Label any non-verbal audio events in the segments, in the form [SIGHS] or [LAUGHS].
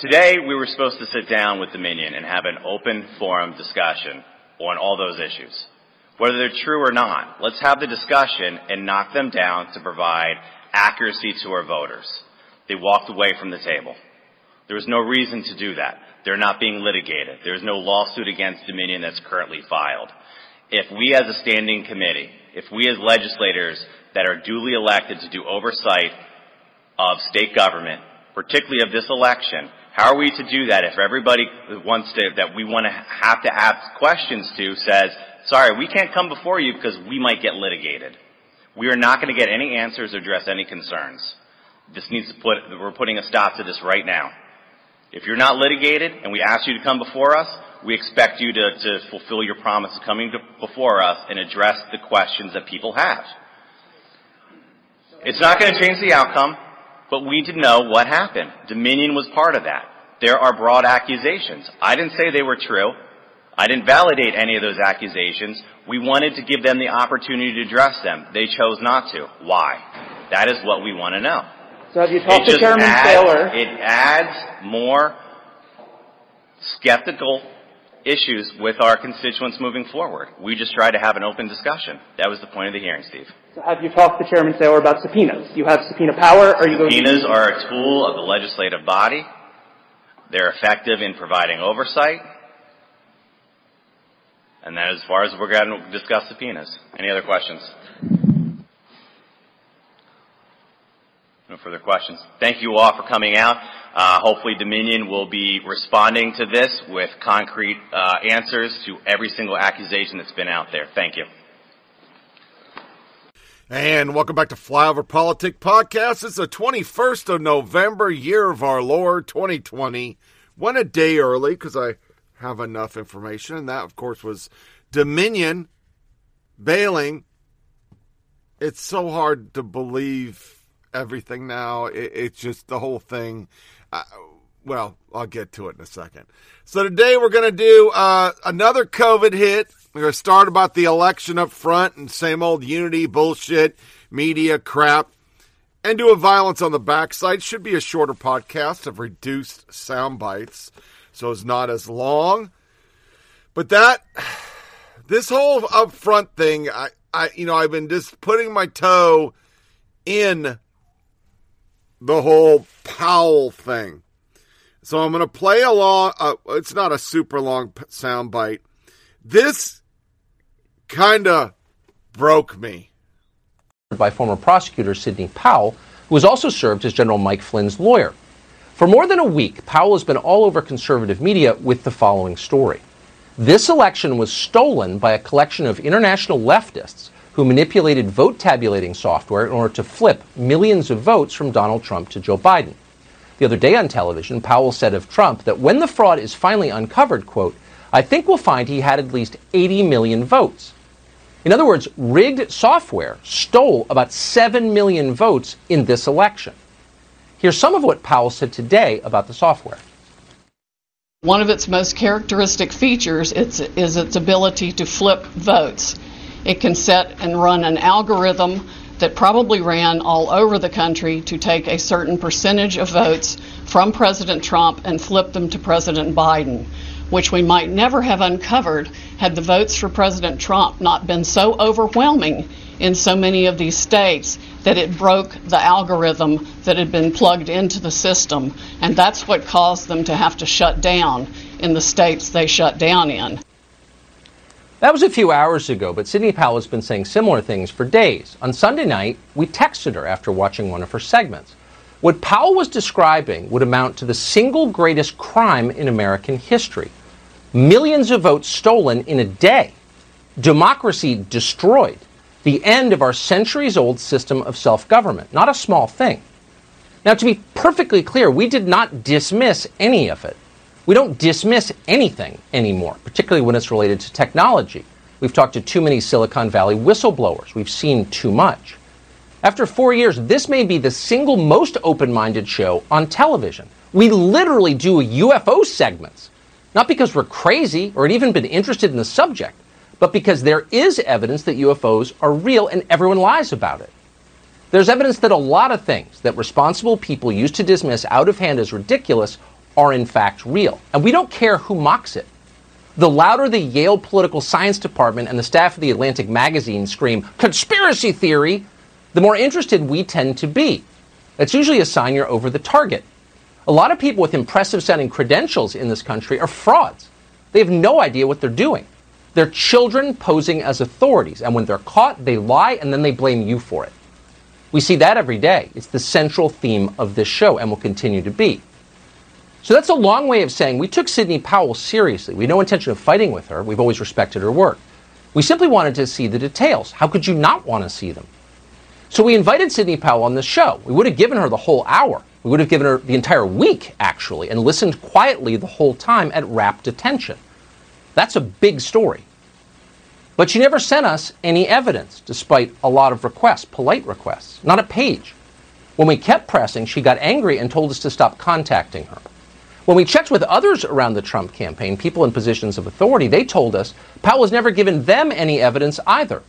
today we were supposed to sit down with Dominion and have an open forum discussion on all those issues. Whether they're true or not, let's have the discussion and knock them down to provide accuracy to our voters. They walked away from the table. There was no reason to do that. They're not being litigated. There's no lawsuit against Dominion that's currently filed. If we as a standing committee, if we as legislators that are duly elected to do oversight of state government particularly of this election, how are we to do that if everybody wants to, that we want to have to ask questions to says, sorry, we can't come before you because we might get litigated. We are not going to get any answers or address any concerns. This needs to put, we're putting a stop to this right now. If you're not litigated and we ask you to come before us, we expect you to, to fulfill your promise of coming to, before us and address the questions that people have. It's not going to change the outcome. But we need to know what happened. Dominion was part of that. There are broad accusations. I didn't say they were true. I didn't validate any of those accusations. We wanted to give them the opportunity to address them. They chose not to. Why? That is what we want to know. So have you talked to Chairman adds, Saylor? It adds more skeptical issues with our constituents moving forward. We just tried to have an open discussion. That was the point of the hearing, Steve. So have you talked to Chairman Saylor about subpoenas? You have subpoena power? Are you going Subpoenas are a tool of the legislative body. They're effective in providing oversight. And that as far as we're going to discuss subpoenas. Any other questions? No further questions. Thank you all for coming out. Uh, hopefully Dominion will be responding to this with concrete uh, answers to every single accusation that's been out there. Thank you. And welcome back to Flyover Politic Podcast. It's the 21st of November, year of our Lord 2020. Went a day early because I have enough information. And that, of course, was Dominion bailing. It's so hard to believe everything now. It, it's just the whole thing. Uh, well, I'll get to it in a second. So today we're going to do uh, another COVID hit. We're going to start about the election up front and same old unity bullshit, media crap, and do a violence on the backside. Should be a shorter podcast of reduced sound bites, so it's not as long. But that, [SIGHS] this whole upfront thing, I, I, you know, I've been just putting my toe in the whole Powell thing. So I'm going to play along. Uh, it's not a super long sound bite. This kind of broke me. By former prosecutor Sidney Powell, who has also served as General Mike Flynn's lawyer. For more than a week, Powell has been all over conservative media with the following story. This election was stolen by a collection of international leftists who manipulated vote tabulating software in order to flip millions of votes from Donald Trump to Joe Biden. The other day on television, Powell said of Trump that when the fraud is finally uncovered, quote, I think we'll find he had at least 80 million votes. In other words, rigged software stole about 7 million votes in this election. Here's some of what Powell said today about the software. One of its most characteristic features is, is its ability to flip votes. It can set and run an algorithm that probably ran all over the country to take a certain percentage of votes from President Trump and flip them to President Biden, which we might never have uncovered had the votes for President Trump not been so overwhelming in so many of these states that it broke the algorithm that had been plugged into the system. And that's what caused them to have to shut down in the states they shut down in. That was a few hours ago, but Sidney Powell has been saying similar things for days. On Sunday night, we texted her after watching one of her segments. What Powell was describing would amount to the single greatest crime in American history millions of votes stolen in a day, democracy destroyed, the end of our centuries old system of self government. Not a small thing. Now, to be perfectly clear, we did not dismiss any of it. We don't dismiss anything anymore, particularly when it's related to technology. We've talked to too many Silicon Valley whistleblowers. We've seen too much. After four years, this may be the single most open minded show on television. We literally do UFO segments, not because we're crazy or even been interested in the subject, but because there is evidence that UFOs are real and everyone lies about it. There's evidence that a lot of things that responsible people used to dismiss out of hand as ridiculous are in fact real. And we don't care who mocks it. The louder the Yale Political Science Department and the staff of the Atlantic magazine scream, conspiracy theory, the more interested we tend to be. That's usually a sign you're over the target. A lot of people with impressive sounding credentials in this country are frauds. They have no idea what they're doing. They're children posing as authorities, and when they're caught, they lie and then they blame you for it. We see that every day. It's the central theme of this show and will continue to be. So that's a long way of saying we took Sidney Powell seriously. We had no intention of fighting with her. We've always respected her work. We simply wanted to see the details. How could you not want to see them? So we invited Sidney Powell on the show. We would have given her the whole hour. We would have given her the entire week, actually, and listened quietly the whole time at rapt attention. That's a big story. But she never sent us any evidence, despite a lot of requests, polite requests, not a page. When we kept pressing, she got angry and told us to stop contacting her. When we checked with others around the Trump campaign, people in positions of authority, they told us Powell has never given them any evidence either,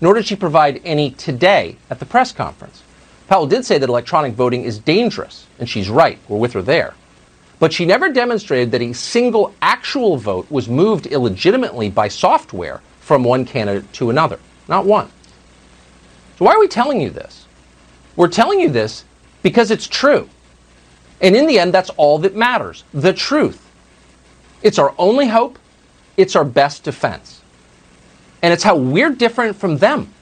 nor did she provide any today at the press conference. Powell did say that electronic voting is dangerous, and she's right. We're with her there. But she never demonstrated that a single actual vote was moved illegitimately by software from one candidate to another. Not one. So, why are we telling you this? We're telling you this because it's true. And in the end, that's all that matters the truth. It's our only hope, it's our best defense. And it's how we're different from them.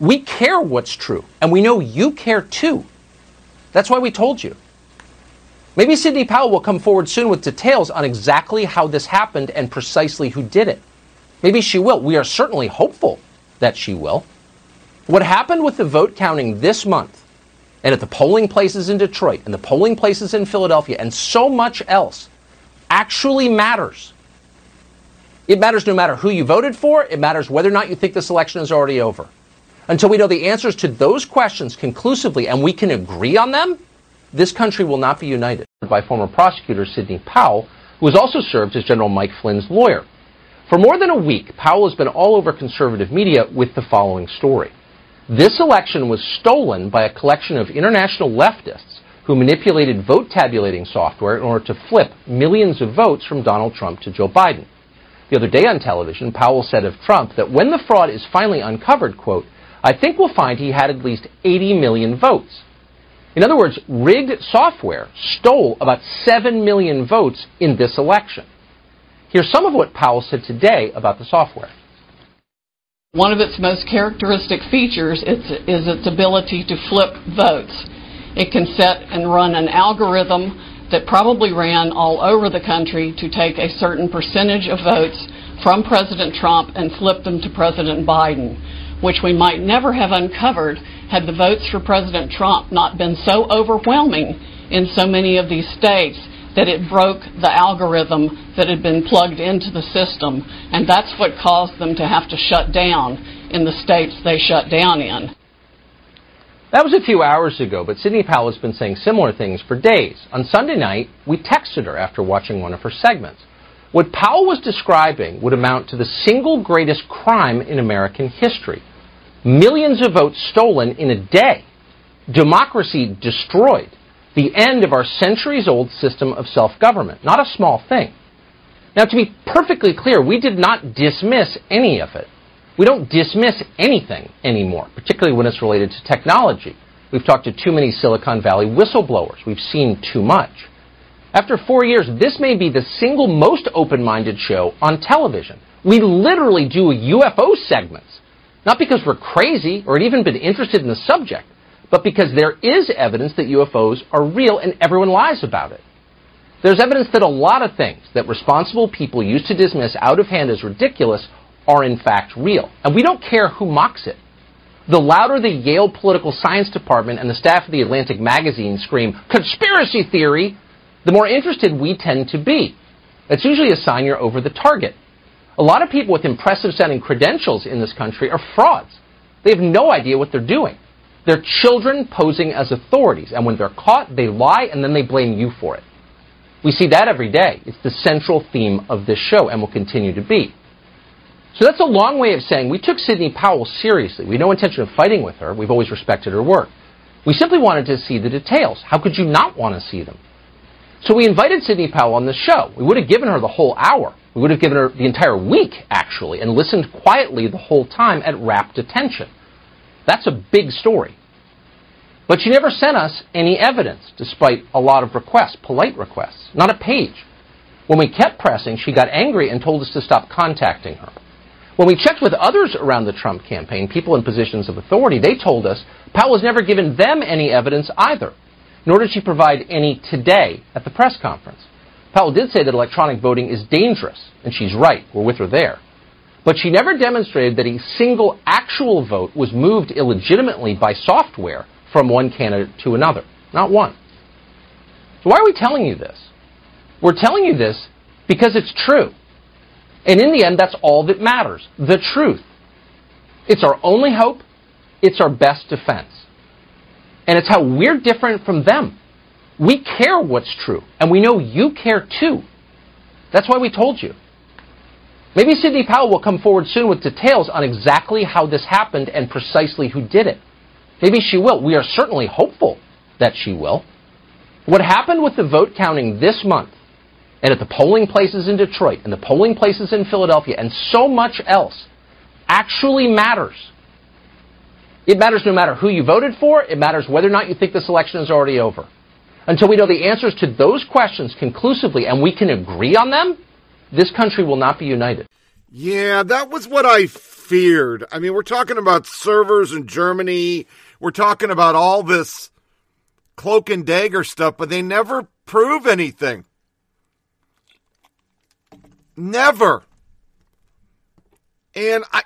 We care what's true, and we know you care too. That's why we told you. Maybe Sidney Powell will come forward soon with details on exactly how this happened and precisely who did it. Maybe she will. We are certainly hopeful that she will. What happened with the vote counting this month and at the polling places in Detroit and the polling places in Philadelphia and so much else actually matters. It matters no matter who you voted for, it matters whether or not you think this election is already over. Until we know the answers to those questions conclusively and we can agree on them, this country will not be united. By former prosecutor Sidney Powell, who has also served as General Mike Flynn's lawyer. For more than a week, Powell has been all over conservative media with the following story. This election was stolen by a collection of international leftists who manipulated vote tabulating software in order to flip millions of votes from Donald Trump to Joe Biden. The other day on television, Powell said of Trump that when the fraud is finally uncovered, quote, I think we'll find he had at least 80 million votes. In other words, rigged software stole about 7 million votes in this election. Here's some of what Powell said today about the software. One of its most characteristic features is, is its ability to flip votes. It can set and run an algorithm that probably ran all over the country to take a certain percentage of votes from President Trump and flip them to President Biden, which we might never have uncovered had the votes for President Trump not been so overwhelming in so many of these states that it broke the algorithm that had been plugged into the system, and that's what caused them to have to shut down in the states they shut down in. That was a few hours ago, but Sidney Powell has been saying similar things for days. On Sunday night, we texted her after watching one of her segments. What Powell was describing would amount to the single greatest crime in American history. Millions of votes stolen in a day. Democracy destroyed the end of our centuries old system of self government. Not a small thing. Now, to be perfectly clear, we did not dismiss any of it. We don't dismiss anything anymore, particularly when it's related to technology. We've talked to too many Silicon Valley whistleblowers. We've seen too much. After four years, this may be the single most open minded show on television. We literally do UFO segments. Not because we're crazy or even been interested in the subject, but because there is evidence that UFOs are real and everyone lies about it. There's evidence that a lot of things that responsible people used to dismiss out of hand as ridiculous are in fact real. And we don't care who mocks it. The louder the Yale Political Science Department and the staff of the Atlantic magazine scream, conspiracy theory, the more interested we tend to be. That's usually a sign you're over the target. A lot of people with impressive sounding credentials in this country are frauds. They have no idea what they're doing. They're children posing as authorities, and when they're caught, they lie and then they blame you for it. We see that every day. It's the central theme of this show and will continue to be. So that's a long way of saying we took Sidney Powell seriously. We had no intention of fighting with her. We've always respected her work. We simply wanted to see the details. How could you not want to see them? So we invited Sidney Powell on the show. We would have given her the whole hour. We would have given her the entire week, actually, and listened quietly the whole time at rapt attention. That's a big story. But she never sent us any evidence, despite a lot of requests, polite requests, not a page. When we kept pressing, she got angry and told us to stop contacting her. When we checked with others around the Trump campaign, people in positions of authority, they told us Powell has never given them any evidence either, nor did she provide any today at the press conference. Powell did say that electronic voting is dangerous, and she's right. We're with her there. But she never demonstrated that a single actual vote was moved illegitimately by software from one candidate to another. Not one. So why are we telling you this? We're telling you this because it's true. And in the end, that's all that matters the truth. It's our only hope, it's our best defense. And it's how we're different from them. We care what's true, and we know you care too. That's why we told you. Maybe Sidney Powell will come forward soon with details on exactly how this happened and precisely who did it. Maybe she will. We are certainly hopeful that she will. What happened with the vote counting this month and at the polling places in Detroit and the polling places in Philadelphia and so much else actually matters. It matters no matter who you voted for. It matters whether or not you think this election is already over. Until we know the answers to those questions conclusively and we can agree on them, this country will not be united. Yeah, that was what I feared. I mean, we're talking about servers in Germany. We're talking about all this cloak and dagger stuff, but they never prove anything. Never. And I,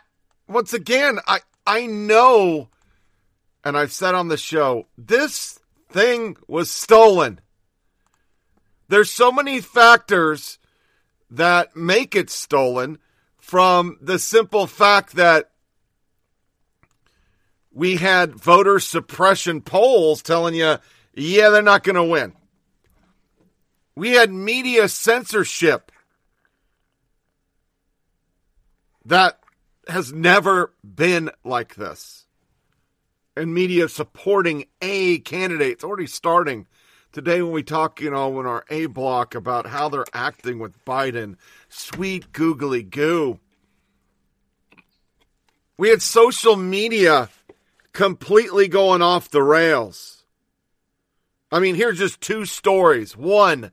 once again, I, I know, and I've said on the show, this thing was stolen. There's so many factors that make it stolen from the simple fact that we had voter suppression polls telling you, yeah, they're not going to win. We had media censorship that has never been like this. And media supporting a candidate. It's already starting today when we talk, you know, in our A block about how they're acting with Biden. Sweet googly goo. We had social media completely going off the rails. I mean, here's just two stories. One,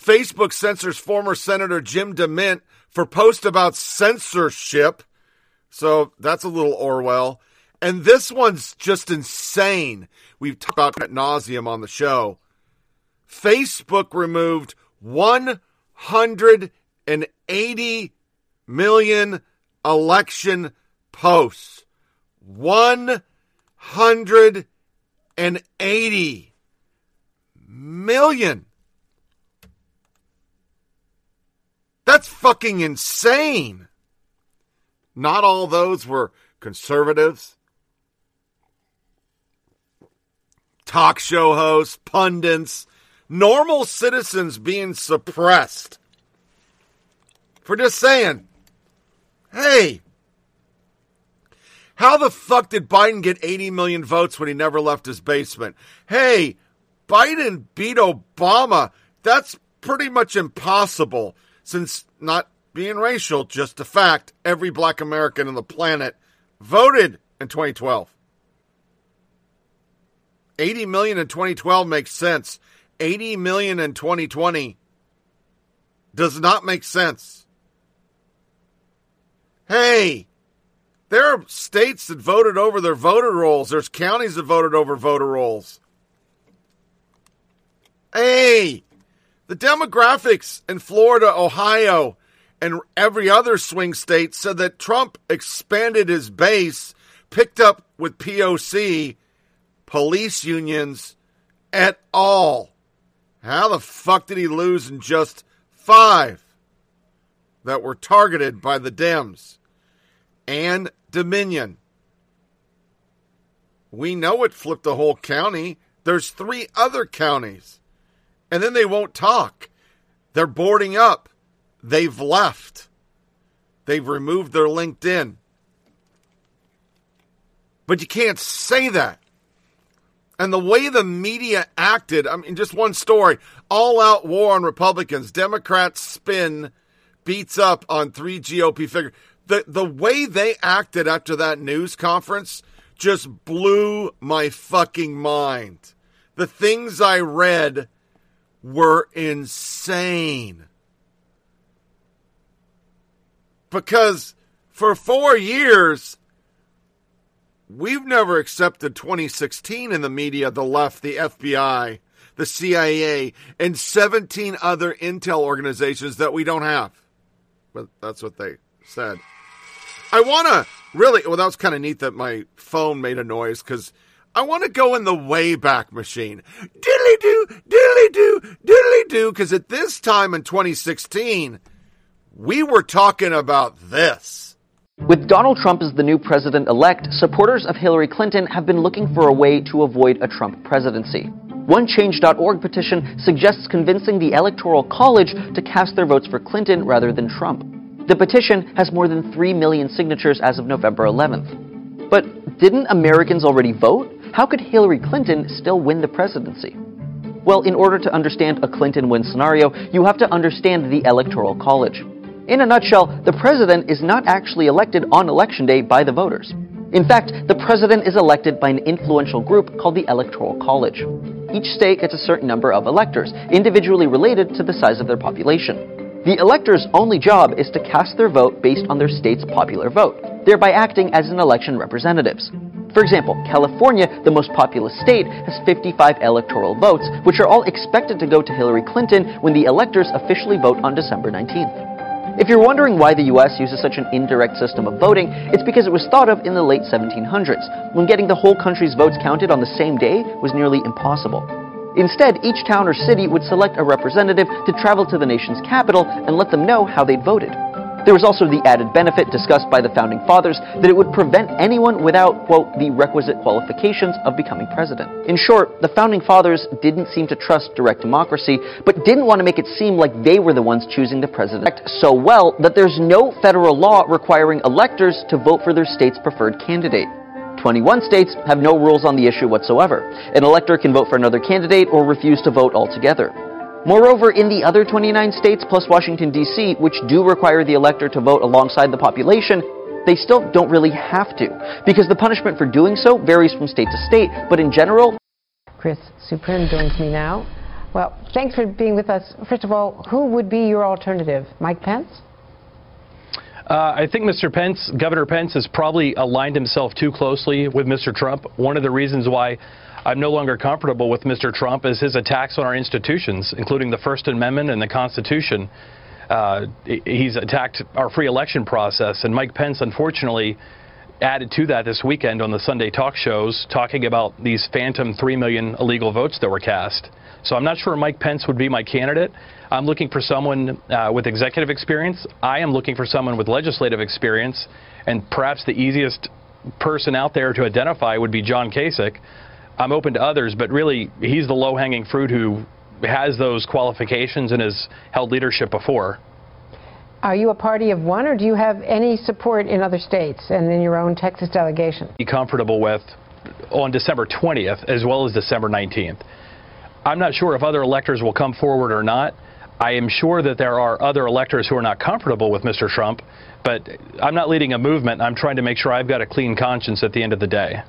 Facebook censors former Senator Jim DeMint for post about censorship. So that's a little Orwell. And this one's just insane. We've talked about at nauseum on the show. Facebook removed 180 million election posts. 180 million. That's fucking insane. Not all those were conservatives, talk show hosts, pundits, normal citizens being suppressed for just saying, hey, how the fuck did Biden get 80 million votes when he never left his basement? Hey, Biden beat Obama. That's pretty much impossible since not being racial, just a fact, every black American on the planet voted in 2012. 80 million in 2012 makes sense. 80 million in 2020 does not make sense. Hey, there are states that voted over their voter rolls. There's counties that voted over voter rolls. Hey, the demographics in Florida, Ohio, and every other swing state said that Trump expanded his base, picked up with POC, police unions, at all. How the fuck did he lose in just five that were targeted by the Dems and Dominion. We know it flipped a whole county. There's three other counties. And then they won't talk. They're boarding up. They've left. They've removed their LinkedIn. But you can't say that. And the way the media acted, I mean, just one story all out war on Republicans. Democrats spin beats up on three GOP figures. The, the way they acted after that news conference just blew my fucking mind. The things I read were insane. Because for four years, we've never accepted 2016 in the media, the left, the FBI, the CIA, and 17 other intel organizations that we don't have. But that's what they said. I want to really, well, that was kind of neat that my phone made a noise because I want to go in the Wayback Machine. Diddly do, diddly do, diddly do, because at this time in 2016, we were talking about this. With Donald Trump as the new president elect, supporters of Hillary Clinton have been looking for a way to avoid a Trump presidency. One Change.org petition suggests convincing the Electoral College to cast their votes for Clinton rather than Trump. The petition has more than 3 million signatures as of November 11th. But didn't Americans already vote? How could Hillary Clinton still win the presidency? Well, in order to understand a Clinton win scenario, you have to understand the Electoral College. In a nutshell, the president is not actually elected on election day by the voters. In fact, the president is elected by an influential group called the Electoral College. Each state gets a certain number of electors, individually related to the size of their population. The electors' only job is to cast their vote based on their state's popular vote, thereby acting as an election representatives. For example, California, the most populous state, has 55 electoral votes, which are all expected to go to Hillary Clinton when the electors officially vote on December 19th. If you're wondering why the US uses such an indirect system of voting, it's because it was thought of in the late 1700s, when getting the whole country's votes counted on the same day was nearly impossible. Instead, each town or city would select a representative to travel to the nation's capital and let them know how they'd voted. There was also the added benefit discussed by the founding fathers that it would prevent anyone without, quote, the requisite qualifications of becoming president. In short, the founding fathers didn't seem to trust direct democracy, but didn't want to make it seem like they were the ones choosing the president so well that there's no federal law requiring electors to vote for their state's preferred candidate. 21 states have no rules on the issue whatsoever. An elector can vote for another candidate or refuse to vote altogether. Moreover, in the other 29 states plus Washington, D.C., which do require the elector to vote alongside the population, they still don't really have to, because the punishment for doing so varies from state to state, but in general. Chris Suprun joins me now. Well, thanks for being with us. First of all, who would be your alternative? Mike Pence? Uh, I think Mr. Pence, Governor Pence, has probably aligned himself too closely with Mr. Trump. One of the reasons why I'm no longer comfortable with Mr. Trump as his attacks on our institutions, including the First Amendment and the Constitution. Uh, he's attacked our free election process, and Mike Pence, unfortunately, added to that this weekend on the Sunday talk shows, talking about these phantom 3 million illegal votes that were cast. So I'm not sure Mike Pence would be my candidate. I'm looking for someone uh, with executive experience. I am looking for someone with legislative experience, and perhaps the easiest person out there to identify would be John Kasich. I'm open to others, but really, he's the low hanging fruit who has those qualifications and has held leadership before. Are you a party of one, or do you have any support in other states and in your own Texas delegation? Be comfortable with on December 20th as well as December 19th. I'm not sure if other electors will come forward or not. I am sure that there are other electors who are not comfortable with Mr. Trump, but I'm not leading a movement. I'm trying to make sure I've got a clean conscience at the end of the day.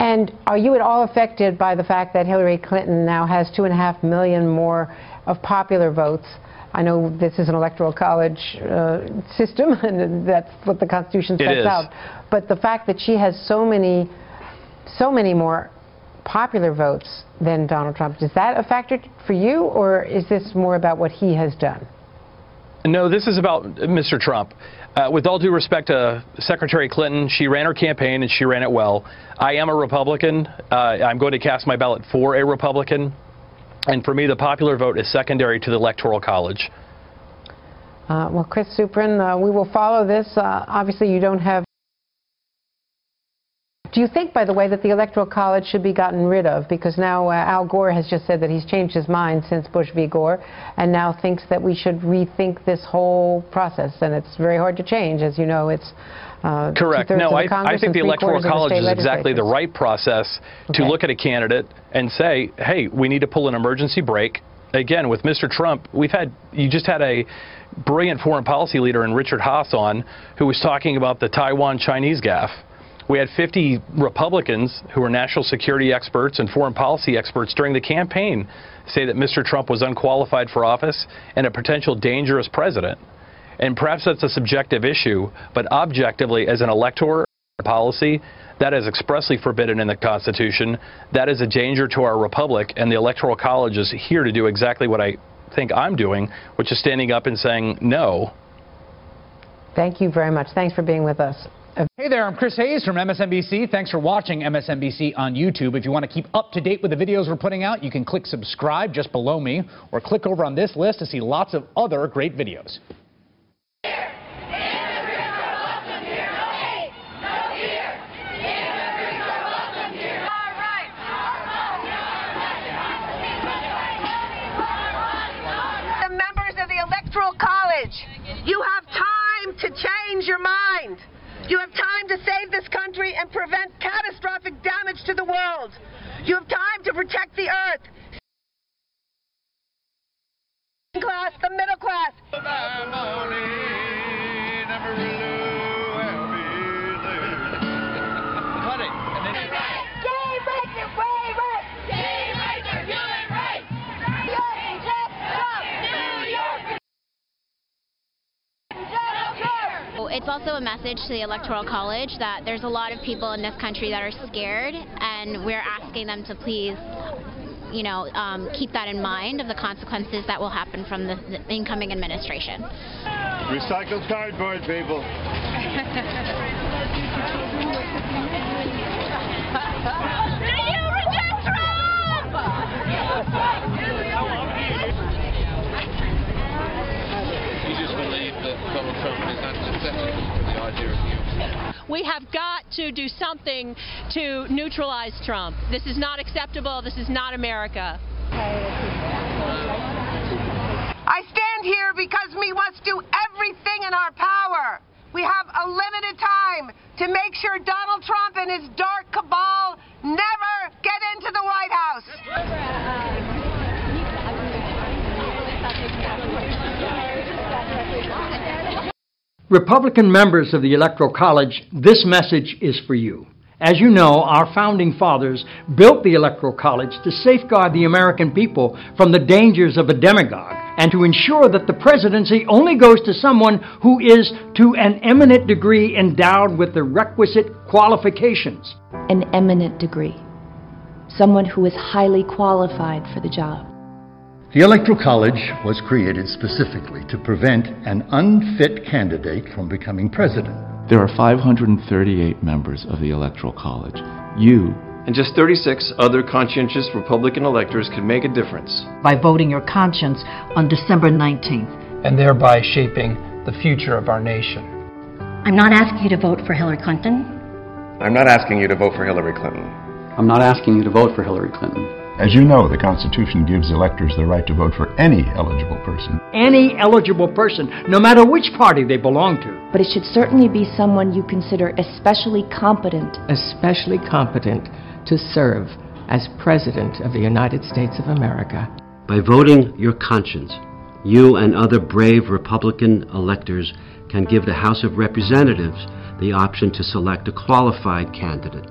And are you at all affected by the fact that Hillary Clinton now has two and a half million more of popular votes? I know this is an electoral college uh, system, [LAUGHS] and that's what the Constitution sets out. But the fact that she has so many, so many more popular votes than Donald Trump, does that a factor for you, or is this more about what he has done? No, this is about Mr. Trump. Uh, with all due respect to Secretary Clinton, she ran her campaign and she ran it well. I am a Republican. Uh, I'm going to cast my ballot for a Republican. And for me, the popular vote is secondary to the Electoral College. Uh, well, Chris Suprun, uh, we will follow this. Uh, obviously, you don't have. Do you think, by the way, that the Electoral College should be gotten rid of? Because now uh, Al Gore has just said that he's changed his mind since Bush v. Gore and now thinks that we should rethink this whole process. And it's very hard to change. As you know, it's. Uh, Correct. No, I, I, think the Electoral College the is exactly the right process Okay. to look at a candidate and say, hey, we need to pull an emergency brake. Again, with Mr. Trump, we've had, you just had a brilliant foreign policy leader in Richard Haass on who was talking about the Taiwan Chinese gaffe. We had 50 Republicans who were national security experts and foreign policy experts during the campaign say that Mr. Trump was unqualified for office and a potential dangerous president. And perhaps that's a subjective issue, but objectively, as an elector policy, that is expressly forbidden in the Constitution. That is a danger to our republic, and the Electoral College is here to do exactly what I think I'm doing, which is standing up and saying no. Thank you very much. Thanks for being with us. Hey there, I'm Chris Hayes from MSNBC. Thanks for watching MSNBC on YouTube. If you want to keep up to date with the videos we're putting out, you can click subscribe just below me or click over on this list to see lots of other great videos. The members of the Electoral College, you have time to change your mind. You have time to save this country and prevent catastrophic damage to the world. You have time to protect the earth. Class, the middle class. It's also a message to the Electoral College that there's a lot of people in this country that are scared, and we're asking them to please, you know, um, keep that in mind of the consequences that will happen from the, the incoming administration. Recycled cardboard, people. You just believe that Donald Trump is unsuccessful We have got to do something to neutralize Trump. This is not acceptable. This is not America. I stand here because we must do everything in our power. We have a limited time to make sure Donald Trump and his dark cabal never get into the White House. Republican members of the Electoral College, this message is for you. As you know, our founding fathers built the Electoral College to safeguard the American people from the dangers of a demagogue and to ensure that the presidency only goes to someone who is to an eminent degree endowed with the requisite qualifications. An eminent degree. Someone who is highly qualified for the job. The Electoral College was created specifically to prevent an unfit candidate from becoming president. There are 538 members of the Electoral College. You and just 36 other conscientious Republican electors can make a difference. by voting your conscience on December 19th. and thereby shaping the future of our nation. I'm not asking you to vote for Hillary Clinton. I'm not asking you to vote for Hillary Clinton. I'm not asking you to vote for Hillary Clinton. As you know, the Constitution gives electors the right to vote for any eligible person. Any eligible person, no matter which party they belong to. But it should certainly be someone you consider especially competent. especially competent to serve as President of the United States of America. By voting your conscience, you and other brave Republican electors can give the House of Representatives the option to select a qualified candidate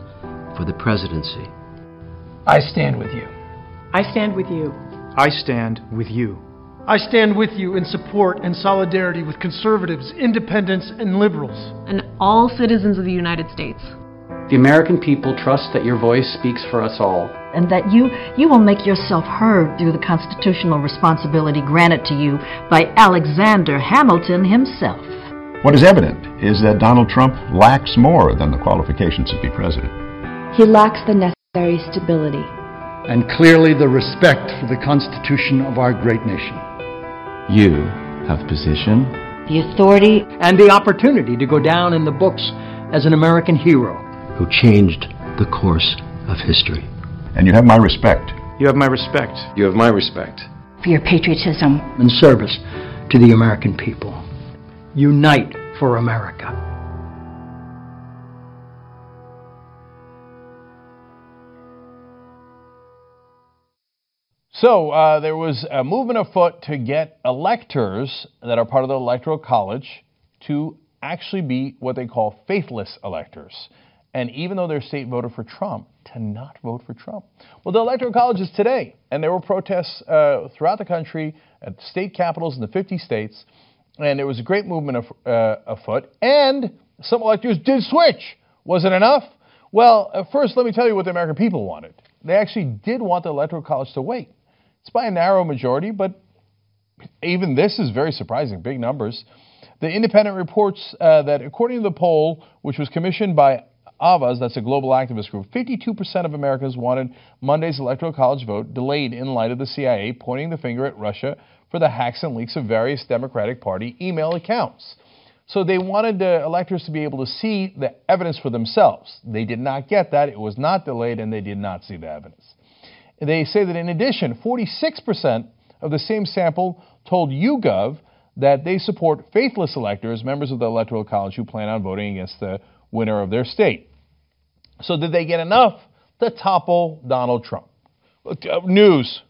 for the presidency. I stand with you. I stand with you. I stand with you. I stand with you in support and solidarity with conservatives, independents, and liberals. and all citizens of the United States. The American people trust that your voice speaks for us all. And that you, you will make yourself heard through the constitutional responsibility granted to you by Alexander Hamilton himself. What is evident is that Donald Trump lacks more than the qualifications to be president. He lacks the necessary stability. And clearly the respect for the Constitution of our great nation. You have position, the authority, and the opportunity to go down in the books as an American hero who changed the course of history. And you have my respect. You have my respect. You have my respect. For your patriotism. And service to the American people. Unite for America. So uh, there was a movement afoot to get electors that are part of the Electoral College to actually be what they call faithless electors. And even though their state voted for Trump, to not vote for Trump. Well, the Electoral College is today, and there were protests uh, throughout the country at state capitals in the 50 states, and there was a great movement of, uh, afoot. And some electors did switch. Was it enough? Well, first, let me tell you what the American people wanted. They actually did want the Electoral College to wait. It's by a narrow majority, but even this is very surprising, big numbers. The Independent reports uh, that according to the poll, which was commissioned by Avaaz, that's a global activist group, 52% of Americans wanted Monday's Electoral College vote delayed in light of the CIA pointing the finger at Russia for the hacks and leaks of various Democratic Party email accounts. So they wanted the electors to be able to see the evidence for themselves. They did not get that. It was not delayed, and they did not see the evidence. They say that in addition, 46% of the same sample told YouGov that they support faithless electors, members of the Electoral College who plan on voting against the winner of their state. So, did they get enough to topple Donald Trump? Uh, news.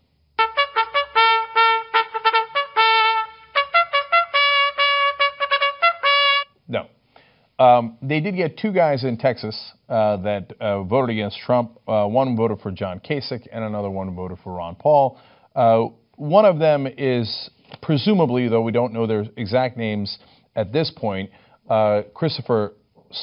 Um, they did get two guys in Texas uh, that uh, voted against Trump. Uh, one voted for John Kasich, and another one voted for Ron Paul. Uh, one of them is presumably, though we don't know their exact names at this point, uh, Christopher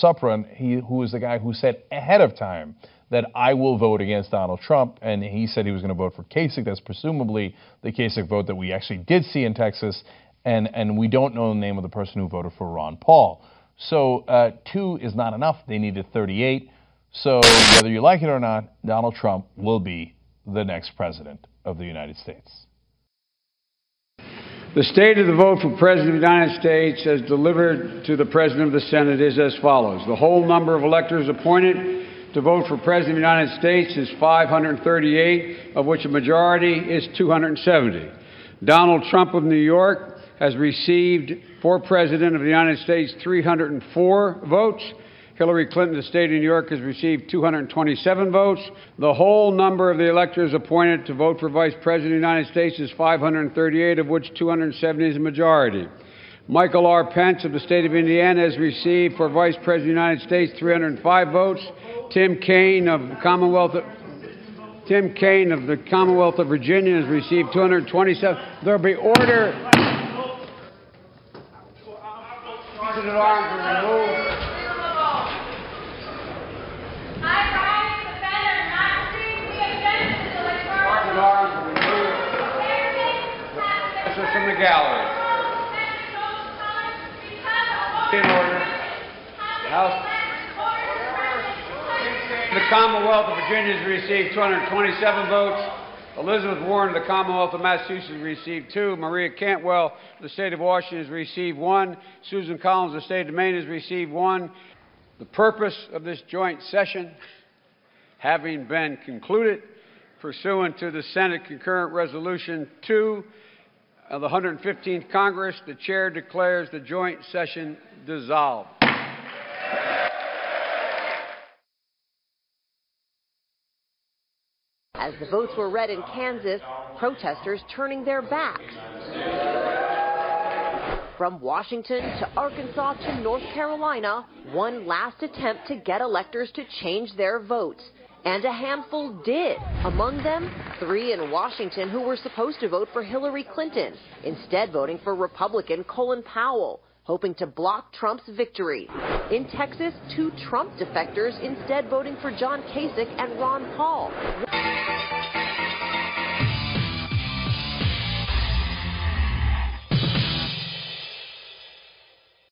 Suprun, he, who was the guy who said ahead of time that I will vote against Donald Trump, and he said he was going to vote for Kasich. That's presumably the Kasich vote that we actually did see in Texas, and, and we don't know the name of the person who voted for Ron Paul. So uh, two is not enough. They needed 38. So whether you like it or not, Donald Trump will be the next president of the United States. The state of the vote for President of the United States as delivered to the President of the Senate is as follows. The whole number of electors appointed to vote for President of the United States is 538, of which a majority is 270. Donald Trump of New York has received for President of the United States 304 votes. Hillary Clinton, the state of New York, has received 227 votes. The whole number of the electors appointed to vote for Vice President of the United States is 538, of which 270 is a majority. Michael R. Pence of the state of Indiana has received for Vice President of the United States 305 votes. Tim Kaine of Commonwealth of Tim Kaine of the Commonwealth of Virginia has received 227. There'll be order. Arms are removed. from the gallery. In order. The House. The Commonwealth of Virginia has received 227 votes. Elizabeth Warren of the Commonwealth of Massachusetts received two. Maria Cantwell of the state of Washington has received one. Susan Collins of the state of Maine has received one. The purpose of this joint session having been concluded pursuant to the Senate Concurrent Resolution 2 of the 115th Congress, the chair declares the joint session dissolved. As the votes were read in Kansas, protesters turning their backs. From Washington to Arkansas to North Carolina, one last attempt to get electors to change their votes. And a handful did. Among them, three in Washington who were supposed to vote for Hillary Clinton, instead voting for Republican Colin Powell, hoping to block Trump's victory. In Texas, two Trump defectors instead voting for John Kasich and Ron Paul.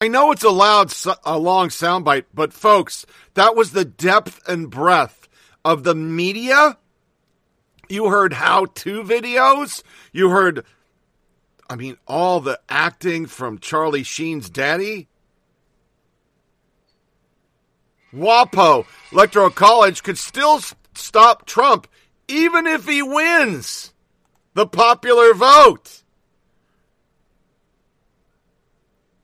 I know it's a loud, a long soundbite, but folks, that was the depth and breadth of the media. You heard how to videos. You heard I mean, all the acting from Charlie Sheen's daddy. WAPO, Electoral College, could still stop Trump even if he wins the popular vote.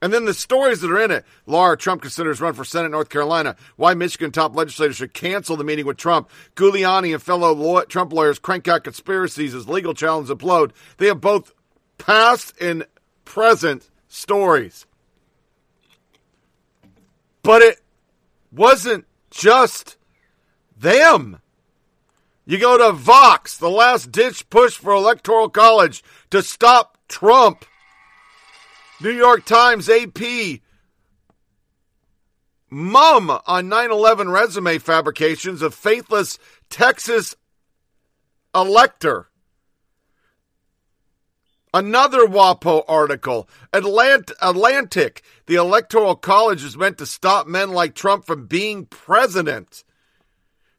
And then the stories that are in it. Lara Trump considers run for Senate North Carolina. Why Michigan top legislators should cancel the meeting with Trump. Giuliani and fellow Trump lawyers crank out conspiracies as legal challenges implode. They have both past and present stories. But it wasn't just them. You go to Vox, the last ditch push for Electoral College to stop Trump. New York Times, AP, mum on 9 11 resume fabrications of faithless Texas elector. Another WAPO article. Atlant- Atlantic. The Electoral College is meant to stop men like Trump from being president.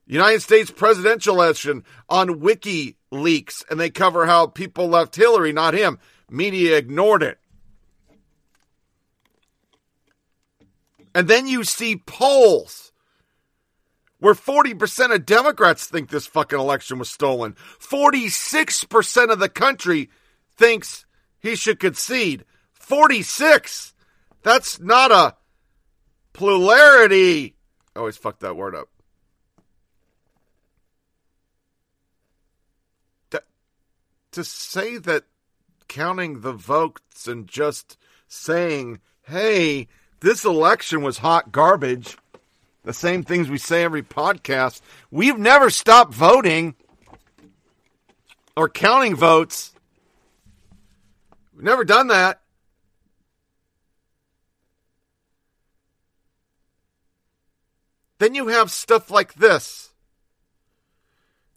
United States presidential election on WikiLeaks, and they cover how people left Hillary, not him. Media ignored it. And then you see polls where 40% of Democrats think this fucking election was stolen. 46% of the country thinks he should concede. 46. That's not a plurality. I always fuck that word up. To say that counting the votes and just saying, hey, this election was hot garbage. The same things we say every podcast. We've never stopped voting or counting votes. We've never done that. Then you have stuff like this.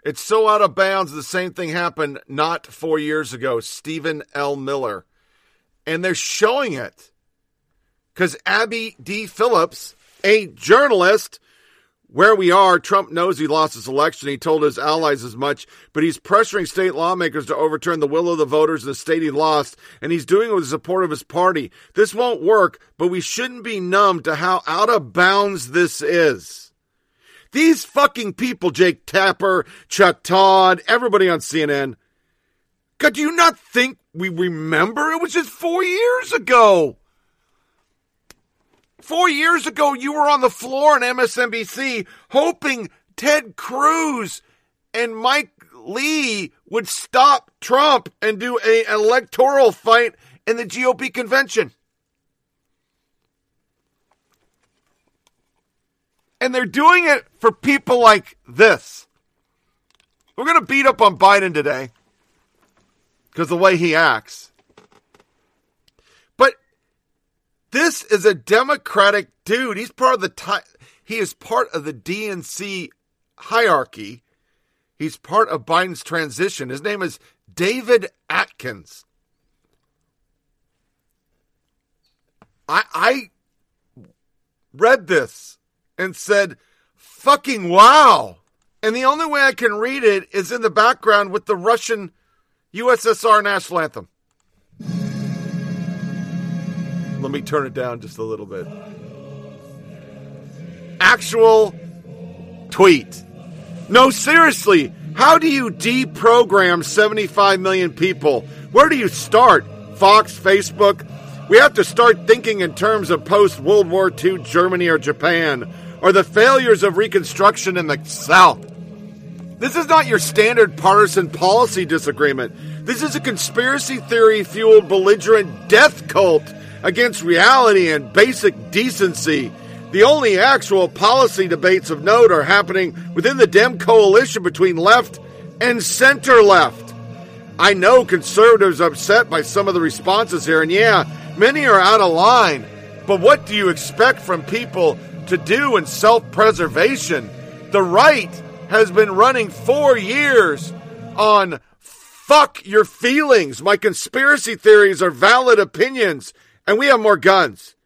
It's so out of bounds. The same thing happened not four years ago. Stephen L. Miller. And they're showing it because Abby D. Phillips, a journalist, where we are, Trump knows he lost his election. He told his allies as much, but he's pressuring state lawmakers to overturn the will of the voters in the state he lost, and he's doing it with the support of his party. This won't work, but we shouldn't be numb to how out of bounds this is. These fucking people, Jake Tapper, Chuck Todd, everybody on CNN, God, do you not think we remember? It was just four years ago. Four years ago, you were on the floor in MSNBC hoping Ted Cruz and Mike Lee would stop Trump and do an electoral fight in the GOP convention. And they're doing it for people like this. We're going to beat up on Biden today because the way he acts. This is a Democratic dude. He's part of the ti- he is part of the DNC hierarchy. He's part of Biden's transition. His name is David Atkins. I I read this and said, "Fucking wow." And the only way I can read it is in the background with the Russian USSR national anthem. Let me turn it down just a little bit. Actual tweet. No, seriously. How do you deprogram 75 million people? Where do you start? Fox, Facebook? We have to start thinking in terms of post World War II Germany or Japan, or the failures of Reconstruction in the South. This is not your standard partisan policy disagreement. This is a conspiracy theory fueled belligerent death cult against reality and basic decency. The only actual policy debates of note are happening within the Dem coalition between left and center left. I know conservatives are upset by some of the responses here, and yeah, many are out of line. But what do you expect from people to do in self preservation? The right has been running four years on fuck your feelings. My conspiracy theories are valid opinions and we have more guns.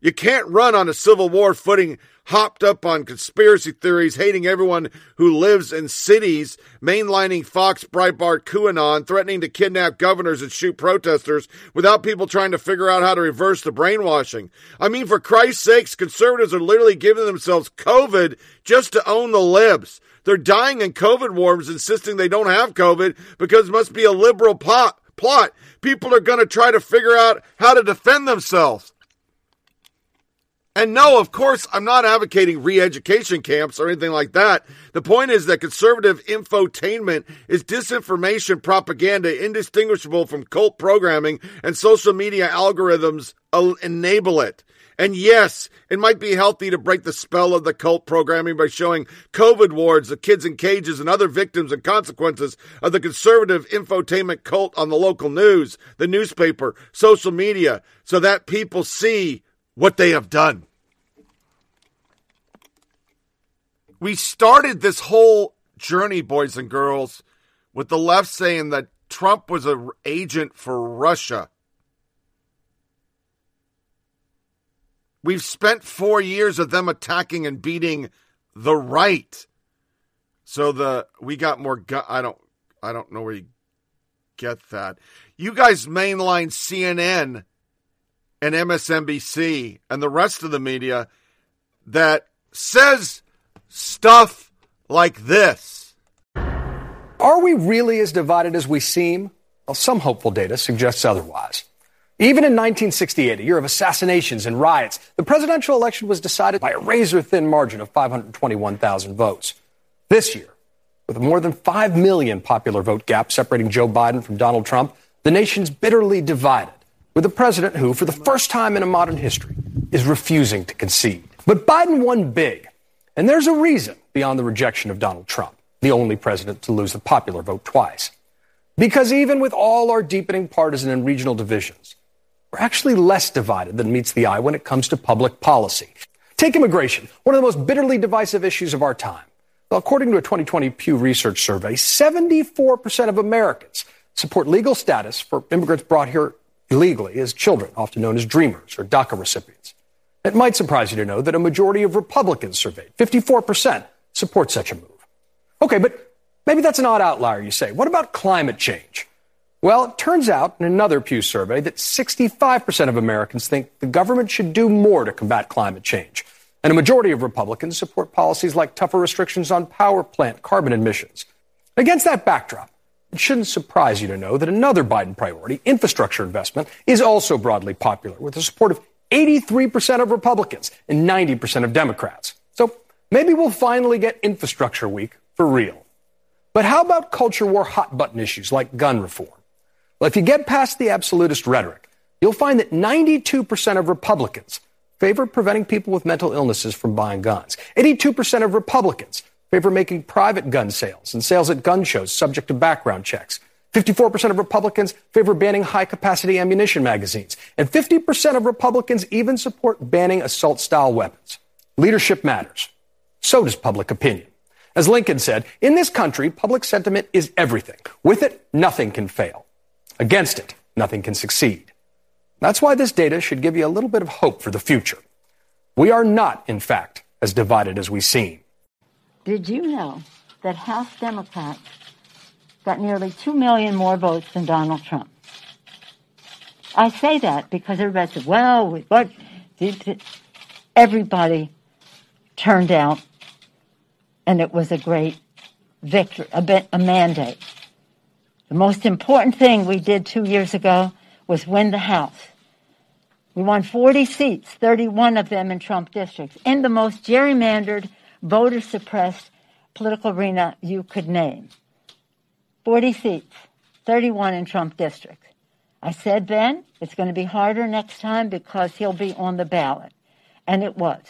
You can't run on a Civil War footing hopped up on conspiracy theories, hating everyone who lives in cities, mainlining Fox, Breitbart, QAnon, threatening to kidnap governors and shoot protesters without people trying to figure out how to reverse the brainwashing. I mean, for Christ's sakes, conservatives are literally giving themselves COVID just to own the libs. They're dying in COVID wards, insisting they don't have COVID because it must be a liberal plot. People are going to try to figure out how to defend themselves. And no, of course, I'm not advocating re education camps or anything like that. The point is that conservative infotainment is disinformation propaganda indistinguishable from cult programming, and social media algorithms enable it. And yes, it might be healthy to break the spell of the cult programming by showing COVID wards, the kids in cages, and other victims and consequences of the conservative infotainment cult on the local news, the newspaper, social media, so that people see what they have done. We started this whole journey, boys and girls, with the left saying that Trump was an agent for Russia. We've spent four years of them attacking and beating the right. So the we got more. Gu- I don't. I don't know where you get that. You guys mainline CNN and MSNBC and the rest of the media that says stuff like this. Are we really as divided as we seem? Well, some hopeful data suggests otherwise. Even in 1968, a year of assassinations and riots, the presidential election was decided by a razor thin margin of 521,000 votes. This year, with a more than 5 million popular vote gap separating Joe Biden from Donald Trump, the nation's bitterly divided, with a president who, for the first time in modern history, is refusing to concede. But Biden won big, and there's a reason beyond the rejection of Donald Trump, the only president to lose the popular vote twice. Because even with all our deepening partisan and regional divisions, we're actually less divided than meets the eye when it comes to public policy. Take immigration, one of the most bitterly divisive issues of our time. Well, according to a 2020 Pew Research survey, 74% of Americans support legal status for immigrants brought here illegally as children, often known as dreamers or DACA recipients. It might surprise you to know that a majority of Republicans surveyed, 54%, support such a move. Okay, but maybe that's an odd outlier, you say. What about climate change? Well, it turns out in another Pew survey that 65% of Americans think the government should do more to combat climate change. And a majority of Republicans support policies like tougher restrictions on power plant carbon emissions. Against that backdrop, it shouldn't surprise you to know that another Biden priority, infrastructure investment, is also broadly popular with the support of 83% of Republicans and 90% of Democrats. So maybe we'll finally get infrastructure week for real. But how about culture war hot button issues like gun reform? Well, if you get past the absolutist rhetoric, you'll find that 92% of Republicans favor preventing people with mental illnesses from buying guns. 82% of Republicans favor making private gun sales and sales at gun shows subject to background checks. 54% of Republicans favor banning high capacity ammunition magazines. And 50% of Republicans even support banning assault style weapons. Leadership matters. So does public opinion. As Lincoln said, in this country, public sentiment is everything. With it, nothing can fail. Against it, nothing can succeed. That's why this data should give you a little bit of hope for the future. We are not, in fact, as divided as we seem. Did you know that House Democrats got nearly 2 million more votes than Donald Trump? I say that because everybody said, well, what? Did everybody turned out, and it was a great victory, a, a mandate. The most important thing we did two years ago was win the House. We won 40 seats, 31 of them in Trump districts, in the most gerrymandered, voter suppressed political arena you could name. 40 seats, 31 in Trump districts. I said then it's going to be harder next time because he'll be on the ballot. And it was.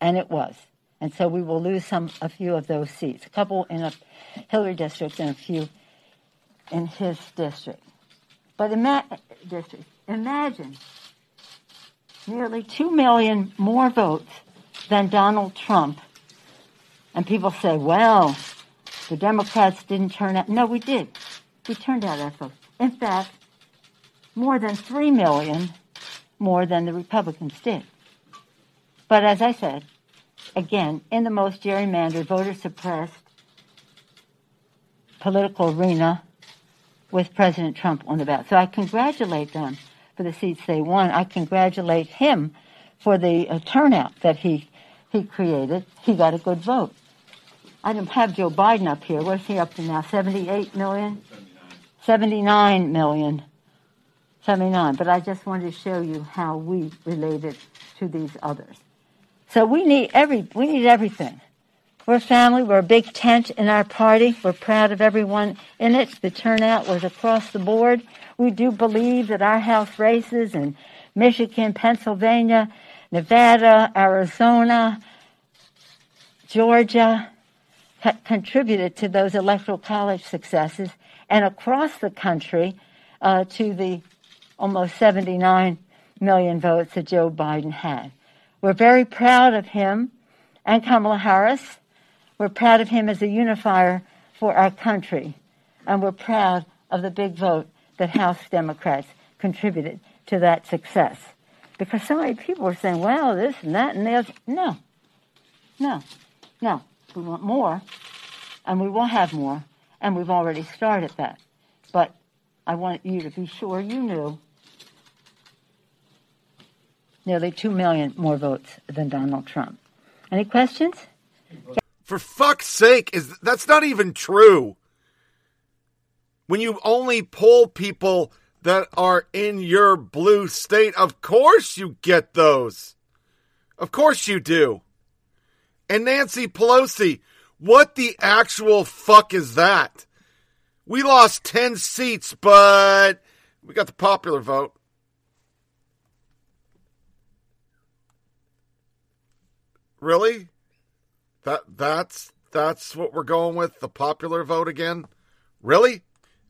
And it was. And so we will lose some, a few of those seats, a couple in a Hillary district and a few in his district. But ima- district, imagine nearly 2 million more votes than Donald Trump. And people say, well, the Democrats didn't turn out. No, we did. We turned out our. In fact, more than 3 million more than the Republicans did. But as I said, again, in the most gerrymandered, voter suppressed political arena with President Trump on the ballot. So I congratulate them for the seats they won. I congratulate him for the uh, turnout that he he created. He got a good vote. I don't have Joe Biden up here. What's he up to now? 78 million? 79 million. 79. But I just wanted to show you how we related to these others. So we need every we need everything. We're family. We're a big tent in our party. We're proud of everyone in it. The turnout was across the board. We do believe that our House races in Michigan, Pennsylvania, Nevada, Arizona, Georgia ha- contributed to those electoral college successes and across the country uh, to the almost 79 million votes that Joe Biden had. We're very proud of him and Kamala Harris we're proud of him as a unifier for our country, and we're proud of the big vote that House Democrats contributed to that success. Because so many people were saying, well, this and that and this. No, no, no. We want more, and we will have more, and we've already started that. But I want you to be sure you knew nearly 2 million more votes than Donald Trump. Any questions? For fuck's sake, is that's not even true. When you only poll people that are in your blue state, of course you get those. Of course you do. And Nancy Pelosi, what the actual fuck is that? We lost 10 seats, but we got the popular vote. Really? That that's that's what we're going with the popular vote again? Really?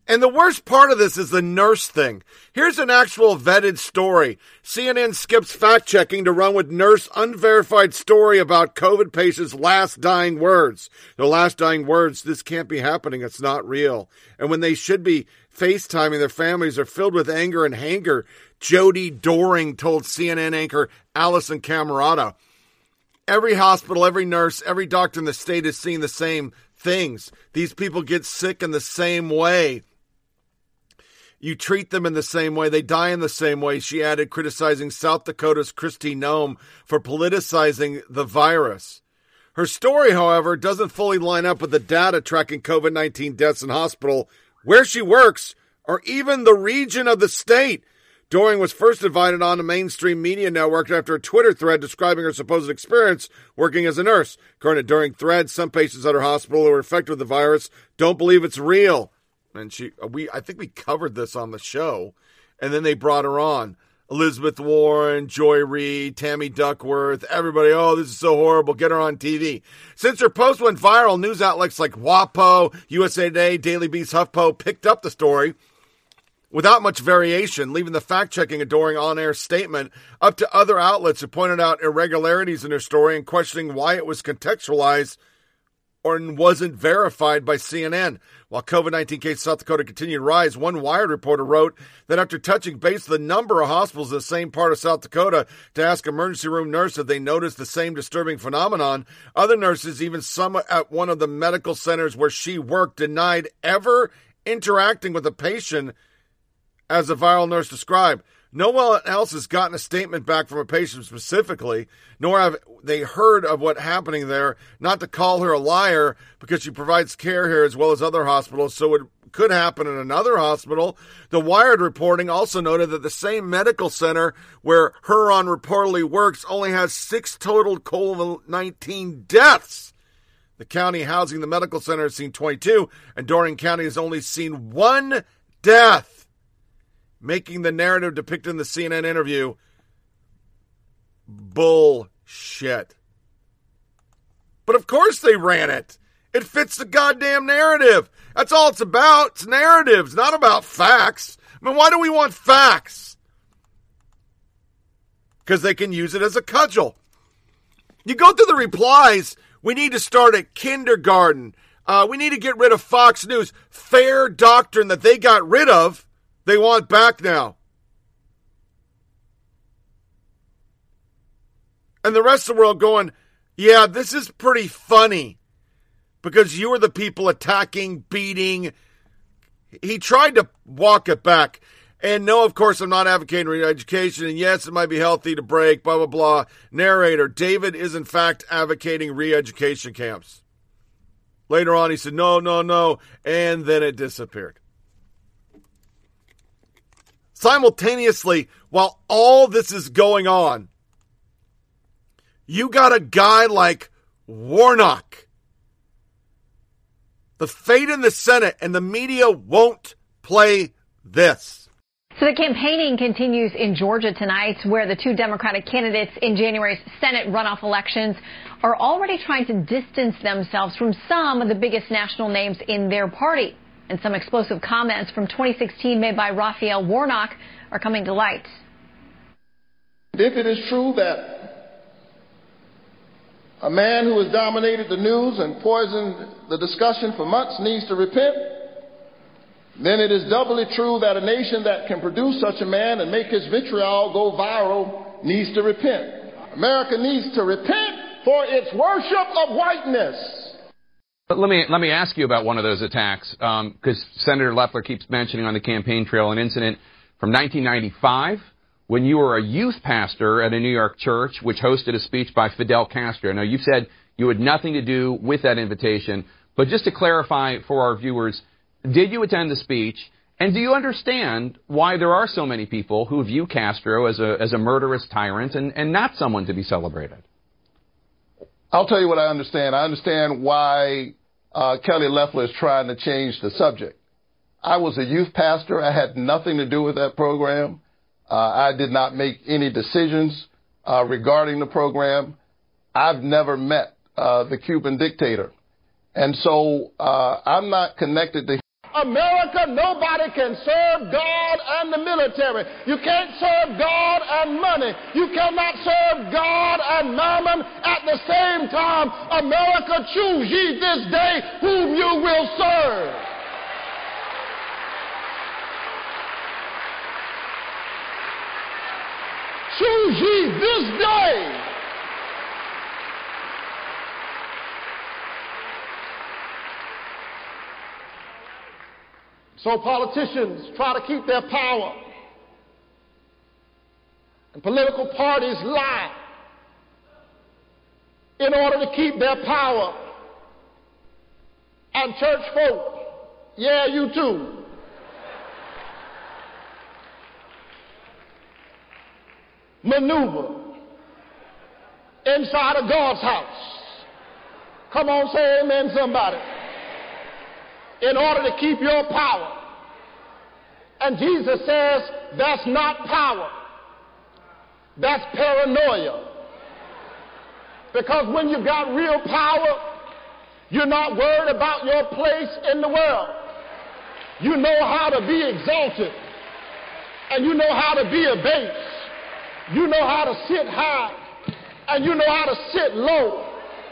And the worst part of this is the nurse thing. Here's an actual vetted story. CNN skips fact checking to run with nurse unverified story about COVID patient's last dying words. The last dying words, this can't be happening. It's not real. And when they should be FaceTiming, their families are filled with anger and hanger. Jodi Doering told CNN anchor Alisyn Camerota. Every hospital, every nurse, every doctor in the state is seeing the same things. These people get sick in the same way. You treat them in the same way. They die in the same way. She added, criticizing South Dakota's Kristi Noem for politicizing the virus. Her story, however, doesn't fully line up with the data tracking COVID 19 deaths in hospital, where she works, or even the region of the state. Doering was first invited on a mainstream media network after a Twitter thread describing her supposed experience working as a nurse. According to Doering thread, some patients at her hospital who were infected with the virus don't believe it's real. And she, uh, we, I think we covered this on the show, and then they brought her on. Elizabeth Warren, Joy Reid, Tammy Duckworth, everybody, oh, this is so horrible. Get her on TV. Since her post went viral, news outlets like WAPO, USA Today, Daily Beast, HuffPo picked up the story without much variation, leaving the fact checking adoring on air statement up to other outlets who pointed out irregularities in her story and questioning why it was contextualized or wasn't verified by CNN. While COVID 19 cases in South Dakota continued to rise, one Wired reporter wrote that after touching base with a number of hospitals in the same part of South Dakota to ask emergency room nurses if they noticed the same disturbing phenomenon, other nurses, even some at one of the medical centers where she worked, denied ever interacting with a patient as the viral nurse described. No one else has gotten a statement back from a patient specifically, nor have they heard of what happening there. Not to call her a liar because she provides care here as well as other hospitals, so it could happen in another hospital. The Wired reporting also noted that the same medical center where Huron reportedly works only has six total COVID 19 deaths. The county housing the medical center has seen 22, and Doering County has only seen one death making the narrative depicted in the CNN interview bullshit. But of course they ran it. It fits the goddamn narrative. That's all it's about. It's narratives, not about facts. I mean, why do we want facts? Because they can use it as a cudgel. You go through the replies. We need to start at kindergarten. Uh, we need to get rid of Fox News. Fair doctrine that they got rid of they want back now. And the rest of the world going, Yeah, this is pretty funny because you were the people attacking, beating. He tried to walk it back. And no, of course, I'm not advocating re-education. And yes, it might be healthy to break, blah, blah, blah. Narrator, David is in fact advocating re-education camps. Later on, he said, no, no, no. And then it disappeared. Simultaneously, while all this is going on, you got a guy like Warnock. The fate in the Senate and the media won't play this. So the campaigning continues in Georgia tonight, where the two Democratic candidates in January's Senate runoff elections are already trying to distance themselves from some of the biggest national names in their party. And some explosive comments from 2016 made by Raphael Warnock are coming to light. If it is true that a man who has dominated the news and poisoned the discussion for months needs to repent, then it is doubly true that a nation that can produce such a man and make his vitriol go viral needs to repent. America needs to repent for its worship of whiteness. But let me let me ask you about one of those attacks, because um, Senator Loeffler keeps mentioning on the campaign trail an incident from 1995 when you were a youth pastor at a New York church which hosted a speech by Fidel Castro. Now, you said you had nothing to do with that invitation, but just to clarify for our viewers, did you attend the speech? And do you understand why there are so many people who view Castro as a, as a murderous tyrant and, and not someone to be celebrated? I'll tell you what I understand. I understand why uh, Kelly Loeffler is trying to change the subject. I was a youth pastor. I had nothing to do with that program. Uh, I did not make any decisions uh, regarding the program. I've never met uh, the Cuban dictator. And so uh, I'm not connected to America, nobody can serve God and the military. You can't serve God and money. You cannot serve God and mammon at the same time. America, choose ye this day whom you will serve. Choose ye this day. So politicians try to keep their power. And political parties lie in order to keep their power. And church folk, yeah, you too, maneuver inside of God's house. Come on, say amen, somebody. In order to keep your power. And Jesus says that's not power. That's paranoia. Because when you've got real power, you're not worried about your place in the world. You know how to be exalted. And you know how to be abased. You know how to sit high and you know how to sit low.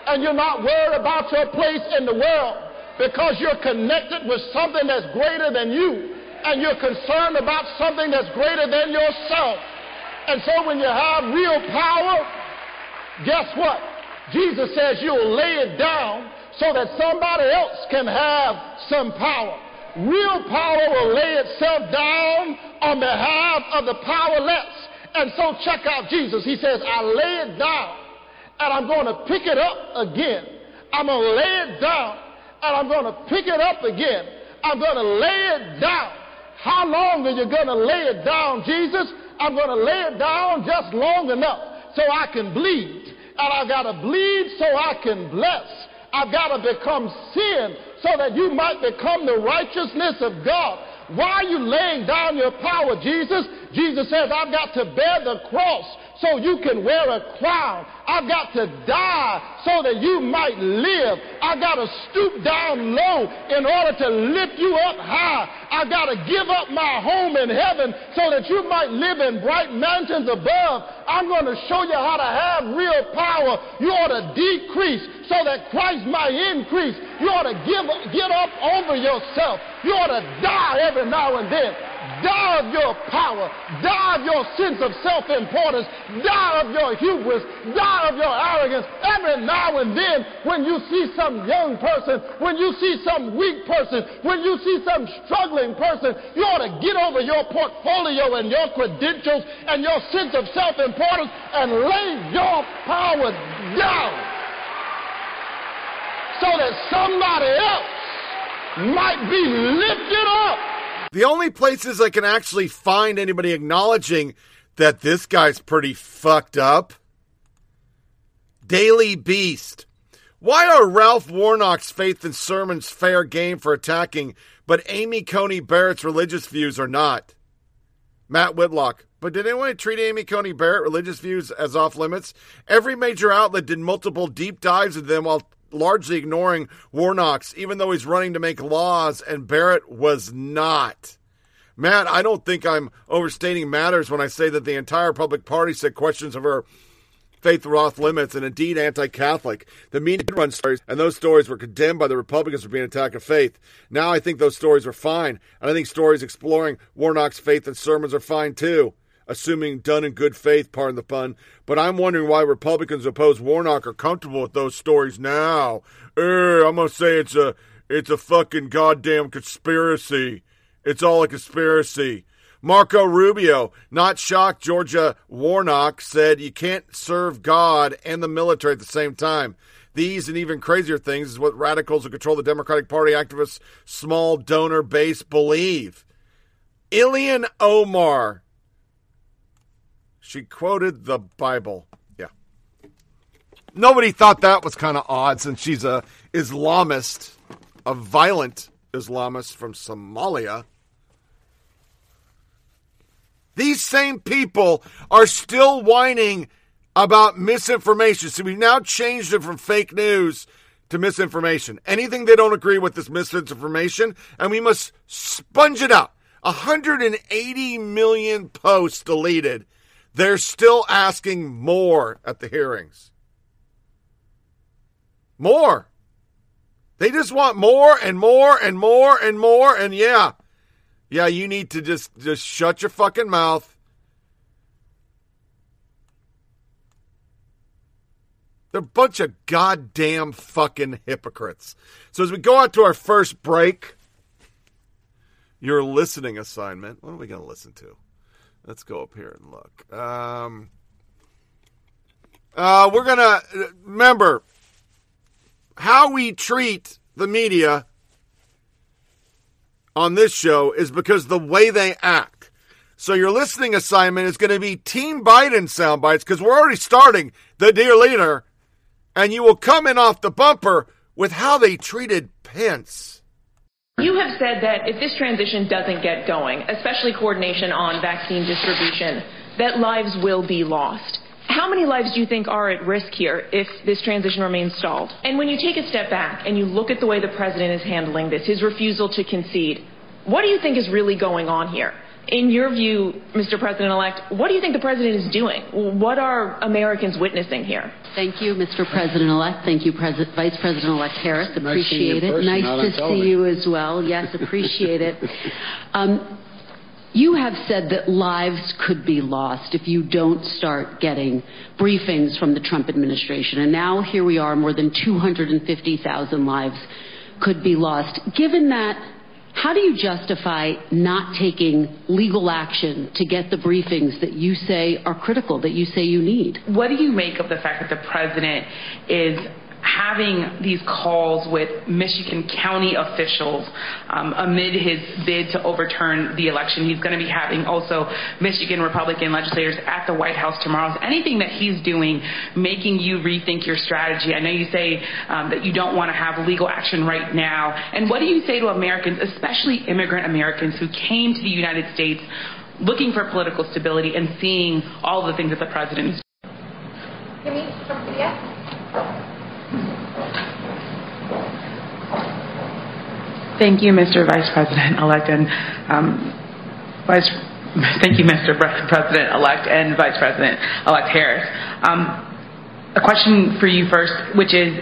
And you're not worried about your place in the world because you're connected with something that's greater than you. And you're concerned about something that's greater than yourself. And so when you have real power, guess what? Jesus says you'll lay it down so that somebody else can have some power. Real power will lay itself down on behalf of the powerless. And so check out Jesus. He says, I lay it down and I'm going to pick it up again. I'm going to lay it down and I'm going to pick it up again. I'm going to lay it down. How long are you going to lay it down, Jesus? I'm going to lay it down just long enough so I can bleed. And I've got to bleed so I can bless. I've got to become sin so that you might become the righteousness of God. Why are you laying down your power, Jesus? Jesus says, I've got to bear the cross so you can wear a crown. I've got to die so that you might live. I've got to stoop down low in order to lift you up high. I've got to give up my home in heaven so that you might live in bright mansions above. I'm going to show you how to have real power. You ought to decrease so that Christ might increase. You ought to give, get up over yourself. You ought to die every now and then Die of your power. Die of your sense of self-importance. Die of your hubris. Die of your arrogance. Every now and then, when you see some young person, when you see some weak person, when you see some struggling person, you ought to get over your portfolio and your credentials and your sense of self-importance and lay your power down so that somebody else might be lifted up. The only places I can actually find anybody acknowledging that this guy's pretty fucked up Daily Beast. Why are Ralph Warnock's faith and sermons fair game for attacking, but Amy Coney Barrett's religious views are not? Matt Whitlock. But did anyone treat Amy Coney Barrett religious views as off limits? Every major outlet did multiple deep dives of them while largely ignoring Warnock's, even though he's running to make laws, and Barrett was not. Matt, I don't think I'm overstating matters when I say that the entire public party said questions of her faith were off limits and indeed anti Catholic. The media did run stories, and those stories were condemned by the Republicans for being an attack of faith. Now I think those stories are fine, and I think stories exploring Warnock's faith and sermons are fine too, assuming done in good faith, pardon the pun. But I'm wondering why Republicans oppose Warnock are comfortable with those stories now. Er, I'm gonna say it's a it's a fucking goddamn conspiracy. It's all a conspiracy. Marco Rubio, not shocked Georgia Warnock said you can't serve God and the military at the same time. These and even crazier things is what radicals who control the Democratic Party activists' small donor base believe. Ilhan Omar. She quoted the Bible. Yeah. Nobody thought that was kind of odd since she's a Islamist, a violent Islamist from Somalia. These same people are still whining about misinformation. So we've now changed it from fake news to misinformation. Anything they don't agree with is misinformation, and we must sponge it out. 180 million posts deleted. They're still asking more at the hearings. More. They just want more and more and more and more. And yeah, yeah, you need to just just shut your fucking mouth. They're a bunch of goddamn fucking hypocrites. So as we go out to our first break, your listening assignment. What are we going to listen to? Let's go up here and look. Um, uh, we're going to remember how we treat the media on this show is because the way they act. So your listening assignment is going to be Team Biden sound bites because we're already starting the dear leader, and you will come in off the bumper with how they treated Pence. You have said that if this transition doesn't get going, especially coordination on vaccine distribution, that lives will be lost. How many lives do you think are at risk here if this transition remains stalled? And when you take a step back and you look at the way the president is handling this, his refusal to concede, what do you think is really going on here? In your view, Mr. President elect, what do you think the president is doing? What are Americans witnessing here? Thank you, Mr. President elect. Thank you, Pres- Vice President elect Harris. Appreciate nice it. Person, nice to see you as well. Yes, appreciate it. [LAUGHS] Um, you have said that lives could be lost if you don't start getting briefings from the Trump administration. And now here we are, more than 250,000 lives could be lost. Given that, how do you justify not taking legal action to get the briefings that you say are critical, that you say you need? What do you make of the fact that the president is having these calls with Michigan county officials um, amid his bid to overturn the election. He's going to be having also Michigan Republican legislators at the White House tomorrow. Anything that he's doing making you rethink your strategy? I know you say um, that you don't want to have legal action right now. And what do you say to Americans, especially immigrant Americans who came to the United States looking for political stability and seeing all the things that the president is doing? from CBS. Thank you, Mr. Vice President-elect, and um, Vice. Thank you, Mr. President-elect and Vice President-elect Harris. Um, a question for you first, which is,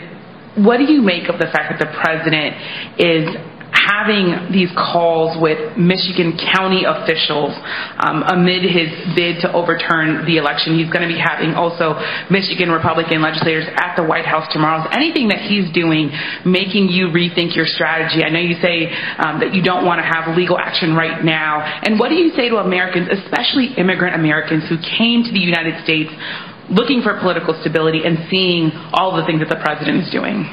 what do you make of the fact that the president is having these calls with Michigan county officials um, amid his bid to overturn the election. He's going to be having also Michigan Republican legislators at the White House tomorrow. Anything that he's doing making you rethink your strategy? I know you say um, that you don't want to have legal action right now. And what do you say to Americans, especially immigrant Americans who came to the United States looking for political stability and seeing all the things that the president is doing?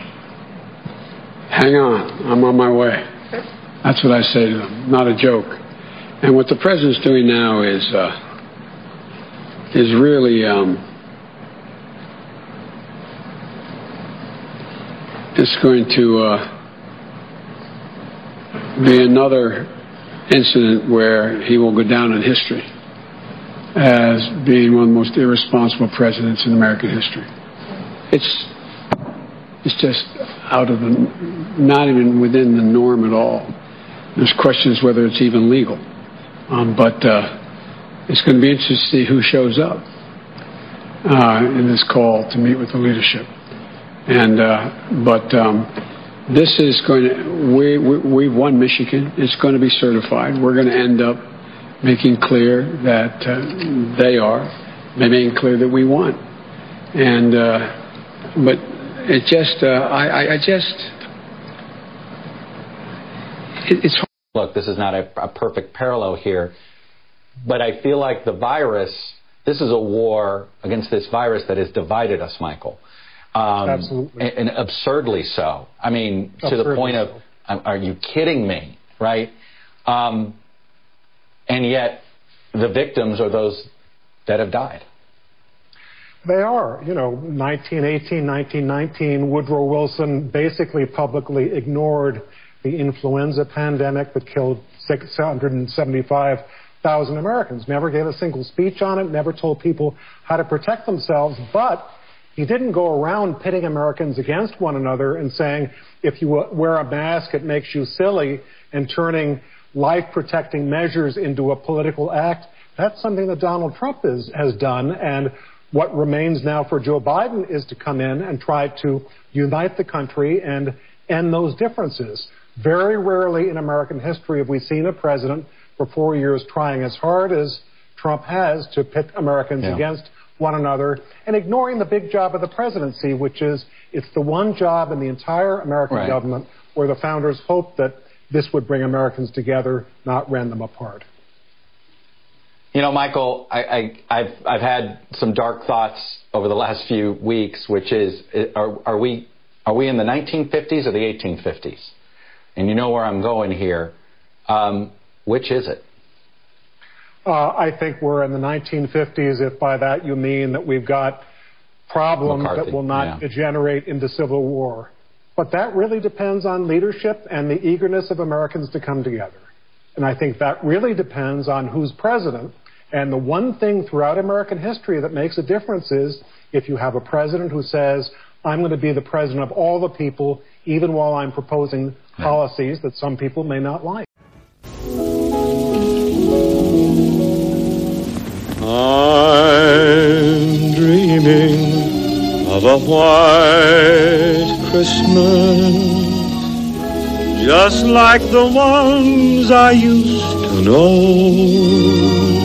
Hang on, I'm on my way. That's what I say to them, not a joke. And what the president's doing now is uh, is really um, it's going to uh, be another incident where he will go down in history as being one of the most irresponsible presidents in American history. It's it's just out of the not even within the norm at all. There's questions whether it's even legal, um, but uh, it's going to be interesting to see who shows up uh, in this call to meet with the leadership. And uh, but um, this is going to we, we we've won Michigan. It's going to be certified. We're going to end up making clear that uh, they are, making clear that we won. And uh, but it just uh, I, I just it, it's look. This is not a, a perfect parallel here, but I feel like the virus. This is a war against this virus that has divided us, Michael. Um, Absolutely. And, and, absurdly so. I mean, absurdly to the point of, so. are you kidding me? Right? Um, and yet, the victims are those that have died. They are. You know, 1918, 1919, Woodrow Wilson basically publicly ignored the influenza pandemic that killed 675,000 Americans. Never gave a single speech on it, never told people how to protect themselves, but he didn't go around pitting Americans against one another and saying, if you wear a mask, it makes you silly, and turning life protecting measures into a political act. That's something that Donald Trump is, has done. And what remains now for Joe Biden is to come in and try to unite the country and end those differences. Very rarely in American history have we seen a president for four years trying as hard as Trump has to pit Americans yeah. against one another and ignoring the big job of the presidency, which is it's the one job in the entire American right. government where the founders hoped that this would bring Americans together, not rend them apart. You know, Michael, I, have I've had some dark thoughts over the last few weeks, which is, are, are, we, are we in the 1950s or the 1850s? And you know where I'm going here. Um, which is it? Uh, I think we're in the 1950s, if by that you mean that we've got problems McCarthy, that will not yeah. degenerate into civil war. But that really depends on leadership and the eagerness of Americans to come together. And I think that really depends on who's president. And the one thing throughout American history that makes a difference is if you have a president who says, I'm going to be the president of all the people, even while I'm proposing policies that some people may not like. I'm dreaming of a white Christmas, just like the ones I used to know.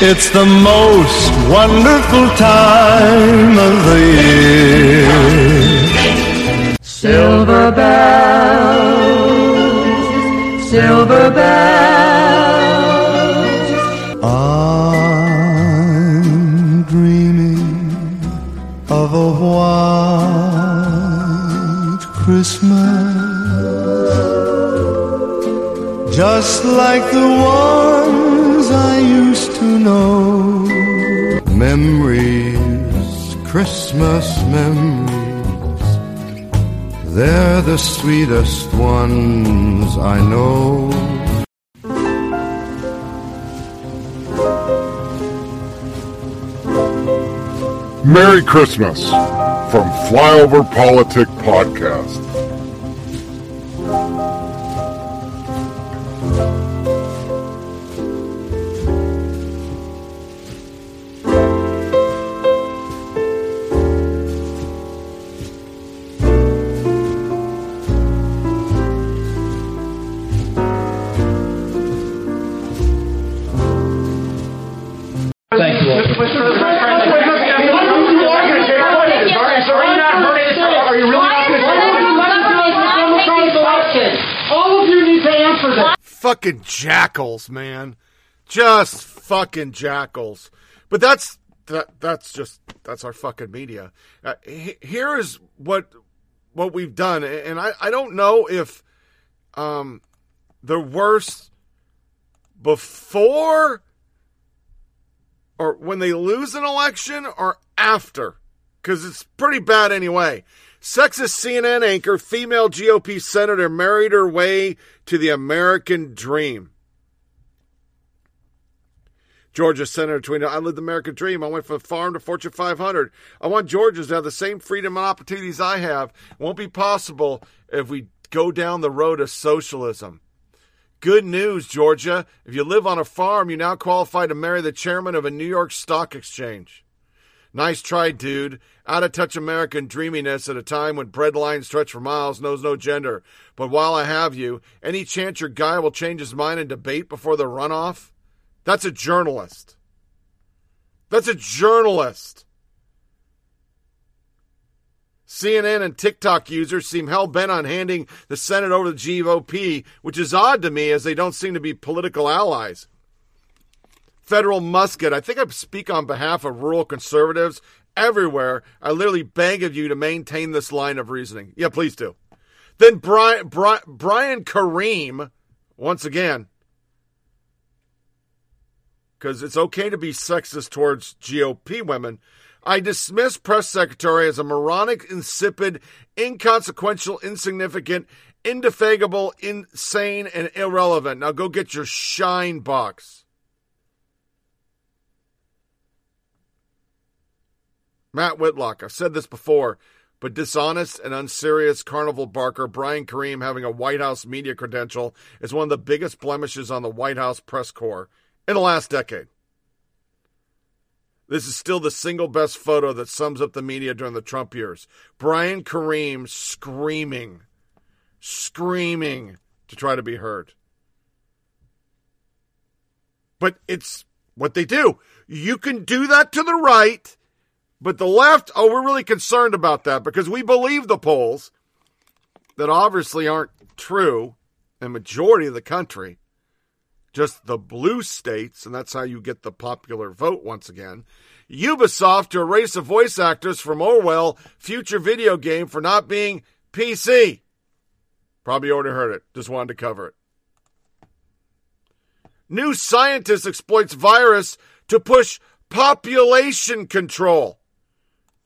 it's the most wonderful time of the year. Silver bells, silver bells. I'm dreaming of a white Christmas, just like the ones I used know. Memories Christmas memories, they're the sweetest ones I know. Merry Christmas from Flyover Politic Podcast. Fucking jackals, man. Just fucking jackals. But that's that that's just that's our fucking media. Uh, here is what what we've done and I I don't know if um the worst before or when they lose an election or after because it's pretty bad anyway. Sexist CNN anchor, female GOP senator married her way to the American dream. Georgia Senator tweeted, I lived the American dream. I went from farm to Fortune 500. I want Georgians to have the same freedom and opportunities I have. It won't be possible if we go down the road of socialism. Good news, Georgia. If you live on a farm, you now qualify to marry the chairman of a New York stock exchange. Nice try, dude. Out of touch American dreaminess at a time when bread lines stretch for miles knows no gender. But while I have you, any chance your guy will change his mind in debate before the runoff? That's a journalist. That's a journalist. CNN and TikTok users seem hell bent on handing the Senate over to the GOP, which is odd to me as they don't seem to be political allies. Federal Musket, I think I speak on behalf of rural conservatives everywhere. I literally beg of you to maintain this line of reasoning. Yeah, please do. Then Brian, Brian, Karem, once again, because it's okay to be sexist towards GOP women. I dismiss press secretary as a moronic, insipid, inconsequential, insignificant, indefatigable, insane, and irrelevant. Now go get your shine box. Matt Whitlock, I've said this before, but dishonest and unserious carnival barker Brian Karem having a White House media credential is one of the biggest blemishes on the White House press corps in the last decade. This is still the single best photo that sums up the media during the Trump years. Brian Karem screaming, screaming to try to be heard. But it's what they do. You can do that to the right, but the left, oh, we're really concerned about that because we believe the polls that obviously aren't true in majority of the country just the blue states, and that's how you get the popular vote once again. Ubisoft to erase the voice actors from Orwell future video game for not being PC. Probably already heard it. Just wanted to cover it. New scientist exploits virus to push population control.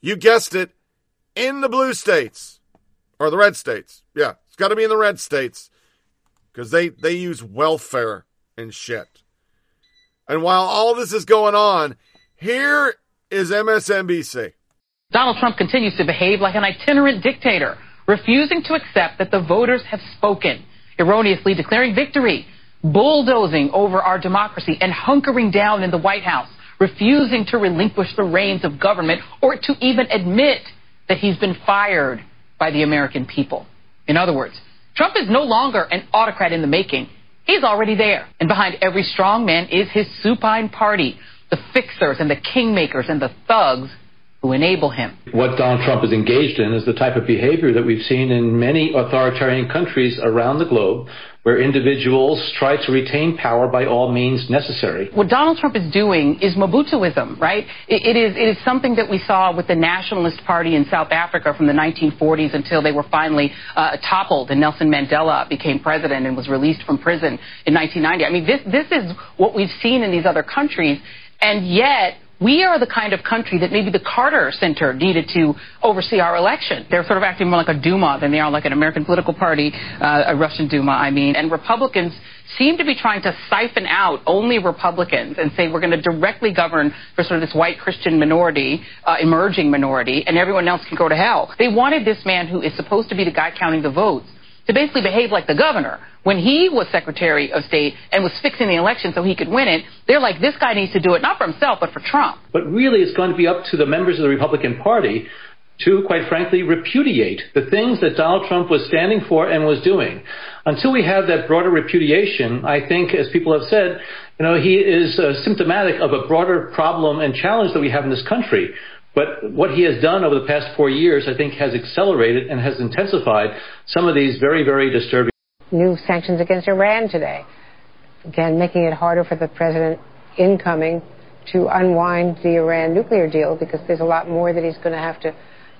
You guessed it, in the blue states or the red states. Yeah, it's got to be in the red states because they they use welfare and shit. And while all this is going on, here is MSNBC. Donald Trump continues to behave like an itinerant dictator, refusing to accept that the voters have spoken, erroneously declaring victory, bulldozing over our democracy, and hunkering down in the White House, refusing to relinquish the reins of government or to even admit that he's been fired by the American people. In other words, Trump is no longer an autocrat in the making. He's already there. And behind every strong man is his supine party, the fixers and the kingmakers and the thugs who enable him. What Donald Trump is engaged in is the type of behavior that we've seen in many authoritarian countries around the globe, where individuals try to retain power by all means necessary. What Donald Trump is doing is Mobutuism, right? It, it is it is something that we saw with the Nationalist Party in South Africa from the 1940s until they were finally uh, toppled and Nelson Mandela became president and was released from prison in 1990. I mean, this this is what we've seen in these other countries, and yet we are the kind of country that maybe the Carter Center needed to oversee our election. They're sort of acting more like a Duma than they are like an American political party, uh, a Russian Duma, I mean. And Republicans seem to be trying to siphon out only Republicans and say we're going to directly govern for sort of this white Christian minority, uh, emerging minority, and everyone else can go to hell. They wanted this man who is supposed to be the guy counting the votes to basically behave like the governor. When he was Secretary of State and was fixing the election so he could win it, they're like, this guy needs to do it not for himself, but for Trump. But really, it's going to be up to the members of the Republican Party to, quite frankly, repudiate the things that Donald Trump was standing for and was doing. Until we have that broader repudiation, I think, as people have said, you know, he is uh, symptomatic of a broader problem and challenge that we have in this country. But what he has done over the past four years, I think, has accelerated and has intensified some of these very, very disturbing. New sanctions against Iran today. Again, making it harder for the president incoming to unwind the Iran nuclear deal because there's a lot more that he's going to have to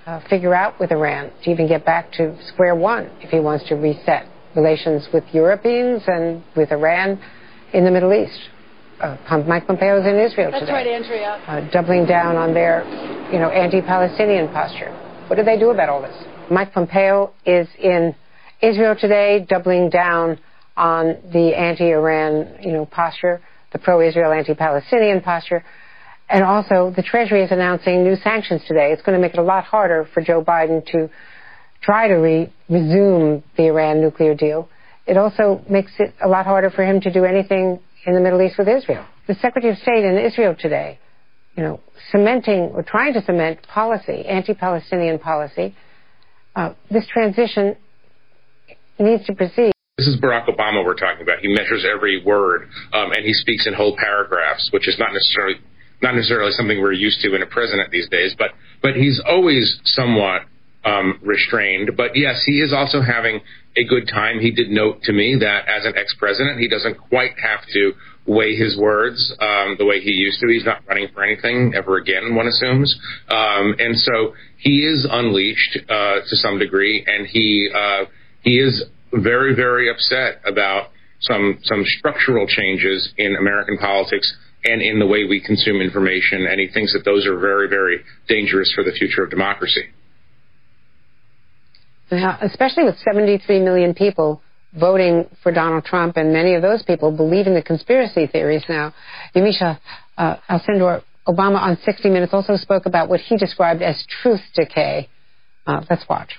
uh, figure out with Iran to even get back to square one if he wants to reset relations with Europeans and with Iran in the Middle East. Uh, Mike Pompeo is in Israel That's today. right, Andrea. Uh, doubling down on their, you know, anti-Palestinian posture. What do they do about all this? Mike Pompeo is in Israel today, doubling down on the anti-Iran, you know, posture, the pro-Israel, anti-Palestinian posture. And also, the Treasury is announcing new sanctions today. It's going to make it a lot harder for Joe Biden to try to re- resume the Iran nuclear deal. It also makes it a lot harder for him to do anything in the Middle East with Israel. The Secretary of State in Israel today, you know, cementing or trying to cement policy, anti-Palestinian policy. Uh, this transition needs to proceed. This is Barack Obama we're talking about. He measures every word, um, and he speaks in whole paragraphs, which is not necessarily not necessarily something we're used to in a president these days. But but he's always somewhat um, restrained. But yes, he is also having a good time. He did note to me that as an ex-president, he doesn't quite have to weigh his words um, the way he used to. He's not running for anything ever again, one assumes. Um, and so he is unleashed uh, to some degree, and he uh, he is very very upset about some some structural changes in American politics and in the way we consume information, and he thinks that those are very very dangerous for the future of democracy. Especially with 73 million people voting for Donald Trump, and many of those people believe in the conspiracy theories now. Yamiche uh, Alcindor Obama on 60 Minutes also spoke about what he described as truth decay. Uh, let's watch.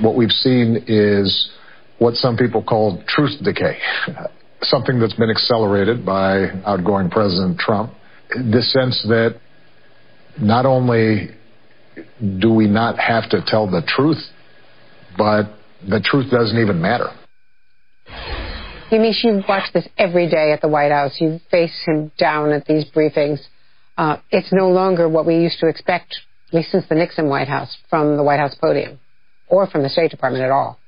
What we've seen is what some people call truth decay, [LAUGHS] something that's been accelerated by outgoing President Trump. This sense that not only do we not have to tell the truth, but the truth doesn't even matter. Yamiche, you watch this every day at the White House. You face him down at these briefings. Uh, it's no longer what we used to expect, at least since the Nixon White House, from the White House podium or from the State Department at all.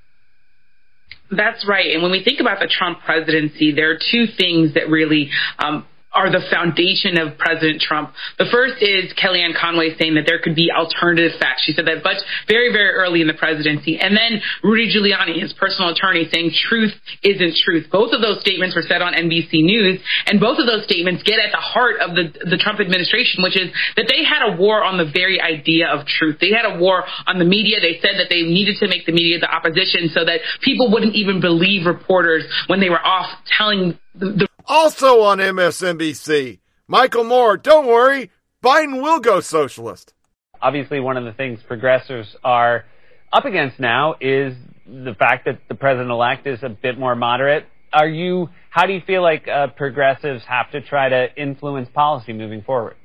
That's right. And when we think about the Trump presidency, there are two things that really um, are the foundation of President Trump. The first is Kellyanne Conway saying that there could be alternative facts. She said that but very, very early in the presidency. And then Rudy Giuliani, his personal attorney, saying truth isn't truth. Both of those statements were said on NBC News, and both of those statements get at the heart of the, the Trump administration, which is that they had a war on the very idea of truth. They had a war on the media. They said that they needed to make the media the opposition so that people wouldn't even believe reporters when they were off telling the, also on MSNBC, Michael Moore, don't worry, Biden will go socialist. Obviously, one of the things progressives are up against now is the fact that the president elect is a bit more moderate. Are you, how do you feel like uh, progressives have to try to influence policy moving forward?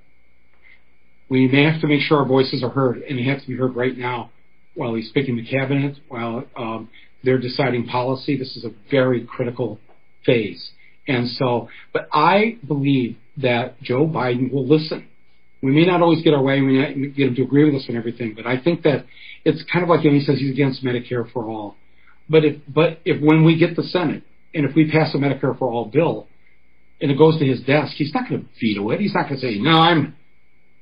We may have to make sure our voices are heard, and they have to be heard right now while he's picking the cabinet, while um, they're deciding policy. This is a very critical phase. And so, but I believe that Joe Biden will listen. We may not always get our way, we may not get him to agree with us on everything, but I think that it's kind of like when he says he's against Medicare for all. But if, but if when we get the Senate, and if we pass a Medicare for all bill, and it goes to his desk, he's not going to veto it. He's not going to say, no, I'm,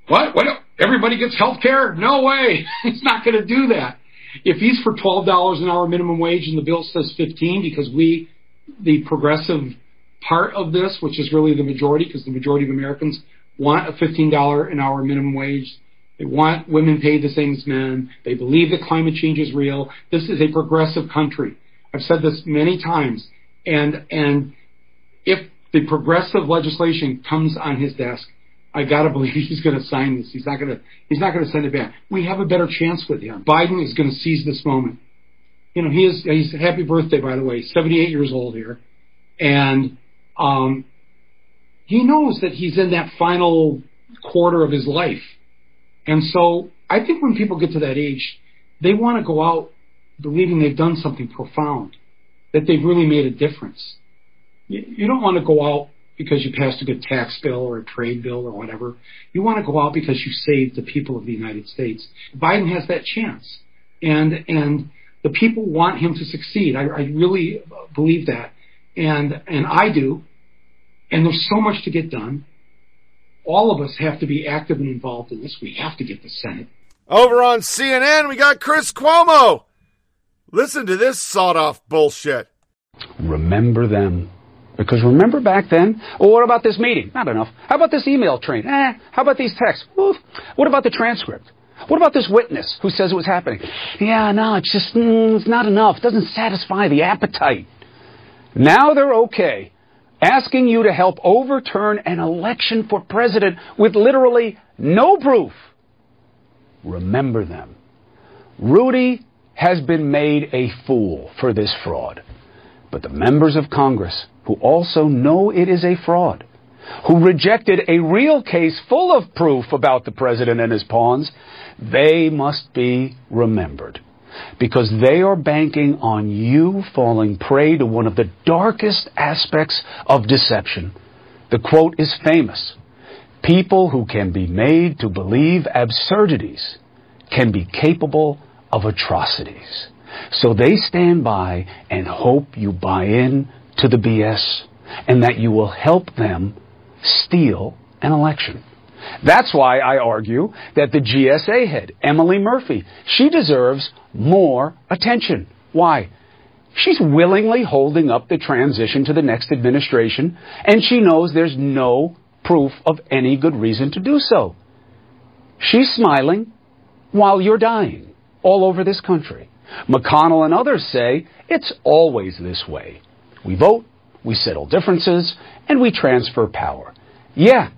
what? What? Everybody gets health care? No way. [LAUGHS] he's not going to do that. If he's for $12 an hour minimum wage and the bill says 15 because we, the progressive part of this, which is really the majority, because the majority of Americans want a $15 an hour minimum wage. They want women paid the same as men. They believe that climate change is real. This is a progressive country. I've said this many times. And, and if the progressive legislation comes on his desk, I gotta believe [LAUGHS] he's gonna sign this. He's not gonna, he's not gonna send it back. We have a better chance with him. Biden is gonna seize this moment. You know, he is, he's, happy birthday, by the way, 78 years old here. And, um, he knows that he's in that final quarter of his life and so I think when people get to that age, they want to go out believing they've done something profound, that they've really made a difference. You don't want to go out because you passed a good tax bill or a trade bill or whatever. You want to go out because you saved the people of the United States. Biden has that chance. And, and the people want him to succeed. I, I really believe that. And, and I do. And there's so much to get done all of us have to be active and involved in this. We have to get the Senate. Over on CNN, we got Chris Cuomo. Listen to this sawed off bullshit. Remember them. Because remember back then? Well, what about this meeting? Not enough. How about this email train? Eh. How about these texts? Oof. What about the transcript? What about this witness who says it was happening? Yeah, no, it's just, mm, it's not enough. It doesn't satisfy the appetite. Now they're okay asking you to help overturn an election for president with literally no proof. Remember them. Rudy has been made a fool for this fraud. But the members of Congress, who also know it is a fraud, who rejected a real case full of proof about the president and his pawns, they must be remembered because they are banking on you falling prey to one of the darkest aspects of deception. The quote is famous. People who can be made to believe absurdities can be capable of atrocities. So they stand by and hope you buy in to the BS and that you will help them steal an election. That's why I argue that the GSA head, Emily Murphy, she deserves more attention. Why? She's willingly holding up the transition to the next administration, and she knows there's no proof of any good reason to do so. She's smiling while you're dying all over this country. McConnell and others say it's always this way. We vote, we settle differences, and we transfer power. Yeah,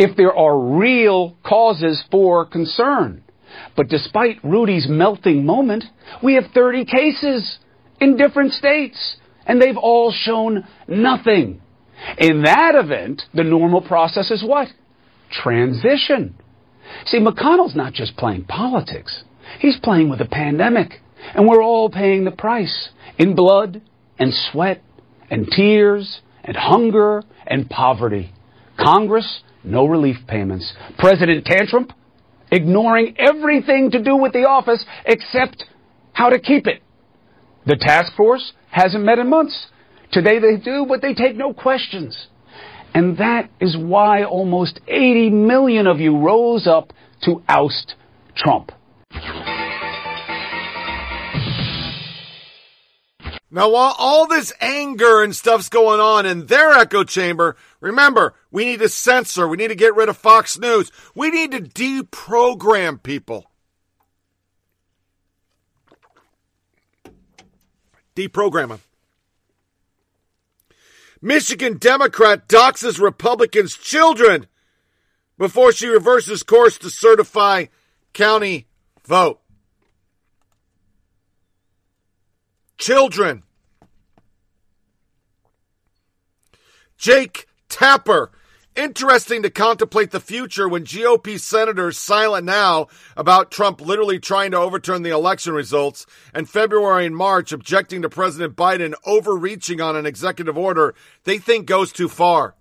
if there are real causes for concern. But despite Rudy's melting moment, we have 30 cases in different states, and they've all shown nothing. In that event, the normal process is what? Transition. See, McConnell's not just playing politics. He's playing with a pandemic, and we're all paying the price in blood and sweat and tears and hunger and poverty. Congress no relief payments. President Tantrum ignoring everything to do with the office except how to keep it. The task force hasn't met in months. Today they do, but they take no questions. And that is why almost 80 million of you rose up to oust Trump. Now, while all this anger and stuff's going on in their echo chamber, remember, we need to censor. We need to get rid of Fox News. We need to deprogram people. Deprogram them. Michigan Democrat doxes Republicans' children before she reverses course to certify county vote. Children. Jake Tapper. Interesting to contemplate the future when GOP senators silent now about Trump literally trying to overturn the election results and February and March objecting to President Biden overreaching on an executive order they think goes too far.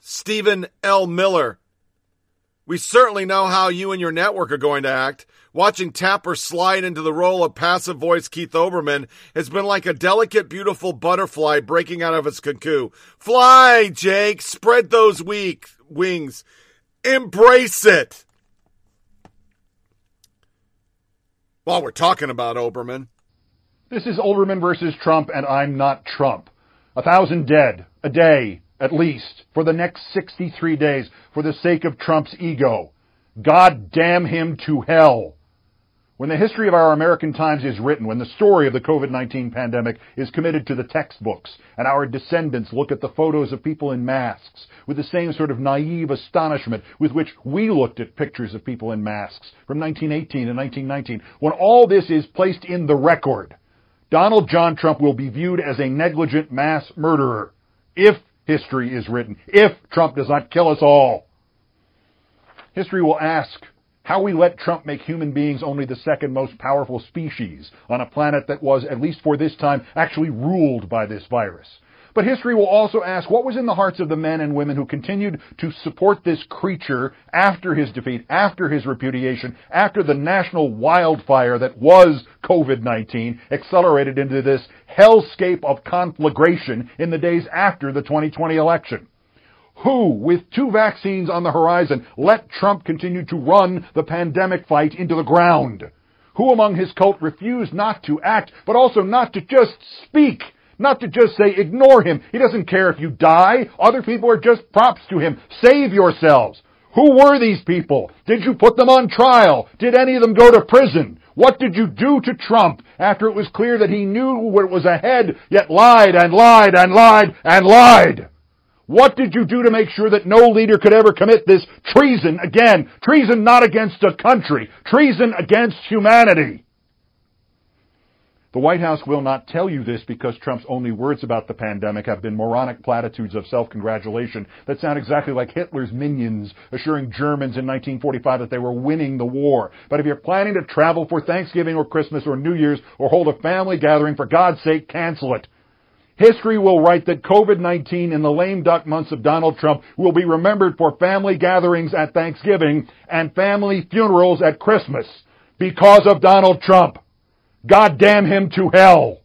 Stephen L. Miller. We certainly know how you and your network are going to act. Watching Tapper slide into the role of passive voice Keith Olbermann has been like a delicate, beautiful butterfly breaking out of its cocoon. Fly, Jake! Spread those weak wings. Embrace it! While we're talking about Olbermann. This is Olbermann versus Trump, and I'm not Trump. A thousand dead, a day, at least, for the next 63 days, for the sake of Trump's ego. God damn him to hell. When the history of our American times is written, when the story of the COVID-19 pandemic is committed to the textbooks, and our descendants look at the photos of people in masks with the same sort of naive astonishment with which we looked at pictures of people in masks from 1918 and 1919, when all this is placed in the record, Donald John Trump will be viewed as a negligent mass murderer if history is written, if Trump does not kill us all. History will ask how we let Trump make human beings only the second most powerful species on a planet that was, at least for this time, actually ruled by this virus. But history will also ask what was in the hearts of the men and women who continued to support this creature after his defeat, after his repudiation, after the national wildfire that was COVID-19 accelerated into this hellscape of conflagration in the days after the 2020 election. Who, with two vaccines on the horizon, let Trump continue to run the pandemic fight into the ground? Who among his cult refused not to act, but also not to just speak? Not to just say, ignore him. He doesn't care if you die. Other people are just props to him. Save yourselves. Who were these people? Did you put them on trial? Did any of them go to prison? What did you do to Trump after it was clear that he knew what was ahead, yet lied and lied and lied and lied? What did you do to make sure that no leader could ever commit this treason again? Treason not against a country. Treason against humanity. The White House will not tell you this because Trump's only words about the pandemic have been moronic platitudes of self-congratulation that sound exactly like Hitler's minions assuring Germans in 1945 that they were winning the war. But if you're planning to travel for Thanksgiving or Christmas or New Year's or hold a family gathering, for God's sake, cancel it. History will write that COVID-19 in the lame duck months of Donald Trump will be remembered for family gatherings at Thanksgiving and family funerals at Christmas because of Donald Trump. God damn him to hell.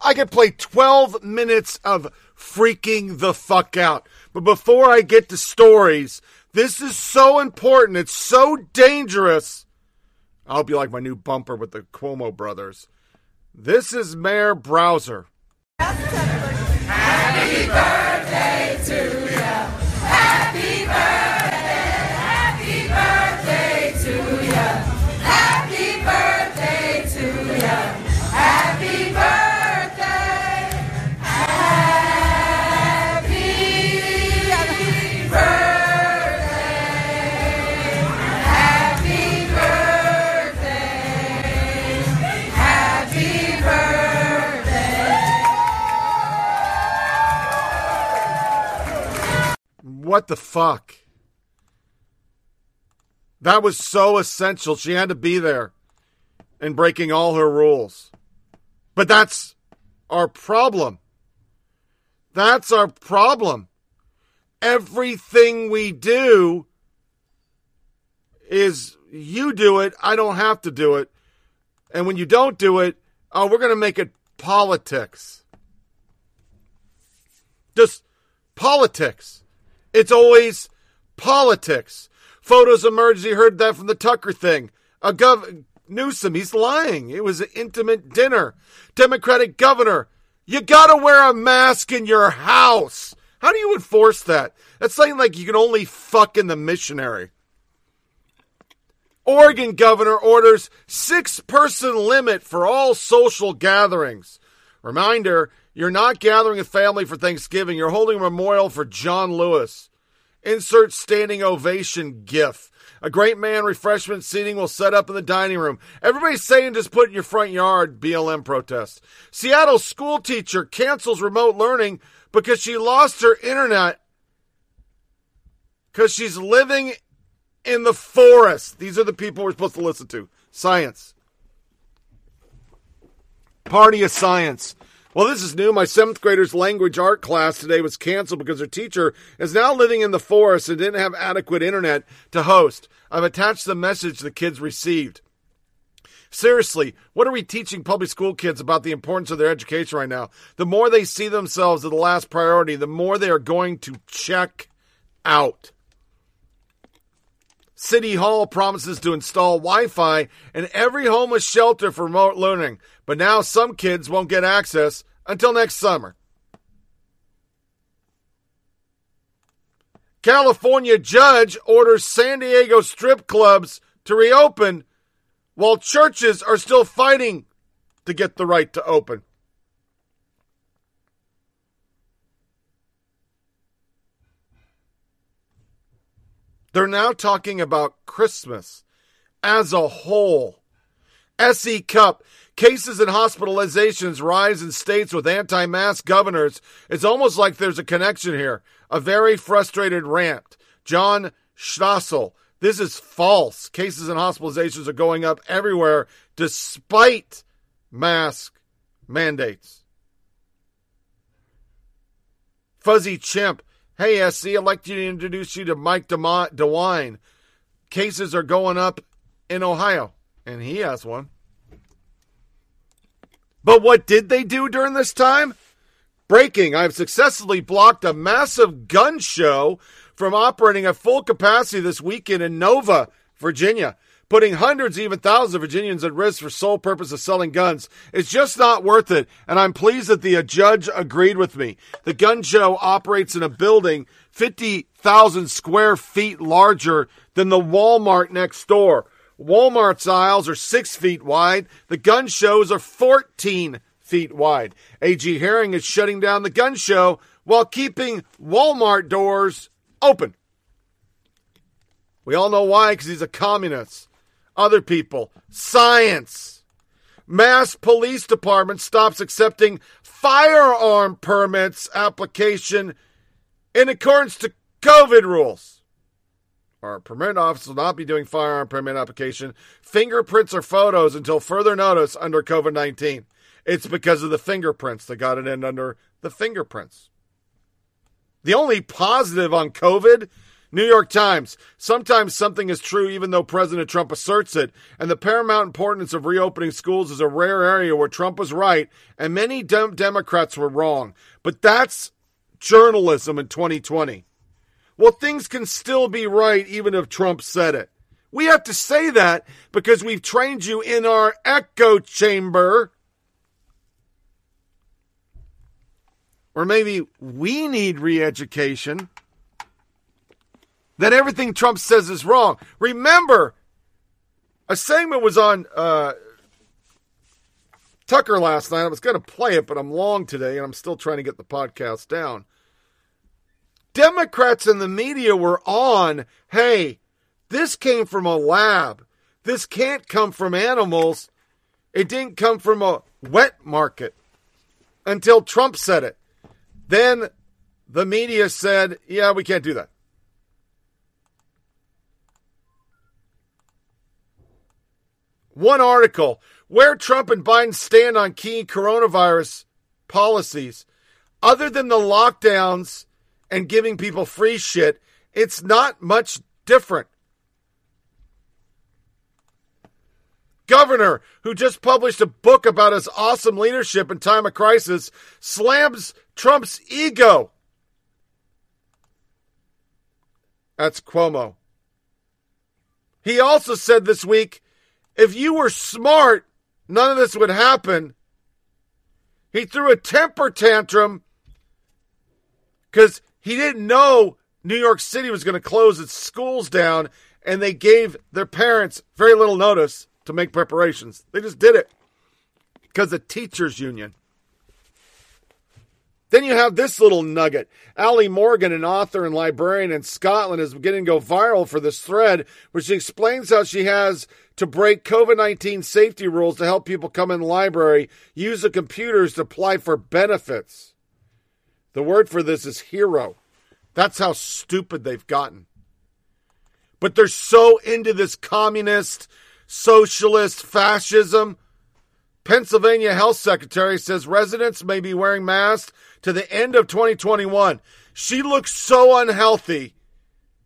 I could play 12 minutes of freaking the fuck out. But before I get to stories, this is so important. It's so dangerous. I hope you like my new bumper with the Cuomo brothers. This is Mayor Bowser. Happy birthday to What the fuck? That was so essential. She had to be there and breaking all her rules. But that's our problem. That's our problem. Everything we do is you do it, I don't have to do it. And when you don't do it, oh, we're going to make it politics. Just politics. It's always politics. Photos emerged. You heard that from the Tucker thing. A gov Newsom, he's lying. It was an intimate dinner. Democratic governor, you gotta wear a mask in your house. How do you enforce that? That's something like you can only fuck in the missionary. Oregon governor orders six person limit for all social gatherings. Reminder, you're not gathering a family for Thanksgiving. You're holding a memorial for John Lewis. Insert standing ovation gif. A great man refreshment seating will set up in the dining room. Everybody's saying just put in your front yard BLM protest. Seattle school teacher cancels remote learning because she lost her internet because she's living in the forest. These are the people we're supposed to listen to. Science. Party of science. Well, this is new. My seventh grader's language art class today was canceled because her teacher is now living in the forest and didn't have adequate internet to host. I've attached the message the kids received. Seriously, what are we teaching public school kids about the importance of their education right now? The more they see themselves as the last priority, the more they are going to check out. City Hall promises to install Wi Fi in every homeless shelter for remote learning, but now some kids won't get access until next summer. California judge orders San Diego strip clubs to reopen while churches are still fighting to get the right to open. They're now talking about Christmas as a whole. S.E. Cupp. Cases and hospitalizations rise in states with anti mask governors. It's almost like there's a connection here. A very frustrated rant. John Stossel. This is false. Cases and hospitalizations are going up everywhere despite mask mandates. Fuzzy Chimp. Hey, SC, I'd like to introduce you to Mike DeWine. Cases are going up in Ohio, and he has one. But what did they do during this time? Breaking. I've successfully blocked a massive gun show from operating at full capacity this weekend in Nova, Virginia, putting hundreds, even thousands of Virginians at risk for sole purpose of selling guns. It's just not worth it, and I'm pleased that the uh, judge agreed with me. The gun show operates in a building 50,000 square feet larger than the Walmart next door. Walmart's aisles are six feet wide. The gun shows are 14 feet wide. A.G. Herring is shutting down the gun show while keeping Walmart doors open. We all know why, because he's a communist. Other people, science. Mass police department stops accepting firearm permits application in accordance to COVID rules. Our permit office will not be doing firearm permit application, fingerprints, or photos until further notice under COVID 19. It's because of the fingerprints. They got it in under the fingerprints. The only positive on COVID, New York Times. Sometimes something is true even though President Trump asserts it, and the paramount importance of reopening schools is a rare area where Trump was right and many dem- Democrats were wrong. But that's journalism in 2020. Well, things can still be right even if Trump said it. We have to say that because we've trained you in our echo chamber. Or maybe we need re education that everything Trump says is wrong. Remember, a segment was on uh, Tucker last night. I was going to play it, but I'm long today and I'm still trying to get the podcast down. Democrats and the media were on, hey, this came from a lab. This can't come from animals. It didn't come from a wet market until Trump said it. Then the media said, yeah, we can't do that. One article where Trump and Biden stand on key coronavirus policies. Other than the lockdowns and giving people free shit, it's not much different. Governor, who just published a book about his awesome leadership in time of crisis, slams Trump's ego. That's Cuomo. He also said this week if you were smart, none of this would happen. He threw a temper tantrum because he didn't know New York City was going to close its schools down, and they gave their parents very little notice to make preparations. They just did it because the teachers' union. Then you have this little nugget. Ali Morgan, an author and librarian in Scotland, is beginning to go viral for this thread, which explains how she has to break COVID 19 safety rules to help people come in the library, use the computers to apply for benefits. The word for this is hero. That's how stupid they've gotten. But they're so into this communist, socialist, fascism. Pennsylvania Health Secretary says residents may be wearing masks to the end of 2021. She looks so unhealthy.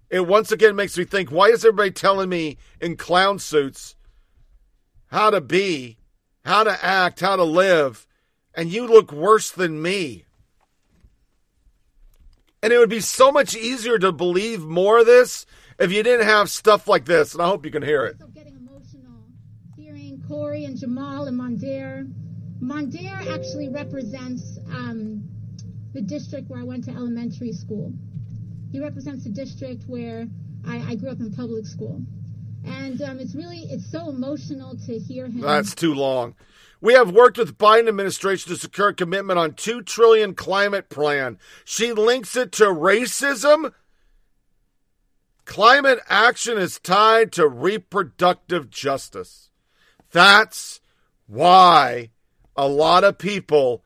It once again makes me think why is everybody telling me in clown suits how to be, how to act, how to live, and you look worse than me? And it would be so much easier to believe more of this if you didn't have stuff like this. And I hope you can hear it. Cori and Jamaal and Mondaire. Mondaire actually represents um, the district where I went to elementary school. He represents the district where I, I grew up in public school. And um, it's really, it's so emotional to hear him. That's too long. We have worked with Biden administration to secure commitment on 2 trillion climate plan. She links it to racism. Climate action is tied to reproductive justice. That's why a lot of people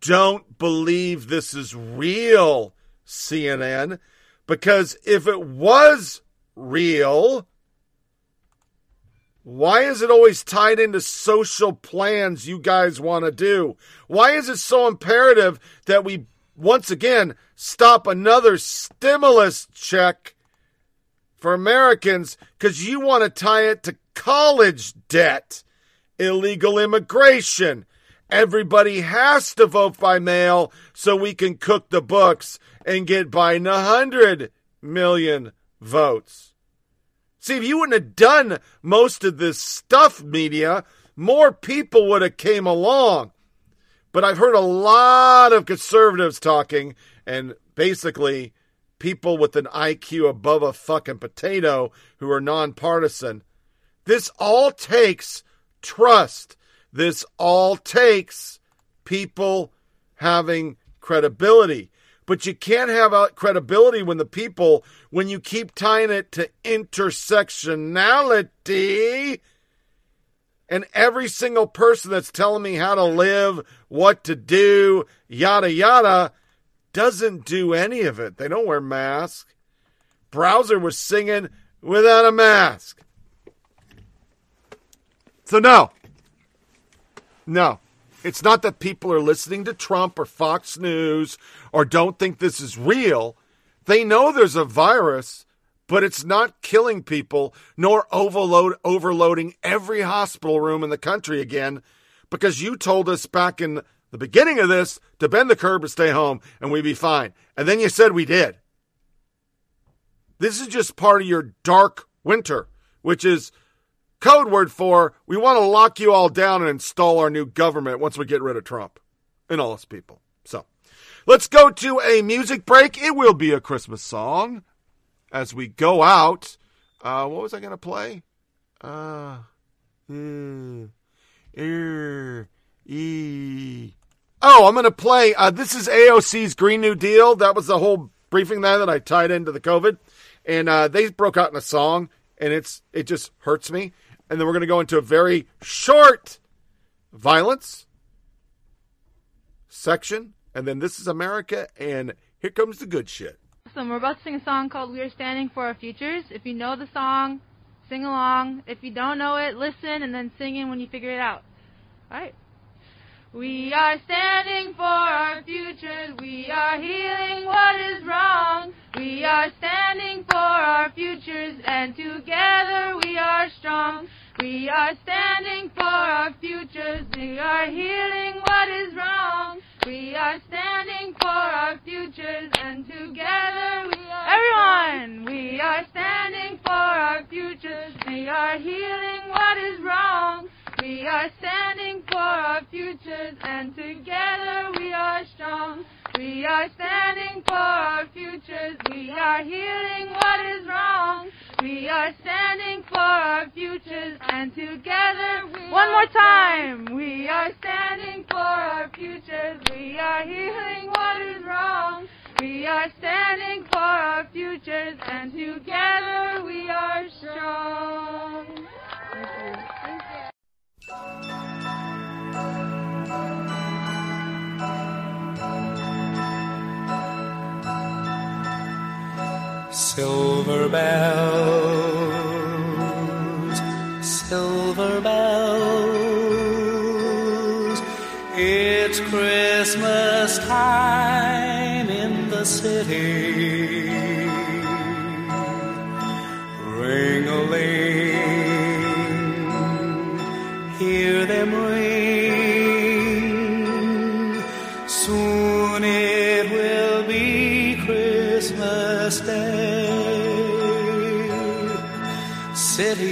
don't believe this is real, CNN, because if it was real, why is it always tied into social plans you guys want to do? Why is it so imperative that we once again stop another stimulus check for Americans because you want to tie it to college debt, illegal immigration? Everybody has to vote by mail so we can cook the books and get Biden a hundred million votes. See, if you wouldn't have done most of this stuff, media, more people would have came along. But I've heard a lot of conservatives talking, and basically people with an IQ above a fucking potato who are nonpartisan. This all takes trust. This all takes people having credibility. But you can't have credibility when the people, when you keep tying it to intersectionality, and every single person that's telling me how to live, what to do, yada yada, doesn't do any of it. They don't wear masks. Bowser was singing without a mask. So, no. No. It's not that people are listening to Trump or Fox News or don't think this is real. They know there's a virus, but it's not killing people nor overload overloading every hospital room in the country again because you told us back in the beginning of this to bend the curb and stay home and we'd be fine. And then you said we did. This is just part of your dark winter, which is code word for we want to lock you all down and install our new government once we get rid of Trump and all his people. So let's go to a music break. It will be a Christmas song as we go out. Uh, what was I going to play? Uh, mm, er, e. Oh, I'm going to play. Uh, this is AOC's Green New Deal. That was the whole briefing there that I tied into the COVID, and uh, they broke out in a song, and it's it just hurts me. And then we're going to go into a very short violence section, and then this is America, and here comes the good shit. So we're about to sing a song called We Are Standing for Our Futures. If you know the song, sing along. If you don't know it, listen and then sing in when you figure it out. Alright. We are standing for our futures. We are healing what is wrong. We are standing for our futures and together we are strong. We are standing for our futures. We are healing what is wrong. We are standing for our futures and together we are Everyone, we are standing for our futures. We are healing what is wrong. We are standing for our futures and together we are strong. We are standing for our futures. We are healing what is wrong. We are standing for our futures and together we One more time. We are standing for our futures. We are healing what is wrong. We are standing for our futures and together we are strong. Thank you. Thank you. Silver bells, silver bells. It's Christmas time in the city.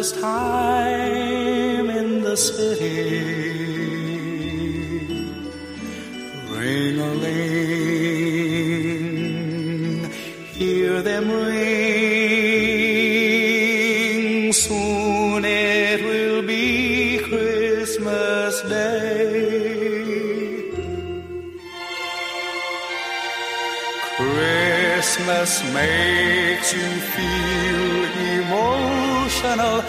Christmas time in the city. Ring a ling, hear them ring. Soon it will be Christmas Day. Christmas makes you feel emotional.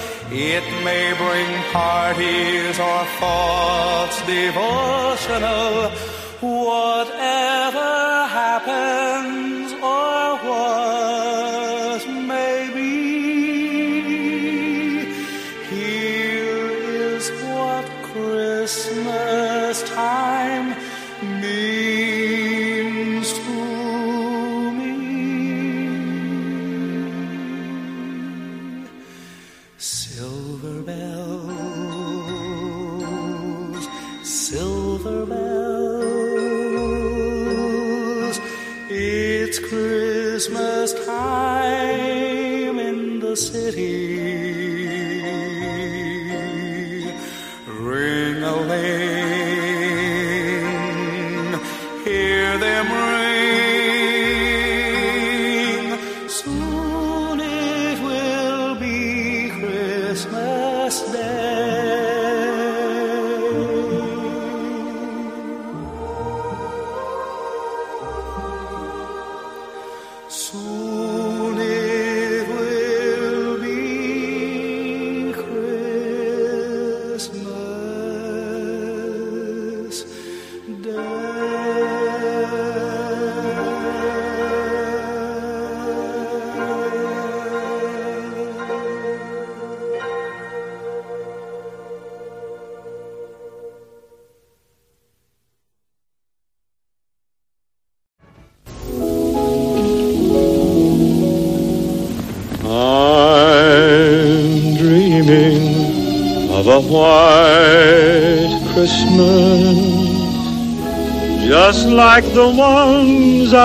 It may bring parties or thoughts devotional.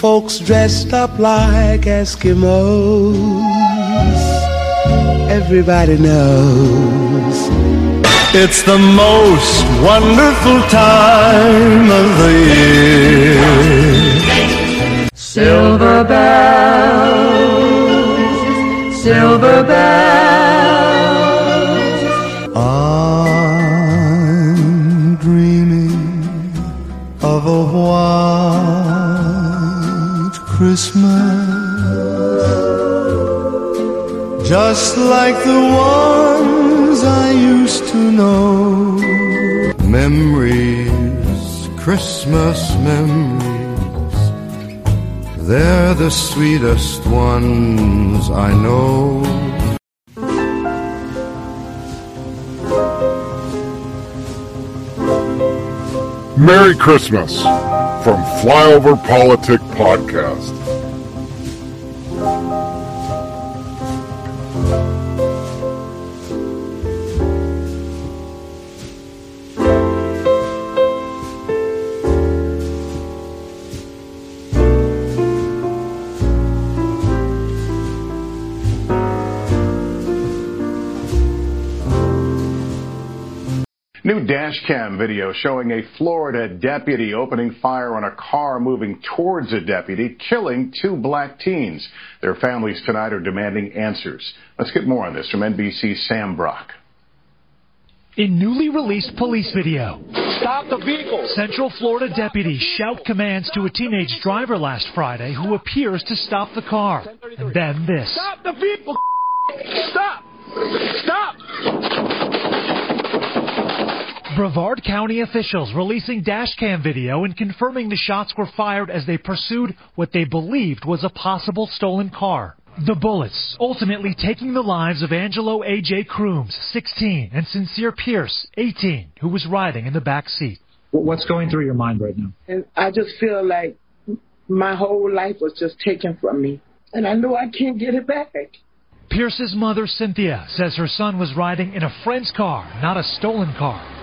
And folks dressed up like Eskimos. Everybody knows. It's the most wonderful time of the year. Silver bells, silver bells. Just like the ones I used to know. Memories, Christmas memories, they're the sweetest ones I know. Merry Christmas from Flyover Politic Podcast. New dash cam video showing a Florida deputy opening fire on a car moving towards a deputy, killing two black teens. Their families tonight are demanding answers. Let's get more on this from NBC's Sam Brock. In newly released police video, Stop the vehicle. Central Florida deputies shout commands to a teenage driver last Friday who appears to stop the car. And then this. Stop the vehicle. Stop. Stop. Brevard County officials releasing dashcam video and confirming the shots were fired as they pursued what they believed was a possible stolen car. The bullets ultimately taking the lives of Angelo A.J. Crooms, 16, and Sincere Pierce, 18, who was riding in the back seat. What's going through your mind right now? And I just feel like my whole life was just taken from me. And I know I can't get it back. Pierce's mother, Cynthia, says her son was riding in a friend's car, not a stolen car.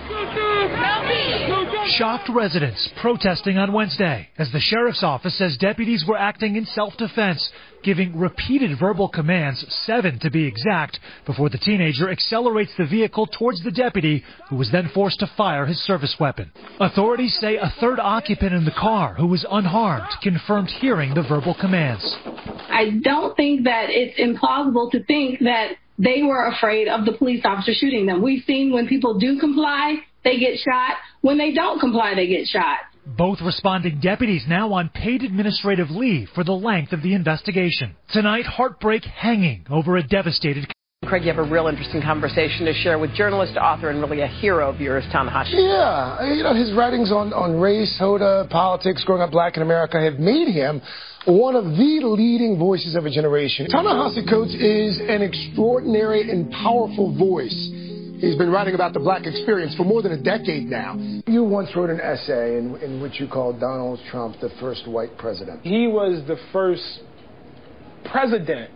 Shocked residents protesting on Wednesday as the sheriff's office says deputies were acting in self-defense, giving repeated verbal commands, seven to be exact, before the teenager accelerates the vehicle towards the deputy, who was then forced to fire his service weapon. Authorities say a third occupant in the car, who was unharmed, confirmed hearing the verbal commands. I don't think that it's implausible to think that they were afraid of the police officer shooting them. We've seen when people do comply, they get shot. When they don't comply, they get shot. Both responding deputies now on paid administrative leave for the length of the investigation. Tonight, heartbreak hanging over a devastated. Craig, you have a real interesting conversation to share with journalist, author, and really a hero of yours, Ta-Nehisi. Yeah, you know, his writings on, on race, Hoda, politics, growing up black in America have made him one of the leading voices of a generation. Ta-Nehisi Coates is an extraordinary and powerful voice. He's been writing about the black experience for more than a decade now. You once wrote an essay in, in which you called Donald Trump the first white president. He was the first president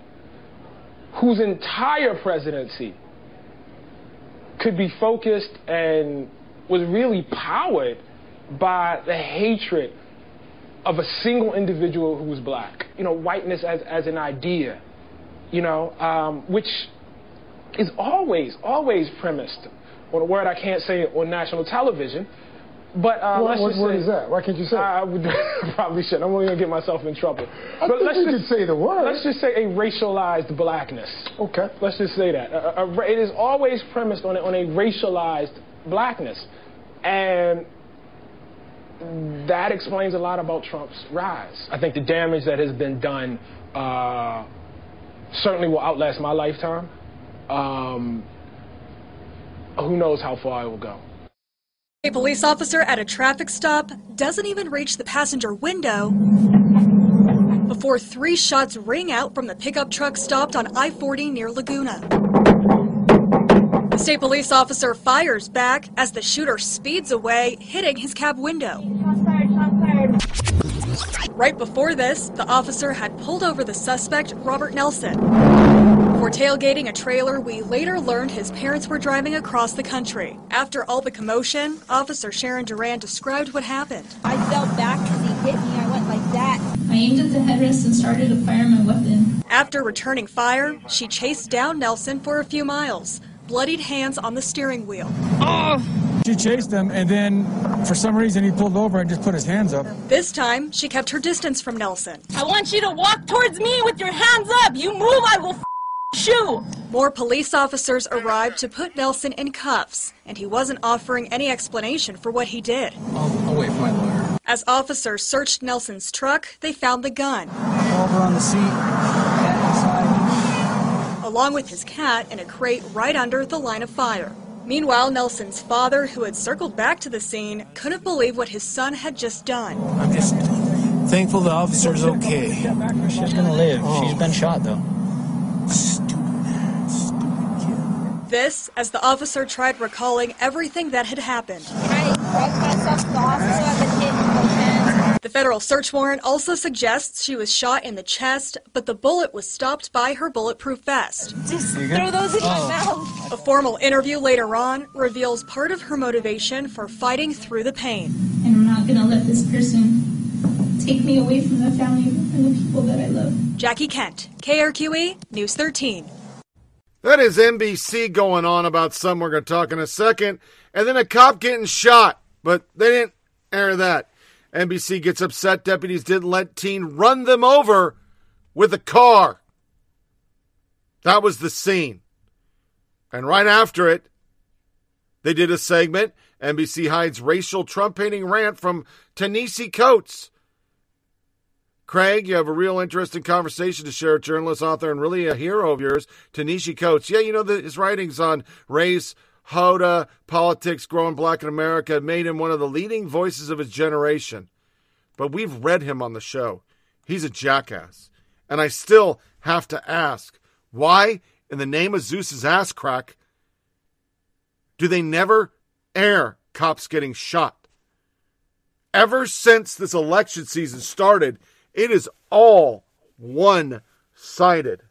whose entire presidency could be focused and was really powered by the hatred of a single individual who was black. You know, whiteness as, as an idea, you know, um, which is always, always premised on a word I can't say on national television. But uh, what, what word say, is that? Why can't you say? I would [LAUGHS] probably should. I'm only gonna get myself in trouble. I but let's you just say the word. Let's just say a racialized blackness. Okay. Let's just say that. A, a, it is always premised on a, on a racialized blackness, and that explains a lot about Trump's rise. I think the damage that has been done uh, certainly will outlast my lifetime. Um, who knows how far it will go. A police officer at a traffic stop doesn't even reach the passenger window before three shots ring out from the pickup truck stopped on I 40 near Laguna. The state police officer fires back as the shooter speeds away, hitting his cab window. Right before this, the officer had pulled over the suspect, Robert Nelson. For tailgating a trailer, we later learned his parents were driving across the country. After all the commotion, Officer Sharon Duran described what happened. I fell back because he hit me. I went like that. I aimed at the headrest and started to fire my weapon. After returning fire, she chased down Nelson for a few miles, bloodied hands on the steering wheel. Oh! She chased him, and then for some reason he pulled over and just put his hands up. This time, she kept her distance from Nelson. I want you to walk towards me with your hands up. You move, I will f- shoot. More police officers arrived to put Nelson in cuffs, and he wasn't offering any explanation for what he did. I'll, I'll wait for my lawyer. As officers searched Nelson's truck, they found the gun, Over on the seat. Cat inside. along with his cat in a crate right under the line of fire. Meanwhile, Nelson's father, who had circled back to the scene, couldn't believe what his son had just done. I'm just thankful the officer's okay. She's gonna live. Oh. She's been shot though. This, as the officer tried recalling everything that had happened. I drugged myself to the hospital. I've been hit in both hands. The federal search warrant also suggests she was shot in the chest, but the bullet was stopped by her bulletproof vest. Just throw those in my oh. mouth. A formal interview later on reveals part of her motivation for fighting through the pain. And I'm not gonna let this person take me away from the family and the people that I love. Jackie Kent, KRQE, News 13. That is NBC going on about something we're going to talk in a second. And then a cop getting shot, but they didn't air that. NBC gets upset deputies didn't let teen run them over with a car. That was the scene. And right after it, they did a segment. NBC hides racial Trump hating rant from Ta-Nehisi Coates. Craig, you have a real interesting conversation to share journalist, author, and really a hero of yours, Ta-Nehisi Coates. Yeah, you know, the, his writings on race, Hoda, politics, growing black in America made him one of the leading voices of his generation. But we've read him on the show. He's a jackass. And I still have to ask, why, in the name of Zeus's ass crack, do they never air cops getting shot? Ever since this election season started, it is all one sided.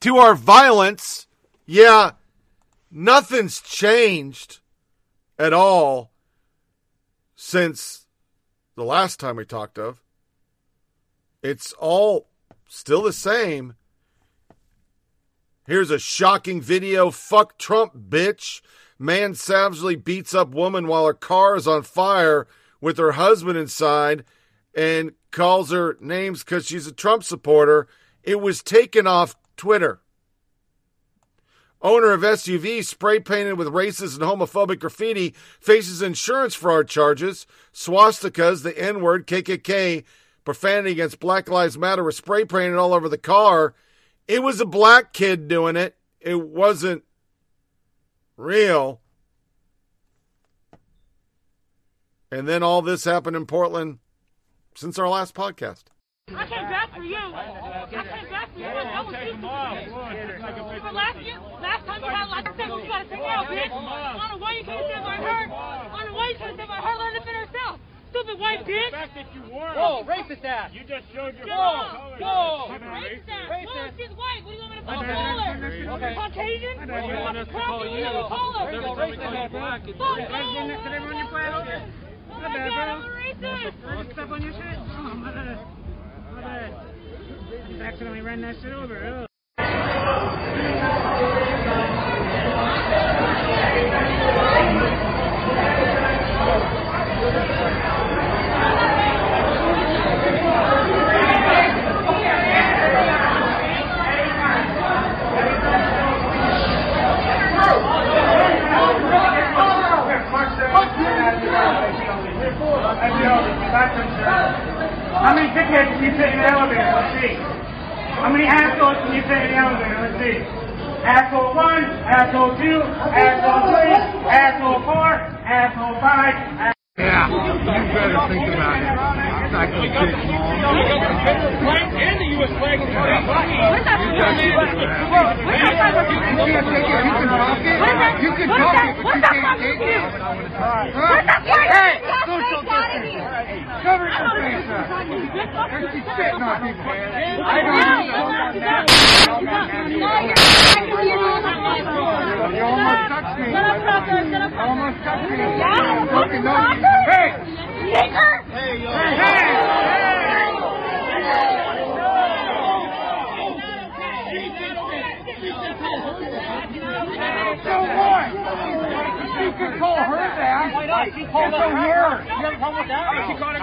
To our violence, yeah, nothing's changed at all since the last time we talked of. It's all still the same. Here's a shocking video. Fuck Trump, bitch. Man savagely beats up woman while her car is on fire with her husband inside and calls her names because she's a Trump supporter. It was taken off Twitter. Owner of SUV spray painted with racist and homophobic graffiti faces insurance fraud charges. Swastikas, the N word, KKK, profanity against Black Lives Matter was spray painted all over the car. It was a black kid doing it. It wasn't real. And then all this happened in Portland since our last podcast. I came back for you. I came back for you. I was used to For last year, last time you had like I said, you gotta take me out, bitch. I don't know why you can't say my hurt. I don't know why you can't say my hurt. Let her defend herself. Stupid white bitch. The fact that you were. Whoa, racist ass. You just showed your Whoa, whoa. Racist ass. Whoa, she's white. What do you want me to call her? Okay. Caucasian? What do you want us to call you? Call her. There you go, racist ass. Fuck. Oh, my God, I'm a racist. Step on your shit? Oh, my God. Just accidentally ran that shit over. How many dickheads can you fit in an elevator? Let's see. How many assholes can you fit in an elevator? Let's see. Asshole one, asshole two, asshole three, asshole four, asshole five. Ass- yeah, you better think about it. Psycho bitch, mom. And the U.S. flag is Where's that You can't take it. You can talk it. You can talk it, but you can't take it. Where's that flag? Hey, social distancing. Cover your face up. There's she's spitting on people. I You almost touched me. I almost touched me. Fucking no. Hey! Hey, yo. Hey! Hey! So what? You can call her that. Why not? She called us her. You have a problem with that? She called us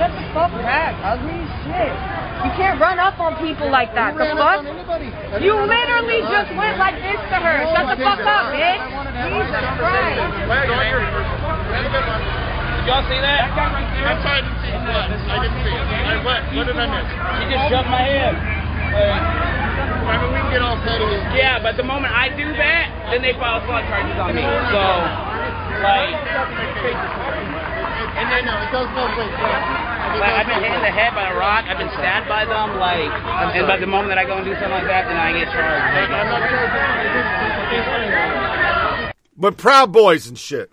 Shut the fuck back, ugly shit. You can't run up on people like that. The fuck? You literally just went like this to her. Shut the fuck up, bitch. Jesus Christ. Did y'all see that? I'm sorry, I didn't see what? I didn't see it. I, what? What did I miss? She just shoved my head. I mean, we can get all petty. Yeah, but the moment I do that, then they file fraud charges on me. So, like, And then, no, it goes both ways. Like I've been hit in the head by a rock. I've been stabbed by them. Like, and by the moment that I go and do something like that, then I get charged. I'm not sure. but Proud Boys and shit.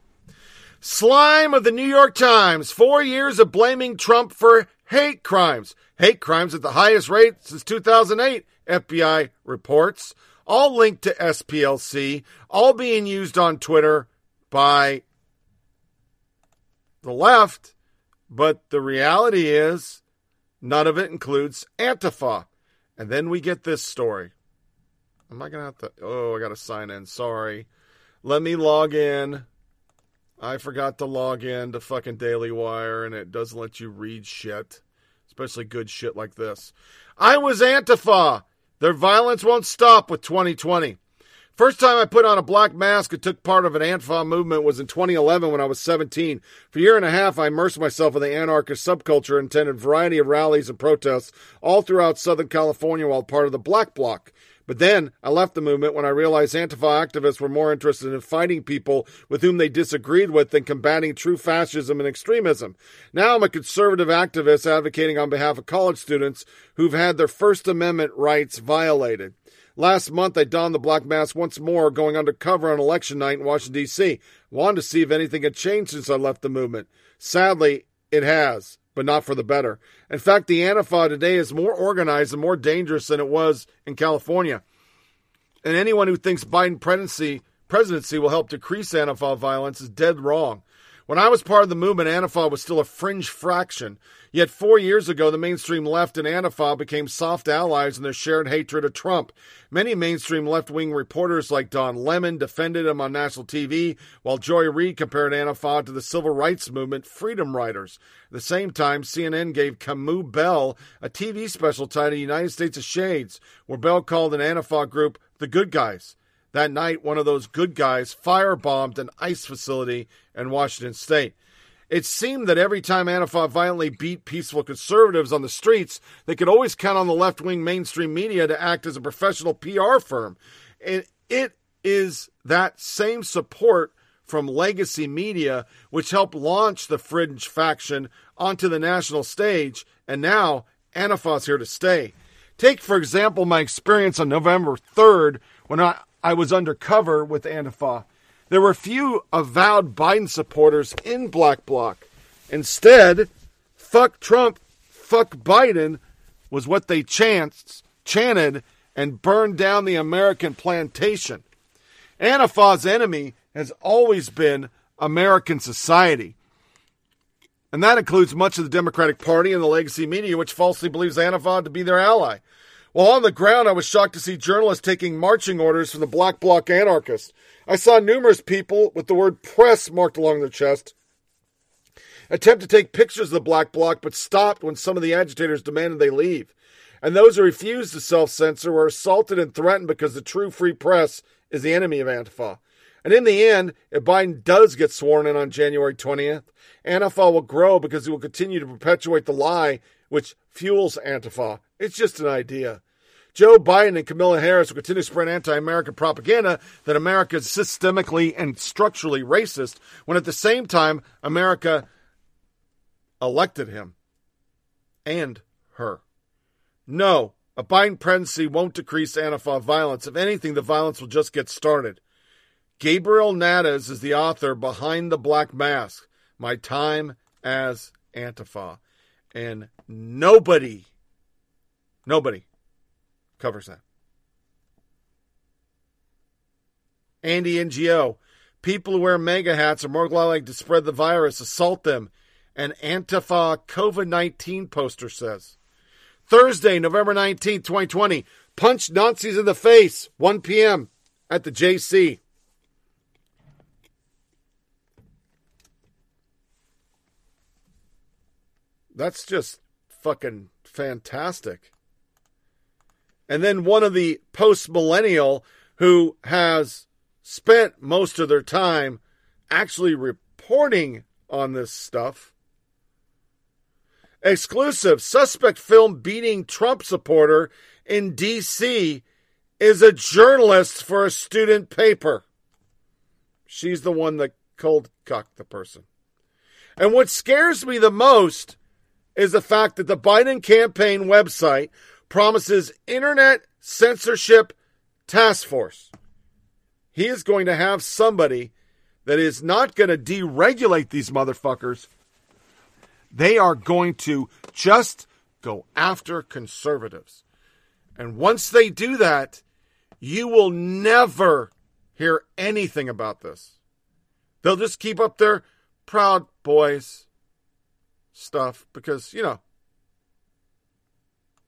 Slime of the New York Times, four years of blaming Trump for hate crimes. Hate crimes at the highest rate since 2008, FBI reports. All linked to SPLC, all being used on Twitter by the left. But the reality is, none of it includes Antifa. And then we get this story. Am I going to have to? Oh, I got to sign in. Sorry. Let me log in. I forgot to log in to fucking Daily Wire and it doesn't let you read shit, especially good shit like this. I was Antifa. Their violence won't stop with 2020. First time I put on a black mask and took part of an Antifa movement was in 2011 when I was 17. For a year and a half, I immersed myself in the anarchist subculture and attended a variety of rallies and protests all throughout Southern California while part of the Black Bloc. But then I left the movement when I realized Antifa activists were more interested in fighting people with whom they disagreed with than combating true fascism and extremism. Now I'm a conservative activist advocating on behalf of college students who've had their First Amendment rights violated. Last month, I donned the black mask once more, going undercover on election night in Washington, D.C. Wanted to see if anything had changed since I left the movement. Sadly, it has, but not for the better. In fact, the Antifa today is more organized and more dangerous than it was in California. And anyone who thinks Biden presidency, presidency will help decrease Antifa violence is dead wrong. When I was part of the movement, Antifa was still a fringe fraction. Yet four years ago, the mainstream left and Antifa became soft allies in their shared hatred of Trump. Many mainstream left wing reporters like Don Lemon defended him on national TV, while Joy Reid compared Antifa to the civil rights movement freedom riders. At the same time, CNN gave Kamau Bell a TV special titled United States of Shades, where Bell called an Antifa group the good guys. That night, one of those good guys firebombed an ICE facility in Washington state. It seemed that every time Antifa violently beat peaceful conservatives on the streets, they could always count on the left wing mainstream media to act as a professional PR firm. And it is that same support from legacy media which helped launch the fringe faction onto the national stage, and now Antifa's here to stay. Take, for example, my experience on November 3rd when I, I was undercover with Antifa. There were few avowed Biden supporters in Black Bloc. Instead, fuck Trump, fuck Biden was what they chants, chanted and burned down the American plantation. Antifa's enemy has always been American society. And that includes much of the Democratic Party and the legacy media, which falsely believes Antifa to be their ally. While on the ground, I was shocked to see journalists taking marching orders from the Black Bloc anarchists. I saw numerous people with the word press marked along their chest attempt to take pictures of the Black Bloc, but stopped when some of the agitators demanded they leave. And those who refused to self censor were assaulted and threatened because the true free press is the enemy of Antifa. And in the end, if Biden does get sworn in on January 20th, Antifa will grow because he will continue to perpetuate the lie which fuels Antifa. It's just an idea. Joe Biden and Kamala Harris will continue to spread anti American propaganda that America is systemically and structurally racist, when at the same time, America elected him and her. No, a Biden presidency won't decrease Antifa violence. If anything, the violence will just get started. Gabriel Nadales is the author behind the Black Mask, My Time as Antifa. And nobody, nobody covers that. Andy Ngo. People who wear mega hats are more likely to spread the virus, assault them, an Antifa COVID 19 poster says. Thursday, November 19th, 2020. Punch Nazis in the face, 1 p.m. at the JC. That's just fucking fantastic. And then one of the post millennial who has spent most of their time actually reporting on this stuff. Exclusive suspect film beating Trump supporter in D.C. is a journalist for a student paper. She's the one that cold cocked the person. And what scares me the most is the fact that the Biden campaign website promises internet censorship task force. He is going to have somebody that is not going to deregulate these motherfuckers. They are going to just go after conservatives. And once they do that, you will never hear anything about this. They'll just keep up their Proud Boys stuff because, you know,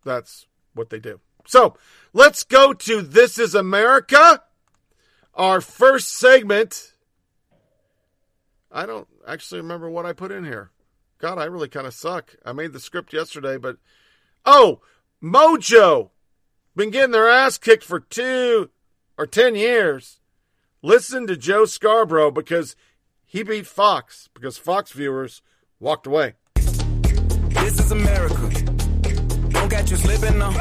that's what they do. So let's go to This is America, our first segment. I don't actually remember what I put in here. God, I really kind of suck. I made the script yesterday, but oh, Mojo been getting their ass kicked for two or ten years. Listen to Joe Scarborough because he beat Fox because Fox viewers walked away. This is America. Don't catch you slipping now.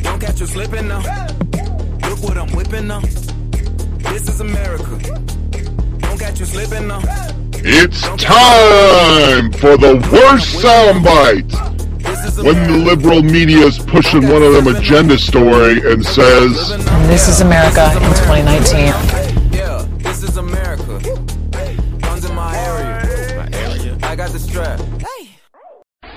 Don't catch you slipping now. Look what I'm whipping now. This is America. Don't catch you slipping now. It's time for the worst soundbite. When the liberal media is pushing one of them agenda story and says, And this is America in 2019.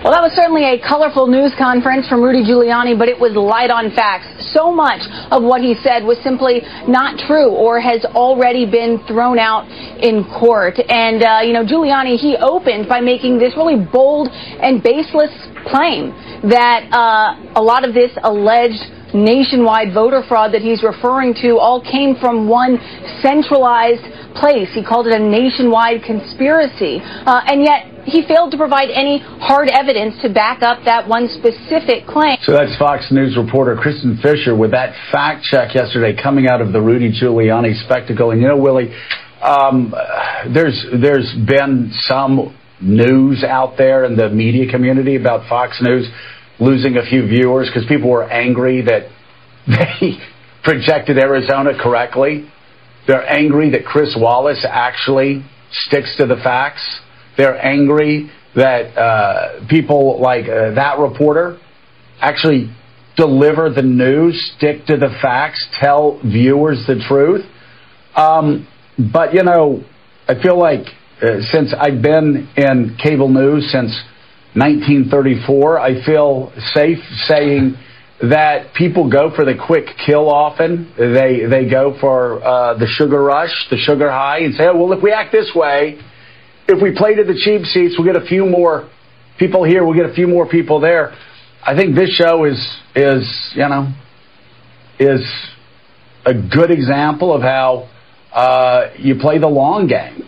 Well, that was certainly a colorful news conference from Rudy Giuliani, but it was light on facts. So much of what he said was simply not true or has already been thrown out in court. And, uh, you know, Giuliani, he opened by making this really bold and baseless claim that uh, a lot of this alleged nationwide voter fraud that he's referring to all came from one centralized place. He called it a nationwide conspiracy. Uh, and yet, he failed to provide any hard evidence to back up that one specific claim. So that's Fox News reporter Kristin Fisher with that fact check yesterday coming out of the Rudy Giuliani spectacle. And you know, Willie, um, there's there's been some news out there in the media community about Fox News losing a few viewers because people were angry that [LAUGHS] they projected Arizona correctly. They're angry that Chris Wallace actually sticks to the facts. They're angry that uh, people like uh, that reporter actually deliver the news, stick to the facts, tell viewers the truth. Um, but, you know, I feel like uh, since I've been in cable news since 1934, I feel safe saying that people go for the quick kill often. They, they go for uh, the sugar rush, the sugar high, and say, oh, well, if we act this way, if we play to the cheap seats, we'll get a few more people here, we'll get a few more people there. I think this show is is you know is a good example of how uh, you play the long game,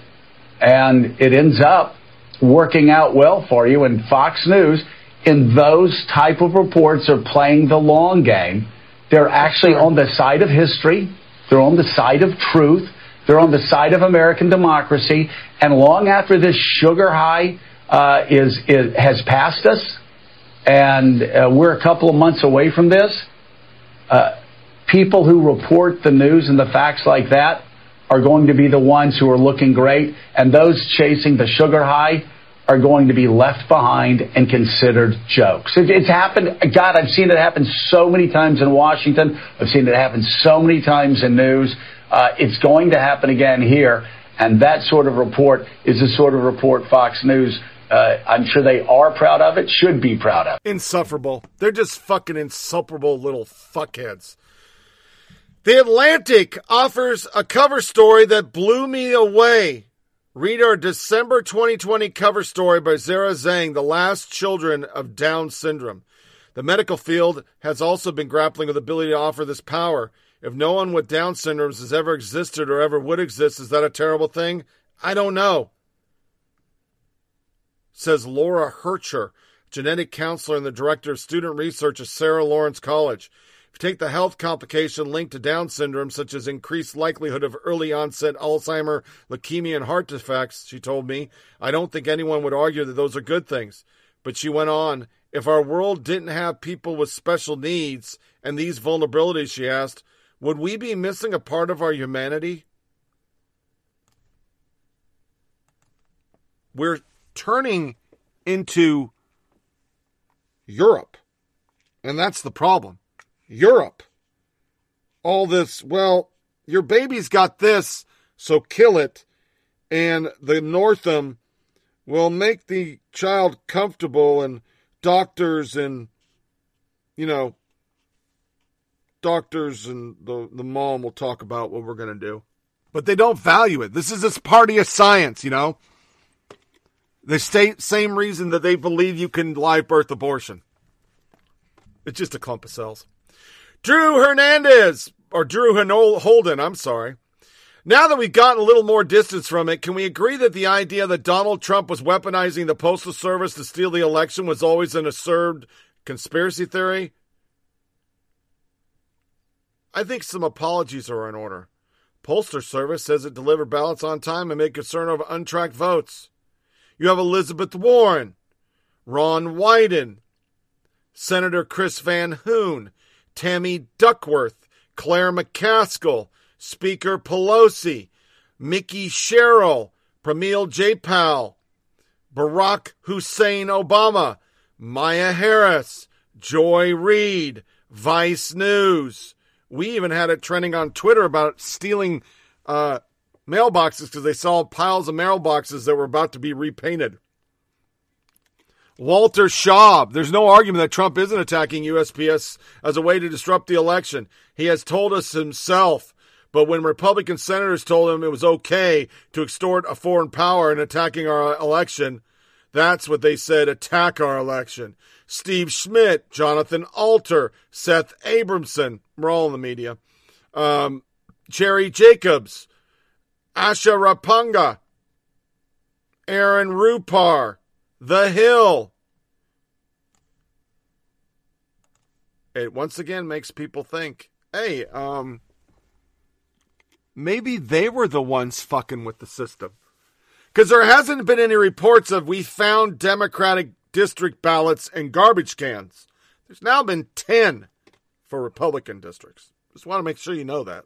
and it ends up working out well for you. And Fox News, in those type of reports, are playing the long game. They're actually on the side of history. They're on the side of truth. They're on the side of American democracy. And long after this sugar high uh, is, is has passed us, and uh, we're a couple of months away from this, uh, people who report the news and the facts like that are going to be the ones who are looking great, and those chasing the sugar high are going to be left behind and considered jokes. It, it's happened. God, I've seen it happen so many times in Washington. I've seen it happen so many times in news. Uh, it's going to happen again here. And that sort of report is the sort of report Fox News, uh, I'm sure they are proud of it, should be proud of. Insufferable. They're just fucking insufferable little fuckheads. The Atlantic offers a cover story that blew me away. Read our December 2020 cover story by Sarah Zhang, The Last Children of Down Syndrome. The medical field has also been grappling with the ability to offer this power. If no one with Down syndromes has ever existed or ever would exist, is that a terrible thing? I don't know. Says Laura Hercher, genetic counselor and the director of student research at Sarah Lawrence College. If you take the health complication linked to Down syndrome, such as increased likelihood of early onset Alzheimer, leukemia, and heart defects, she told me, I don't think anyone would argue that those are good things. But she went on, if our world didn't have people with special needs and these vulnerabilities, she asked, would we be missing a part of our humanity? We're turning into Europe. And that's the problem. Europe. All this, well, your baby's got this, so kill it. and the Northam will make the child comfortable, and doctors and, you know, doctors and the, the mom will talk about what we're going to do. But they don't value it. This is this party of science, you know? The state, same reason that they believe you can live birth abortion. It's just a clump of cells. Drew Hernandez, or Drew Holden, I'm sorry. Now that we've gotten a little more distance from it, can we agree that the idea that Donald Trump was weaponizing the Postal Service to steal the election was always an absurd conspiracy theory? I think some apologies are in order. Postal Service says it delivered ballots on time and made concern over untracked votes. You have Elizabeth Warren, Ron Wyden, Senator Chris Van Hollen, Tammy Duckworth, Claire McCaskill, Speaker Pelosi, Mikie Sherrill, Pramil Jayapal, Barack Hussein Obama, Maya Harris, Joy Reid, Vice News. We even had it trending on Twitter about stealing uh, mailboxes because they saw piles of mailboxes that were about to be repainted. Walter Shaub. There's no argument that Trump isn't attacking USPS as a way to disrupt the election. He has told us himself. But when Republican senators told him it was okay to extort a foreign power in attacking our election, that's what they said attack our election. Steve Schmidt, Jonathan Alter, Seth Abramson, we're all in the media. Um, Jerry Jacobs, Asha Rangappa, Aaron Rupar, The Hill. It once again makes people think, hey, um, maybe they were the ones fucking with the system. Because there hasn't been any reports of we found Democratic district ballots in garbage cans. There's now been 10 for Republican districts. Just want to make sure you know that.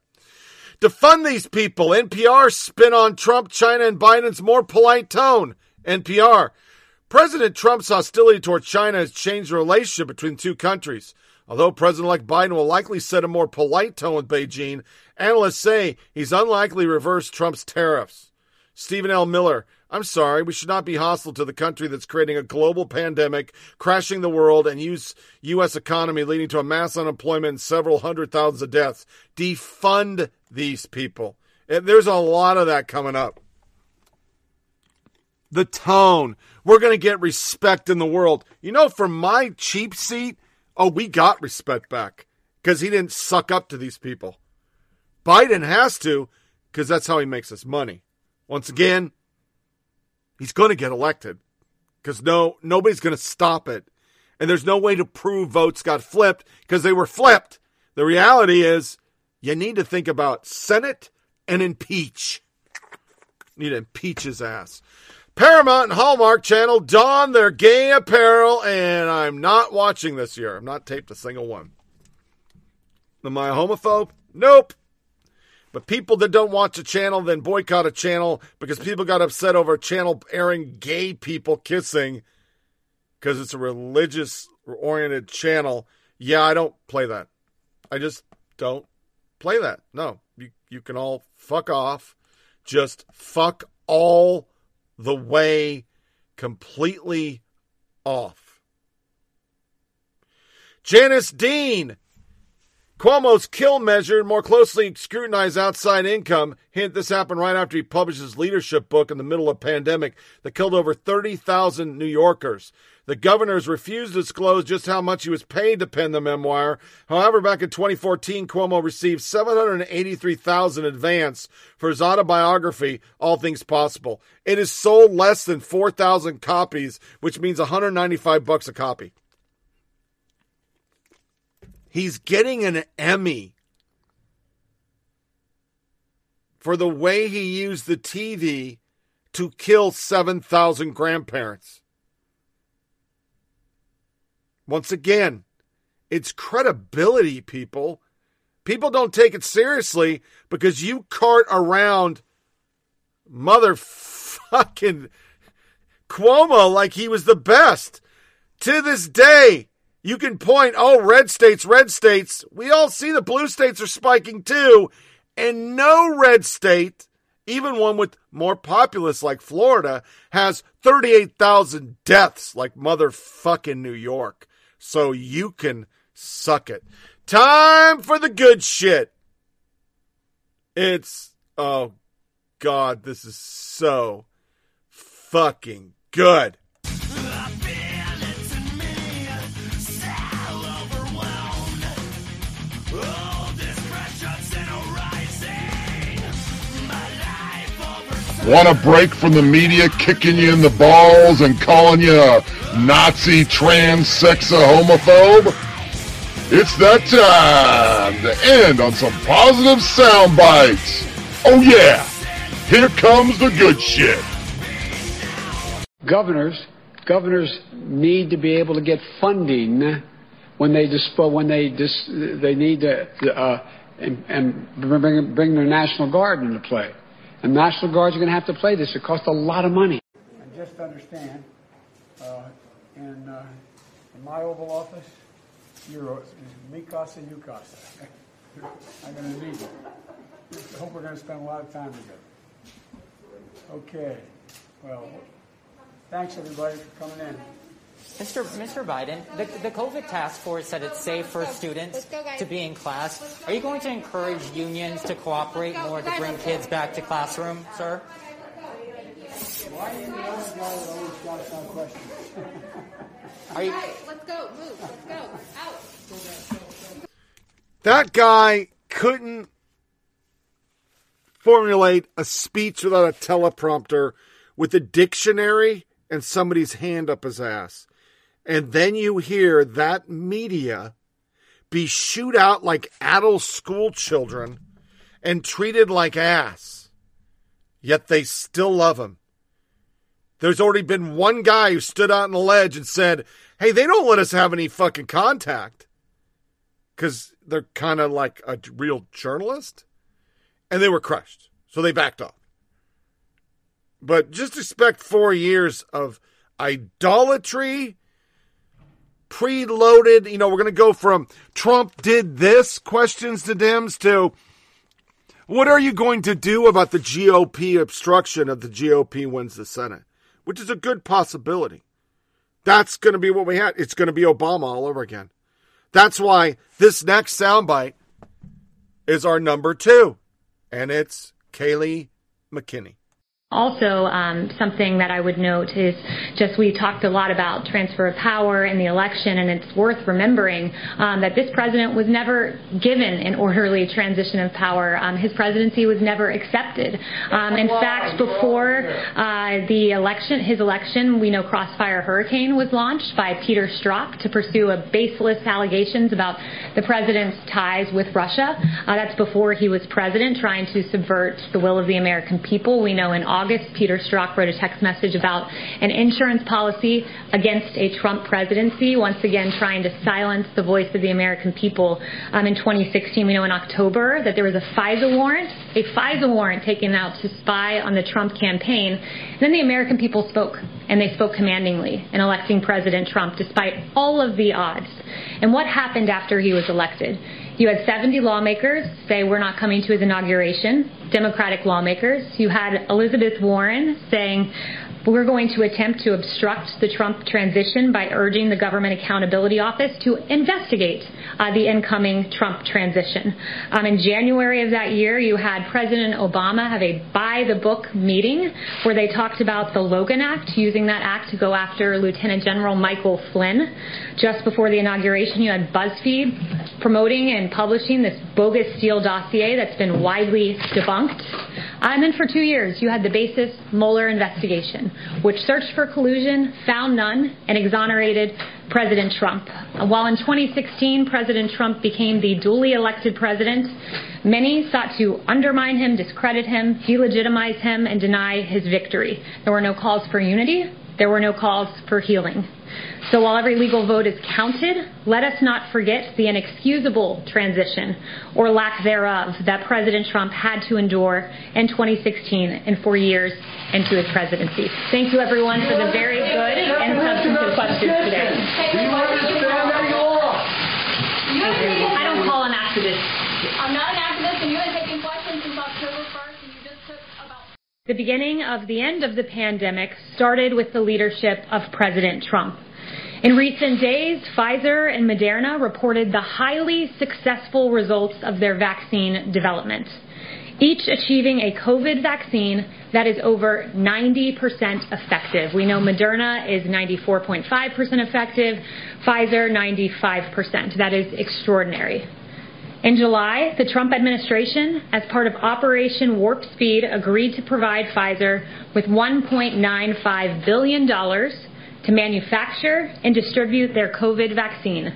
To fund these people, NPR spin on Trump, China, and Biden's more polite tone. NPR. President Trump's hostility toward China has changed the relationship between the two countries. Although President elect Biden will likely set a more polite tone with Beijing, analysts say he's unlikely to reverse Trump's tariffs. Stephen L. Miller, I'm sorry, we should not be hostile to the country that's creating a global pandemic, crashing the world, and use U.S. economy leading to a mass unemployment and several hundred thousands of deaths. Defund these people. And there's a lot of that coming up. The tone. We're going to get respect in the world. You know, for my cheap seat, oh, we got respect back because he didn't suck up to these people. Biden has to because that's how he makes his money. Once again, he's going to get elected because no nobody's going to stop it, and there's no way to prove votes got flipped because they were flipped. The reality is, you need to think about Senate and impeach. You need to impeach his ass. Paramount and Hallmark Channel don their gay apparel, and I'm not watching this year. I'm not taped a single one. Am I a homophobe? Nope. But people that don't watch a channel then boycott a channel because people got upset over a channel airing gay people kissing because it's a religious oriented channel. Yeah, I don't play that. I just don't play that. No, you you can all fuck off. Just fuck all the way completely off. Janice Dean Cuomo's kill measure more closely scrutinize outside income. Hint this happened right after he published his leadership book in the middle of pandemic that killed over 30,000 New Yorkers. The governors refused to disclose just how much he was paid to pen the memoir. However, back in 2014, Cuomo received 783,000 advance for his autobiography, All Things Possible. It is sold less than 4,000 copies, which means 195 bucks a copy. He's getting an Emmy for the way he used the TV to kill 7,000 grandparents. Once again, it's credibility, people. People don't take it seriously because you cart around motherfucking Cuomo like he was the best. To this day, you can point, oh, red states, red states. We all see the blue states are spiking too. And no red state Even one with more populace like Florida has 38,000 deaths like motherfucking New York. So you can suck it. Time for the good shit. It's, oh God, this is so fucking good. Want a break from the media kicking you in the balls and calling you a Nazi, trans, sex, a homophobe? It's that time to end on some positive sound bites. Oh yeah, here comes the good shit. Governors, governors need to be able to get funding when they dispo, when they dis, they need to uh, and, and bring, bring their national guard into play. And national guards are going to have to play this. It costs a lot of money. And just understand, uh, in, uh, in my Oval Office, you're me casa, you casa. [LAUGHS] I'm going to need you. I hope we're going to spend a lot of time together. Okay. Well, thanks everybody for coming in. Mr. Mr. Biden, the, the COVID task force said it's safe for students to be in class. Are you going to encourage unions to cooperate more to bring kids back to classroom, sir? Why are you the only guy that always shouts out questions? Are you? Let's go. Move. Let's go. Out. That guy couldn't formulate a speech without a teleprompter with a dictionary and somebody's hand up his ass. And then you hear that media be shoot out like adult school children and treated like ass. Yet they still love him. There's already been one guy who stood out on the ledge and said, Hey, they don't let us have any fucking contact. Because they're kind of like a real journalist. And they were crushed. So they backed off. But just expect four years of idolatry, preloaded. You know, we're going to go from Trump did this questions to Dems to what are you going to do about the GOP obstruction of the GOP wins the Senate, which is a good possibility. That's going to be what we had. It's going to be Obama all over again. That's why this next soundbite is our number two, and it's Kayleigh McEnany. Also, um, something that I would note is just we talked a lot about transfer of power in the election, and it's worth remembering um, that this president was never given an orderly transition of power. Um, his presidency was never accepted. Um, in fact, before uh, the election, his election, we know Crossfire Hurricane was launched by Peter Strzok to pursue a baseless allegations about the president's ties with Russia. Uh, that's before he was president, trying to subvert the will of the American people. We know in August, Peter Strzok wrote a text message about an insurance policy against a Trump presidency, once again trying to silence the voice of the American people. Um, in 2016, we know in October that there was a FISA warrant, a FISA warrant taken out to spy on the Trump campaign. And then the American people spoke, and they spoke commandingly in electing President Trump despite all of the odds. And what happened after he was elected? You had 70 lawmakers say we're not coming to his inauguration, Democratic lawmakers. You had Elizabeth Warren saying we're going to attempt to obstruct the Trump transition by urging the Government Accountability Office to investigate uh, the incoming Trump transition. Um, in January of that year, you had President Obama have a by the book meeting where they talked about the Logan Act, using that act to go after Lieutenant General Michael Flynn. Just before the inauguration, you had BuzzFeed promoting and publishing this bogus Steele dossier that's been widely debunked. Uh, and then for two years, you had the basis Mueller investigation, which searched for collusion, found none, and exonerated President Trump. While in 2016, President Trump became the duly elected president, many sought to undermine him, discredit him, delegitimize him, and deny his victory. There were no calls for unity. There were no calls for healing. So while every legal vote is counted, let us not forget the inexcusable transition or lack thereof that President Trump had to endure in 2016 and for years into his presidency. Thank you everyone for the very good and substantive questions today. I don't call an activist. I'm not an activist, and you've been taking questions since October 1st, and you just took about The beginning of the end of the pandemic started with the leadership of President Trump. In recent days, Pfizer and Moderna reported the highly successful results of their vaccine development, each achieving a COVID vaccine that is over 90% effective. We know Moderna is 94.5% effective, Pfizer 95%. That is extraordinary. In July, the Trump administration, as part of Operation Warp Speed, agreed to provide Pfizer with $1.95 billion to manufacture and distribute their COVID vaccine,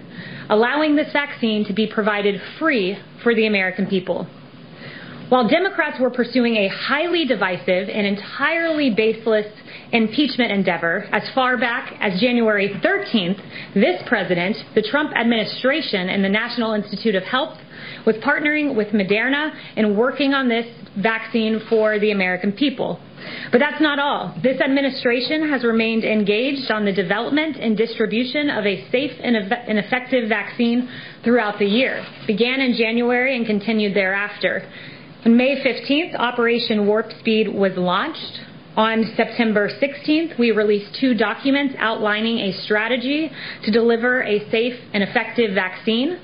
allowing this vaccine to be provided free for the American people. While Democrats were pursuing a highly divisive and entirely baseless impeachment endeavor as far back as January 13th, this president, the Trump administration, and the National Institute of Health was partnering with Moderna and working on this vaccine for the American people. But that's not all. This administration has remained engaged on the development and distribution of a safe and effective vaccine throughout the year. Began in January and continued thereafter. On May 15th, Operation Warp Speed was launched. On September 16th, we released two documents outlining a strategy to deliver a safe and effective vaccine.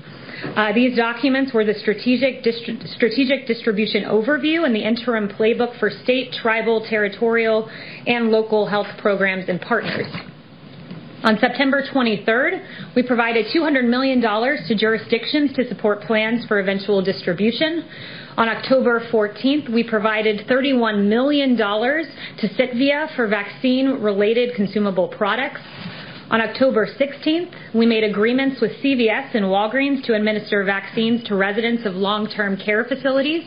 Uh, these documents were the strategic, distri- strategic distribution overview and the interim playbook for state, tribal, territorial, and local health programs and partners. On September 23rd, we provided $200 million to jurisdictions to support plans for eventual distribution. On October 14th, we provided $31 million to Cytiva for vaccine related consumable products. On October 16th, we made agreements with CVS and Walgreens to administer vaccines to residents of long term care facilities.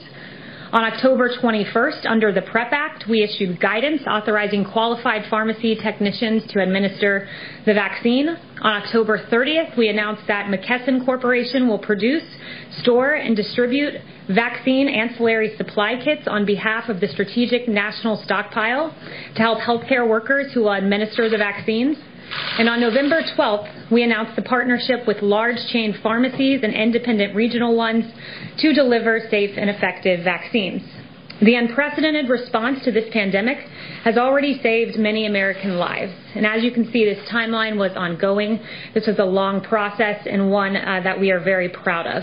On October 21st, under the PREP Act, we issued guidance authorizing qualified pharmacy technicians to administer the vaccine. On October 30th, we announced that McKesson Corporation will produce, store, and distribute vaccine ancillary supply kits on behalf of the Strategic National Stockpile to help healthcare workers who will administer the vaccines. And on November 12th, we announced a partnership with large chain pharmacies and independent regional ones to deliver safe and effective vaccines. The unprecedented response to this pandemic has already saved many American lives. And as you can see, this timeline was ongoing. This was a long process and one uh, that we are very proud of.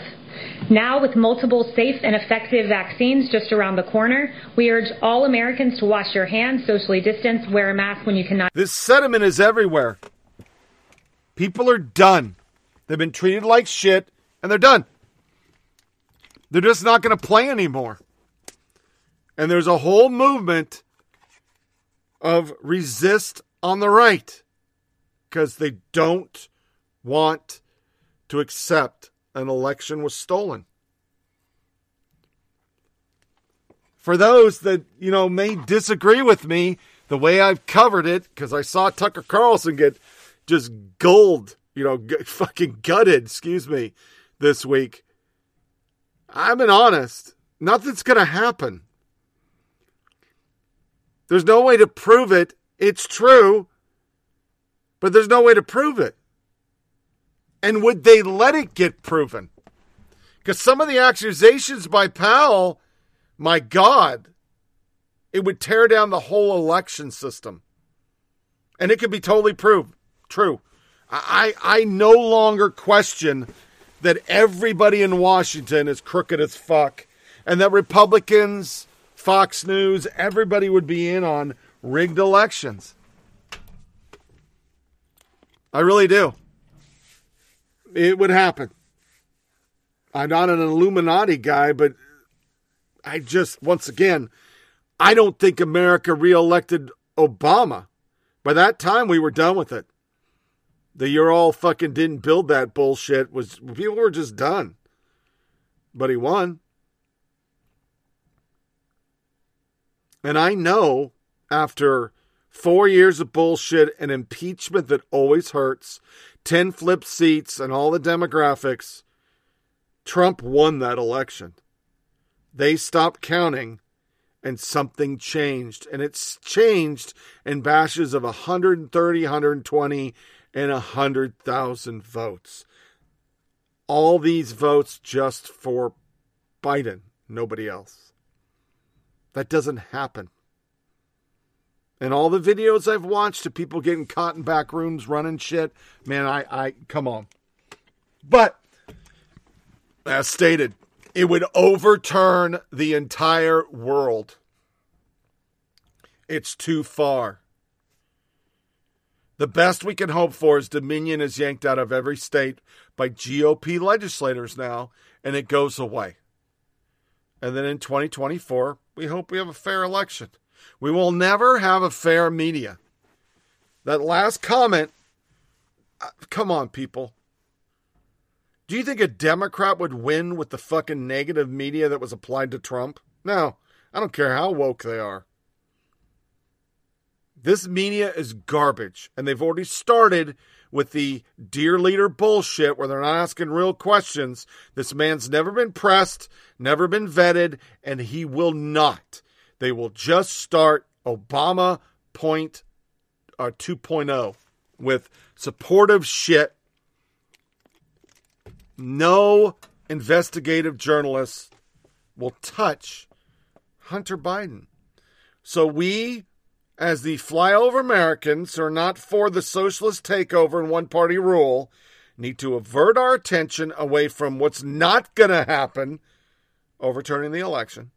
Now, with multiple safe and effective vaccines just around the corner, we urge all Americans to wash your hands, socially distance, wear a mask when you cannot. This sediment is everywhere. People are done. They've been treated like shit, and they're done. They're just not going to play anymore. And there's a whole movement of resist on the right because they don't want to accept an election was stolen. For those that, you know, may disagree with me, the way I've covered it, because I saw Tucker Carlson get just gold, you know, g- [LAUGHS] fucking gutted, excuse me, this week. I'm an honest. Nothing's going to happen. There's no way to prove it. It's true, but there's no way to prove it. And would they let it get proven? Because some of the accusations by Powell, my God, it would tear down the whole election system. And it could be totally proved true. I, I no longer question that everybody in Washington is crooked as fuck and that Republicans, Fox News, everybody would be in on rigged elections. I really do. It would happen. I'm not an Illuminati guy, but I just, once again, I don't think America reelected Obama. By that time, we were done with it. The you're all fucking didn't build that bullshit was people were just done. But he won. And I know after four years of bullshit and impeachment that always hurts, 10 flip seats, and all the demographics, Trump won that election. They stopped counting and something changed. And it's changed in bashes of 130, 120, and 100,000 votes. All these votes just for Biden, nobody else. That doesn't happen. And all the videos I've watched of people getting caught in back rooms running shit, man, I, I come on. But as stated, it would overturn the entire world. It's too far. The best we can hope for is Dominion is yanked out of every state by GOP legislators now, and it goes away. And then in 2024, we hope we have a fair election. We will never have a fair media. That last comment, uh, come on, people. Do you think a Democrat would win with the fucking negative media that was applied to Trump? No, I don't care how woke they are. This media is garbage, and they've already started with the dear leader bullshit where they're not asking real questions. This man's never been pressed, never been vetted, and he will not. They will just start Obama point uh, 2.0 with supportive shit. No investigative journalists will touch Hunter Biden. So we as the flyover Americans are not for the socialist takeover and one party rule need to avert our attention away from what's not going to happen, overturning the election,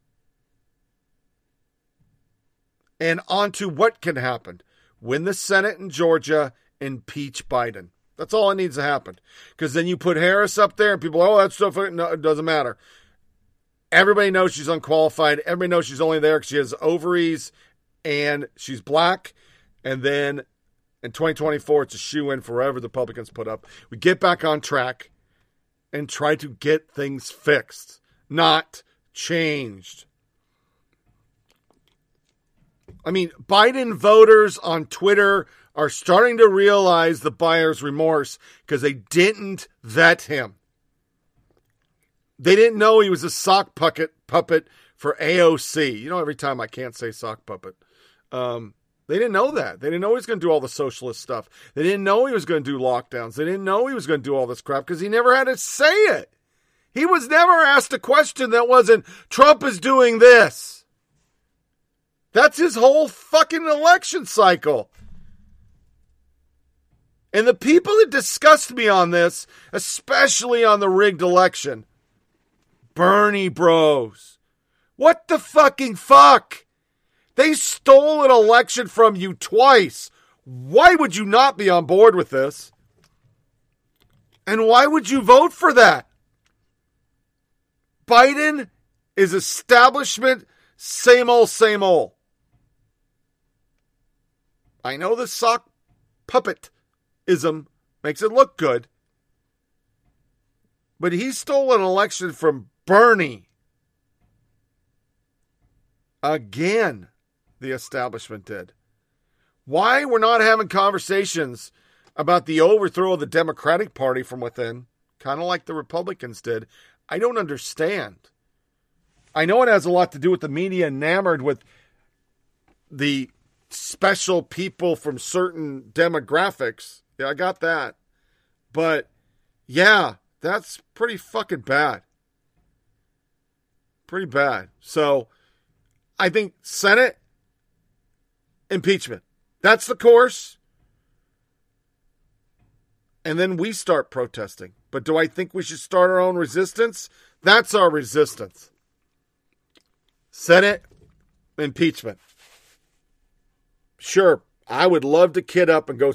and onto what can happen. Win the Senate in Georgia, impeach Biden. That's all that needs to happen. Because then you put Harris up there and people, oh, that stuff no, it doesn't matter. Everybody knows she's unqualified. Everybody knows she's only there because she has ovaries and she's black. And then in 2024, it's a shoe in for whatever the Republicans put up. We get back on track and try to get things fixed, not changed. I mean, Biden voters on Twitter are starting to realize the buyer's remorse because they didn't vet him. They didn't know he was a sock puppet puppet for AOC. You know, every time I can't say sock puppet. Um, they didn't know that. They didn't know he was going to do all the socialist stuff. They didn't know he was going to do lockdowns. They didn't know he was going to do all this crap because he never had to say it. He was never asked a question that wasn't, Trump is doing this. That's his whole fucking election cycle. And the people that disgust me on this, especially on the rigged election, Bernie bros. What the fucking fuck? They stole an election from you twice. Why would you not be on board with this? And why would you vote for that? Biden is establishment, same old, same old. I know the sock puppet ism makes it look good, but he stole an election from Bernie. Again the establishment did. Why we're not having conversations about the overthrow of the Democratic Party from within, kind of like the Republicans did, I don't understand. I know it has a lot to do with the media enamored with the special people from certain demographics. Yeah, I got that. But yeah, that's pretty fucking bad. Pretty bad. So I think Senate impeachment. That's the course. And then we start protesting. But do I think we should start our own resistance? That's our resistance. Senate impeachment. Sure, I would love to kid up and go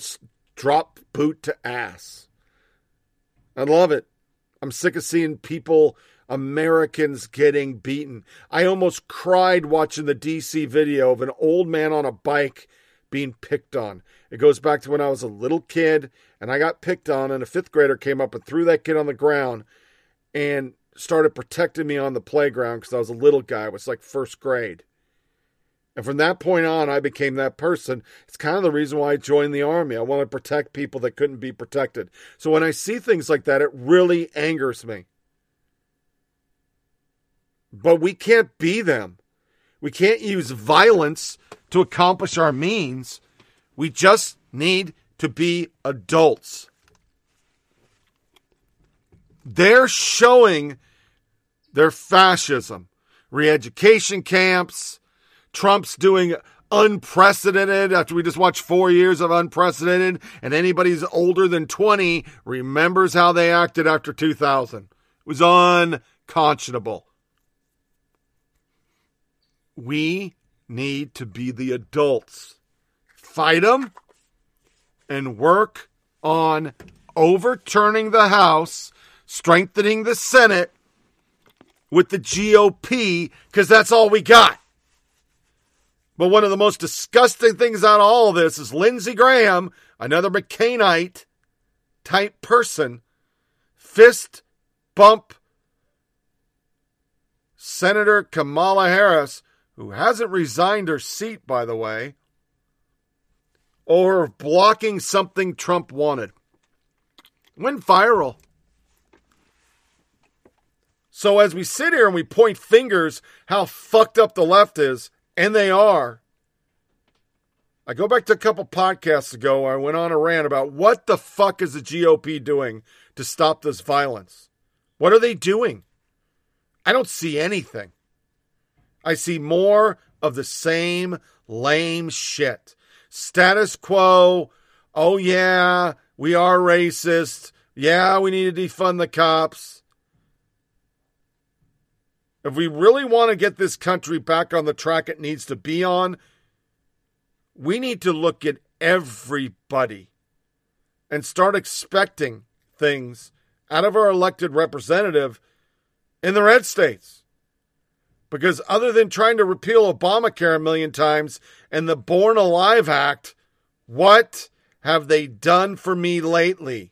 drop boot to ass. I'd love it. I'm sick of seeing people Americans getting beaten. I almost cried watching the DC video of an old man on a bike being picked on. It goes back to when I was a little kid and I got picked on, and a fifth grader came up and threw that kid on the ground and started protecting me on the playground because I was a little guy. It was like first grade. And from that point on, I became that person. It's kind of the reason why I joined the army. I want to protect people that couldn't be protected. So when I see things like that, it really angers me. But we can't be them. We can't use violence to accomplish our means. We just need to be adults. They're showing their fascism. Re education camps. Trump's doing unprecedented after we just watched four years of unprecedented and anybody who's older than 20 remembers how they acted after 2000 it was unconscionable. We need to be the adults. Fight them and work on overturning the house strengthening the senate with the gop because that's all we got but one of the most disgusting things out of all of this is Lindsey Graham, another McCainite type person, fist bump Senator Kamala Harris, who hasn't resigned her seat, by the way, or blocking something Trump wanted. Went viral. So as we sit here and we point fingers how fucked up the left is, and they are. I go back to a couple podcasts ago. I went on a rant about what the fuck is the GOP doing to stop this violence? What are they doing? I don't see anything. I see more of the same lame shit. Status quo. Oh, yeah, we are racist. Yeah, we need to defund the cops. If we really want to get this country back on the track it needs to be on, we need to look at everybody and start expecting things out of our elected representative in the red states. Because other than trying to repeal Obamacare a million times and the Born Alive Act, what have they done for me lately?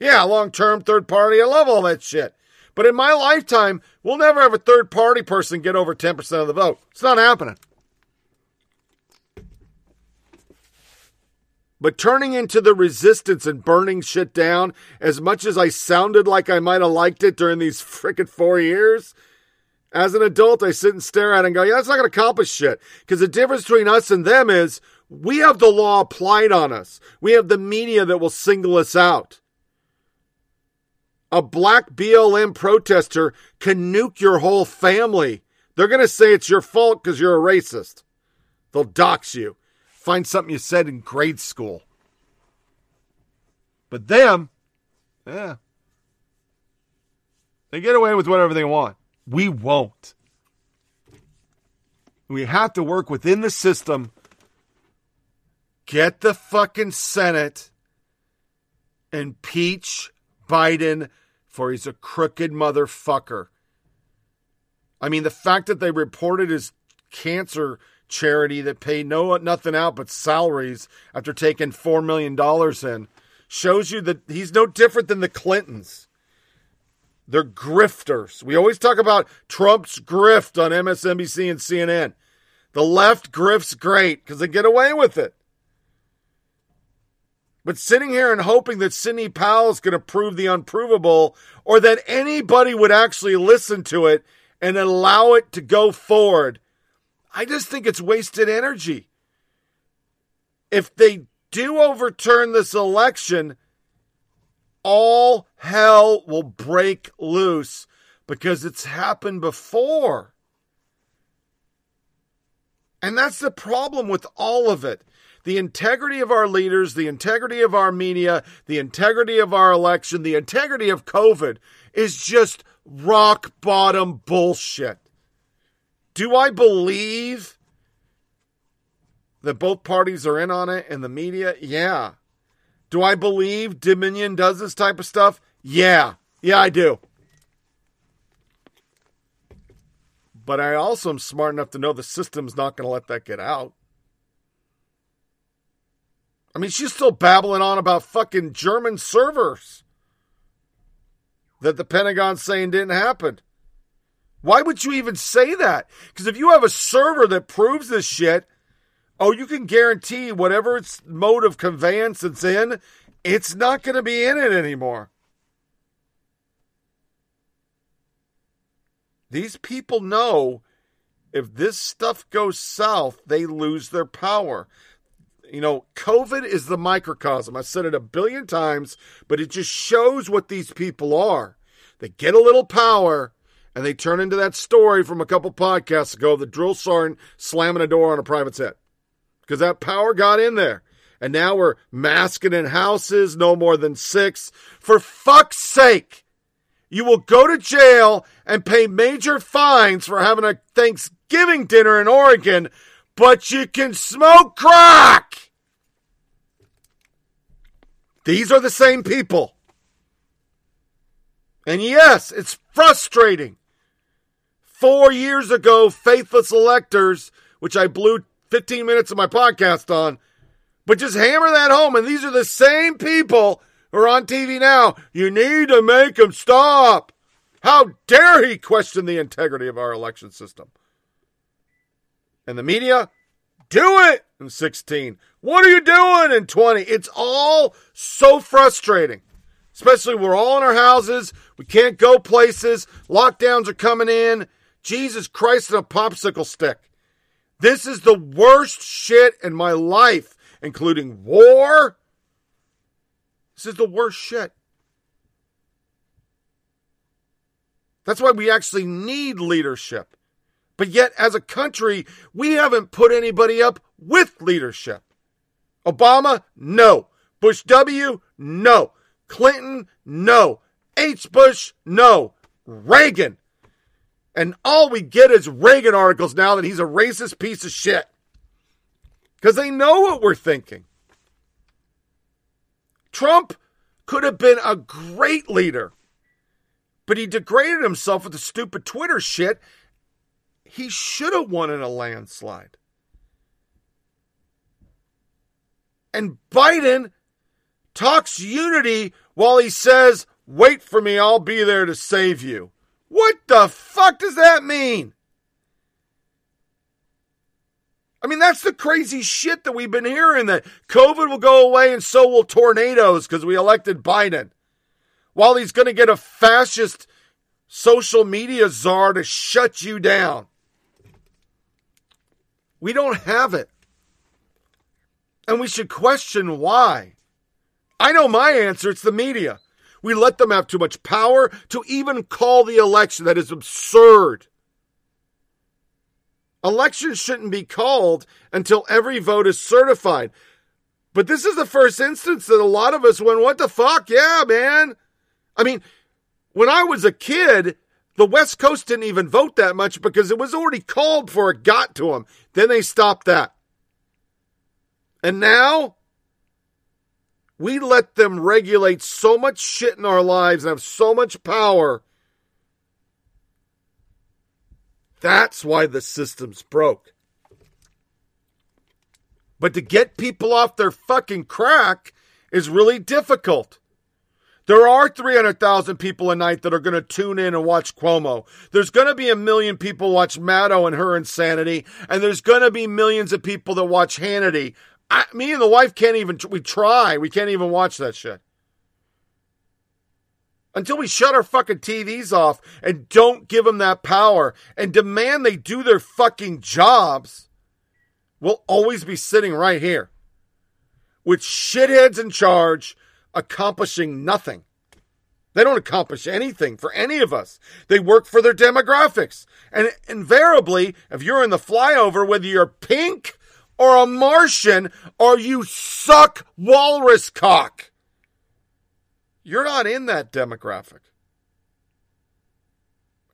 Yeah, long term, third party, I love all that shit. But in my lifetime, we'll never have a third party person get over 10% of the vote. It's not happening. But turning into the resistance and burning shit down, as much as I sounded like I might have liked it during these frickin' four years, as an adult, I sit and stare at it and go, yeah, that's not going to accomplish shit. Because the difference between us and them is we have the law applied on us, we have the media that will single us out a black BLM protester can nuke your whole family. They're going to say it's your fault because you're a racist. They'll dox you. Find something you said in grade school. But them, yeah, they get away with whatever they want. We won't. We have to work within the system. Get the fucking Senate. Impeach Biden for he's a crooked motherfucker. I mean, the fact that they reported his cancer charity that paid no nothing out but salaries after taking four million dollars in shows you that he's no different than the Clintons. They're grifters. We always talk about Trump's grift on MSNBC and CNN. The left grifts great because they get away with it. But sitting here and hoping that Sidney Powell is going to prove the unprovable or that anybody would actually listen to it and allow it to go forward, I just think it's wasted energy. If they do overturn this election, all hell will break loose because it's happened before. And that's the problem with all of it the integrity of our leaders, the integrity of our media, the integrity of our election, the integrity of COVID is just rock bottom bullshit. Do I believe that both parties are in on it and the media? Yeah. Do I believe Dominion does this type of stuff? Yeah. Yeah, I do. But I also am smart enough to know the system's not going to let that get out. I mean, she's still babbling on about fucking German servers that the Pentagon's saying didn't happen. Why would you even say that? Because if you have a server that proves this shit, oh, you can guarantee whatever its mode of conveyance it's in, it's not going to be in it anymore. These people know if this stuff goes south, they lose their power. You know, COVID is the microcosm. I've said it a billion times, but it just shows what these people are. They get a little power And they turn into that story from a couple podcasts ago the drill sergeant slamming a door on a private's head. Because that power got in there. And now we're masking in houses, no more than six. For fuck's sake, you will go to jail and pay major fines for having a Thanksgiving dinner in Oregon, but you can smoke crack. These are the same people. And yes, it's frustrating. Four years ago, faithless electors, which I blew 15 minutes of my podcast on, but just hammer that home. And these are the same people who are on TV now. You need to make them stop. How dare he question the integrity of our election system? And the media, do it in 16. What are you doing in 20? It's all so frustrating. Especially we're all in our houses. We can't go places. Lockdowns are coming in. Jesus Christ, and a popsicle stick. This is the worst shit in my life, including war. This is the worst shit. That's why we actually need leadership. But yet, as a country, we haven't put anybody up with leadership. Obama, no. Bush W, no. Clinton, no. H. Bush, no. Reagan. And all we get is Reagan articles now that he's a racist piece of shit. Because they know what we're thinking. Trump could have been a great leader, but he degraded himself with the stupid Twitter shit. He should have won in a landslide. And Biden talks unity while he says, Wait for me, I'll be there to save you. What the fuck does that mean? I mean, that's the crazy shit that we've been hearing that COVID will go away and so will tornadoes because we elected Biden. While he's going to get a fascist social media czar to shut you down. We don't have it. And we should question why. I know my answer it's the media. We let them have too much power to even call the election. That is absurd. Elections shouldn't be called until every vote is certified. But this is the first instance that a lot of us went, what the fuck? Yeah, man. I mean, when I was a kid, the West Coast didn't even vote that much because it was already called before it got to them. Then they stopped that. And now we let them regulate so much shit in our lives and have so much power. That's why the system's broke. But to get people off their fucking crack is really difficult. There are 300,000 people a night that are going to tune in and watch Cuomo. There's going to be a million people watch Maddow and her insanity. And there's going to be millions of people that watch Hannity. I, me and the wife can't even, we try. We can't even watch that shit. Until we shut our fucking TVs off and don't give them that power and demand they do their fucking jobs, we'll always be sitting right here with shitheads in charge accomplishing nothing. They don't accomplish anything for any of us. They work for their demographics. And invariably, if you're in the flyover, whether you're pink or a Martian or you suck walrus cock, you're not in that demographic.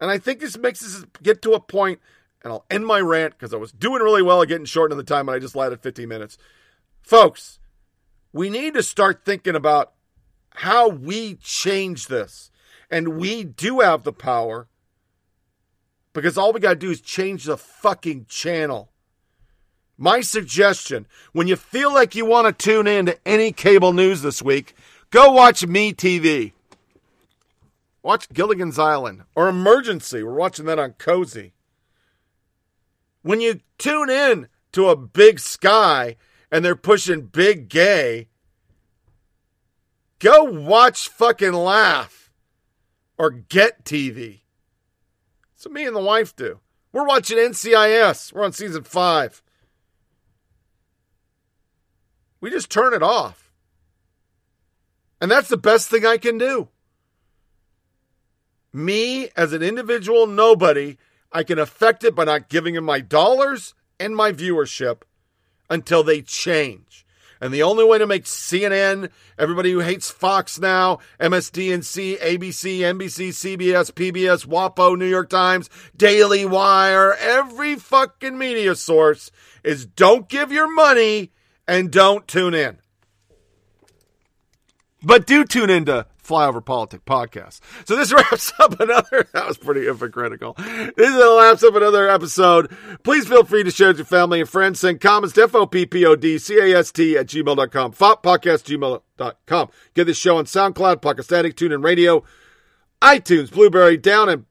And I think this makes us get to a point, and I'll end my rant because I was doing really well at getting short on the time, and I just lied at 15 minutes. Folks, we need to start thinking about how we change this. And we do have the power because all we got to do is change the fucking channel. My suggestion when you feel like you want to tune in to any cable news this week, go watch Me TV. Watch Gilligan's Island or Emergency. We're watching that on Cozi. When you tune in to a big sky and they're pushing big gay, go watch fucking Laff or Get TV. So me and the wife do. We're watching NCIS. We're on season five. We just turn it off. And that's the best thing I can do. Me, as an individual nobody, I can affect it by not giving them my dollars and my viewership until they change. And the only way to make CNN, everybody who hates Fox now, MSDNC, ABC, NBC, CBS, PBS, WAPO, New York Times, Daily Wire, every fucking media source is don't give your money and don't tune in. But do tune into Flyover Politic podcast. So this [LAUGHS] wraps up another, [LAUGHS] that was pretty hypocritical. This is the wraps up another episode. Please feel free to share with your family and friends. Send comments to F-O-P-P-O-D-C-A-S-T at gmail.com. Podcast gmail.com. Get this show on SoundCloud, Podcast Addict, TuneIn Radio, iTunes, Blubrry, Down, and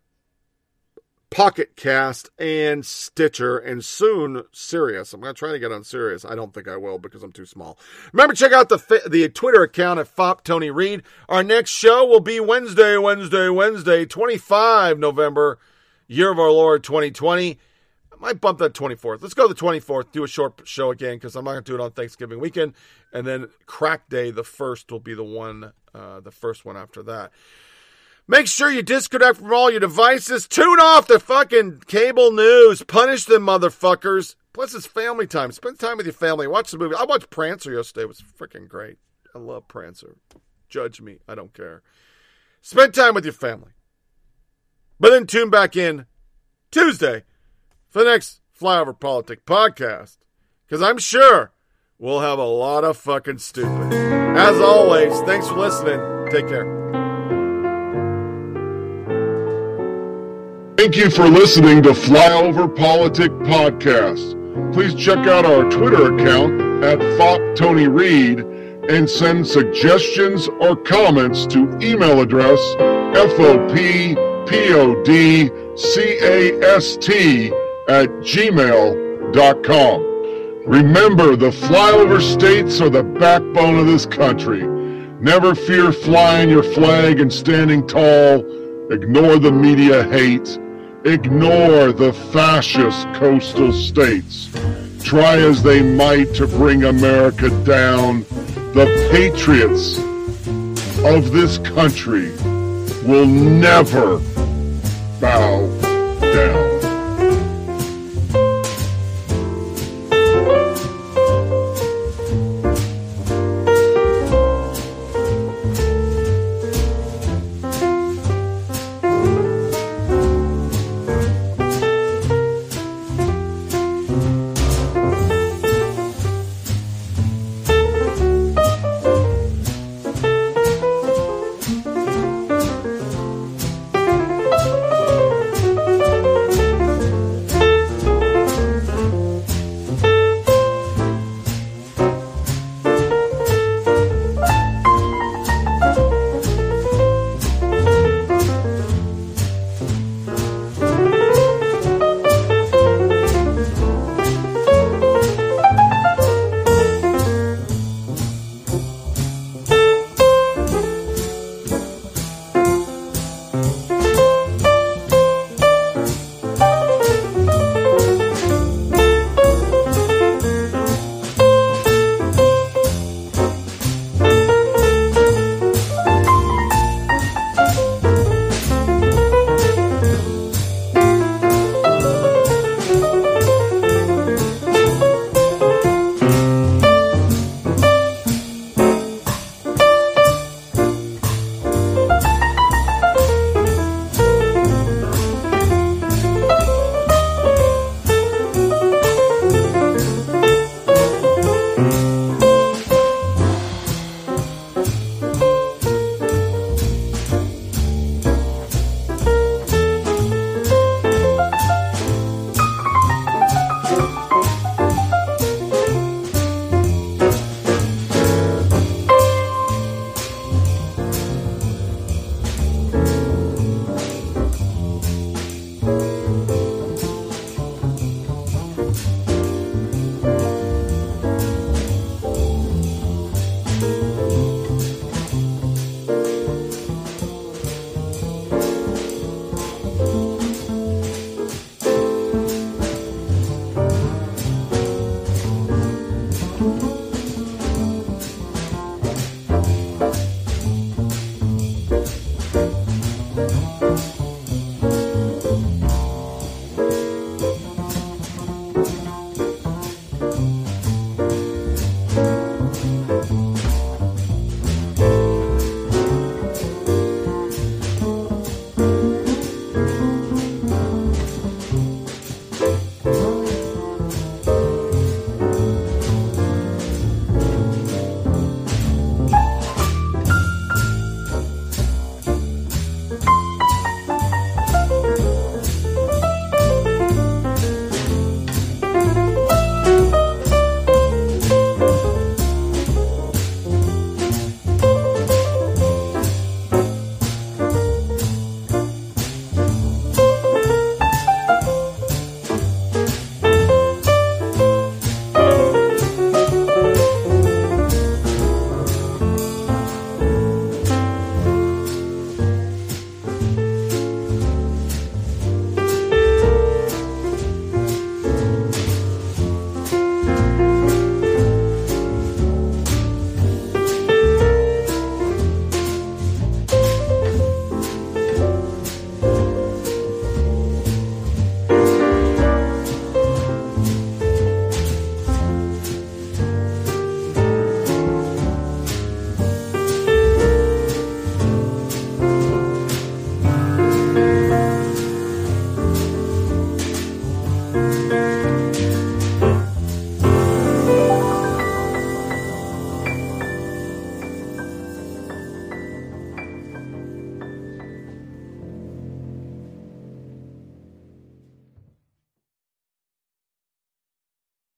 Pocket Cast and Stitcher, and soon Sirius. I'm going to try to get on Sirius. I don't think I will because I'm too small. Remember, check out the the Twitter account at Fop Tony Reed. Our next show will be Wednesday, Wednesday, Wednesday, 25 November, year of our Lord 2020. I might bump that 24th. Let's go the 24th. Do a short show again because I'm not going to do it on Thanksgiving weekend, and then Crack Day, the first, will be the one, uh, the first one after that. Make sure you disconnect from all your devices. Tune off the fucking cable news. Punish them motherfuckers. Plus, it's family time. Spend time with your family. Watch the movie. I watched Prancer yesterday. It was freaking great. I love Prancer. Judge me. I don't care. Spend time with your family. But then tune back in Tuesday for the next Flyover Politic podcast. Because I'm sure we'll have a lot of fucking stupid. As always, thanks for listening. Take care. Thank you for listening to Flyover Politic Podcast. Please check out our Twitter account at Fop Tony Reed and send suggestions or comments to email address FOPPODCAST at gmail.com. Remember, the flyover states are the backbone of this country. Never fear flying your flag and standing tall. Ignore the media hate. Ignore the fascist coastal states. Try as they might to bring America down, the patriots of this country will never bow down.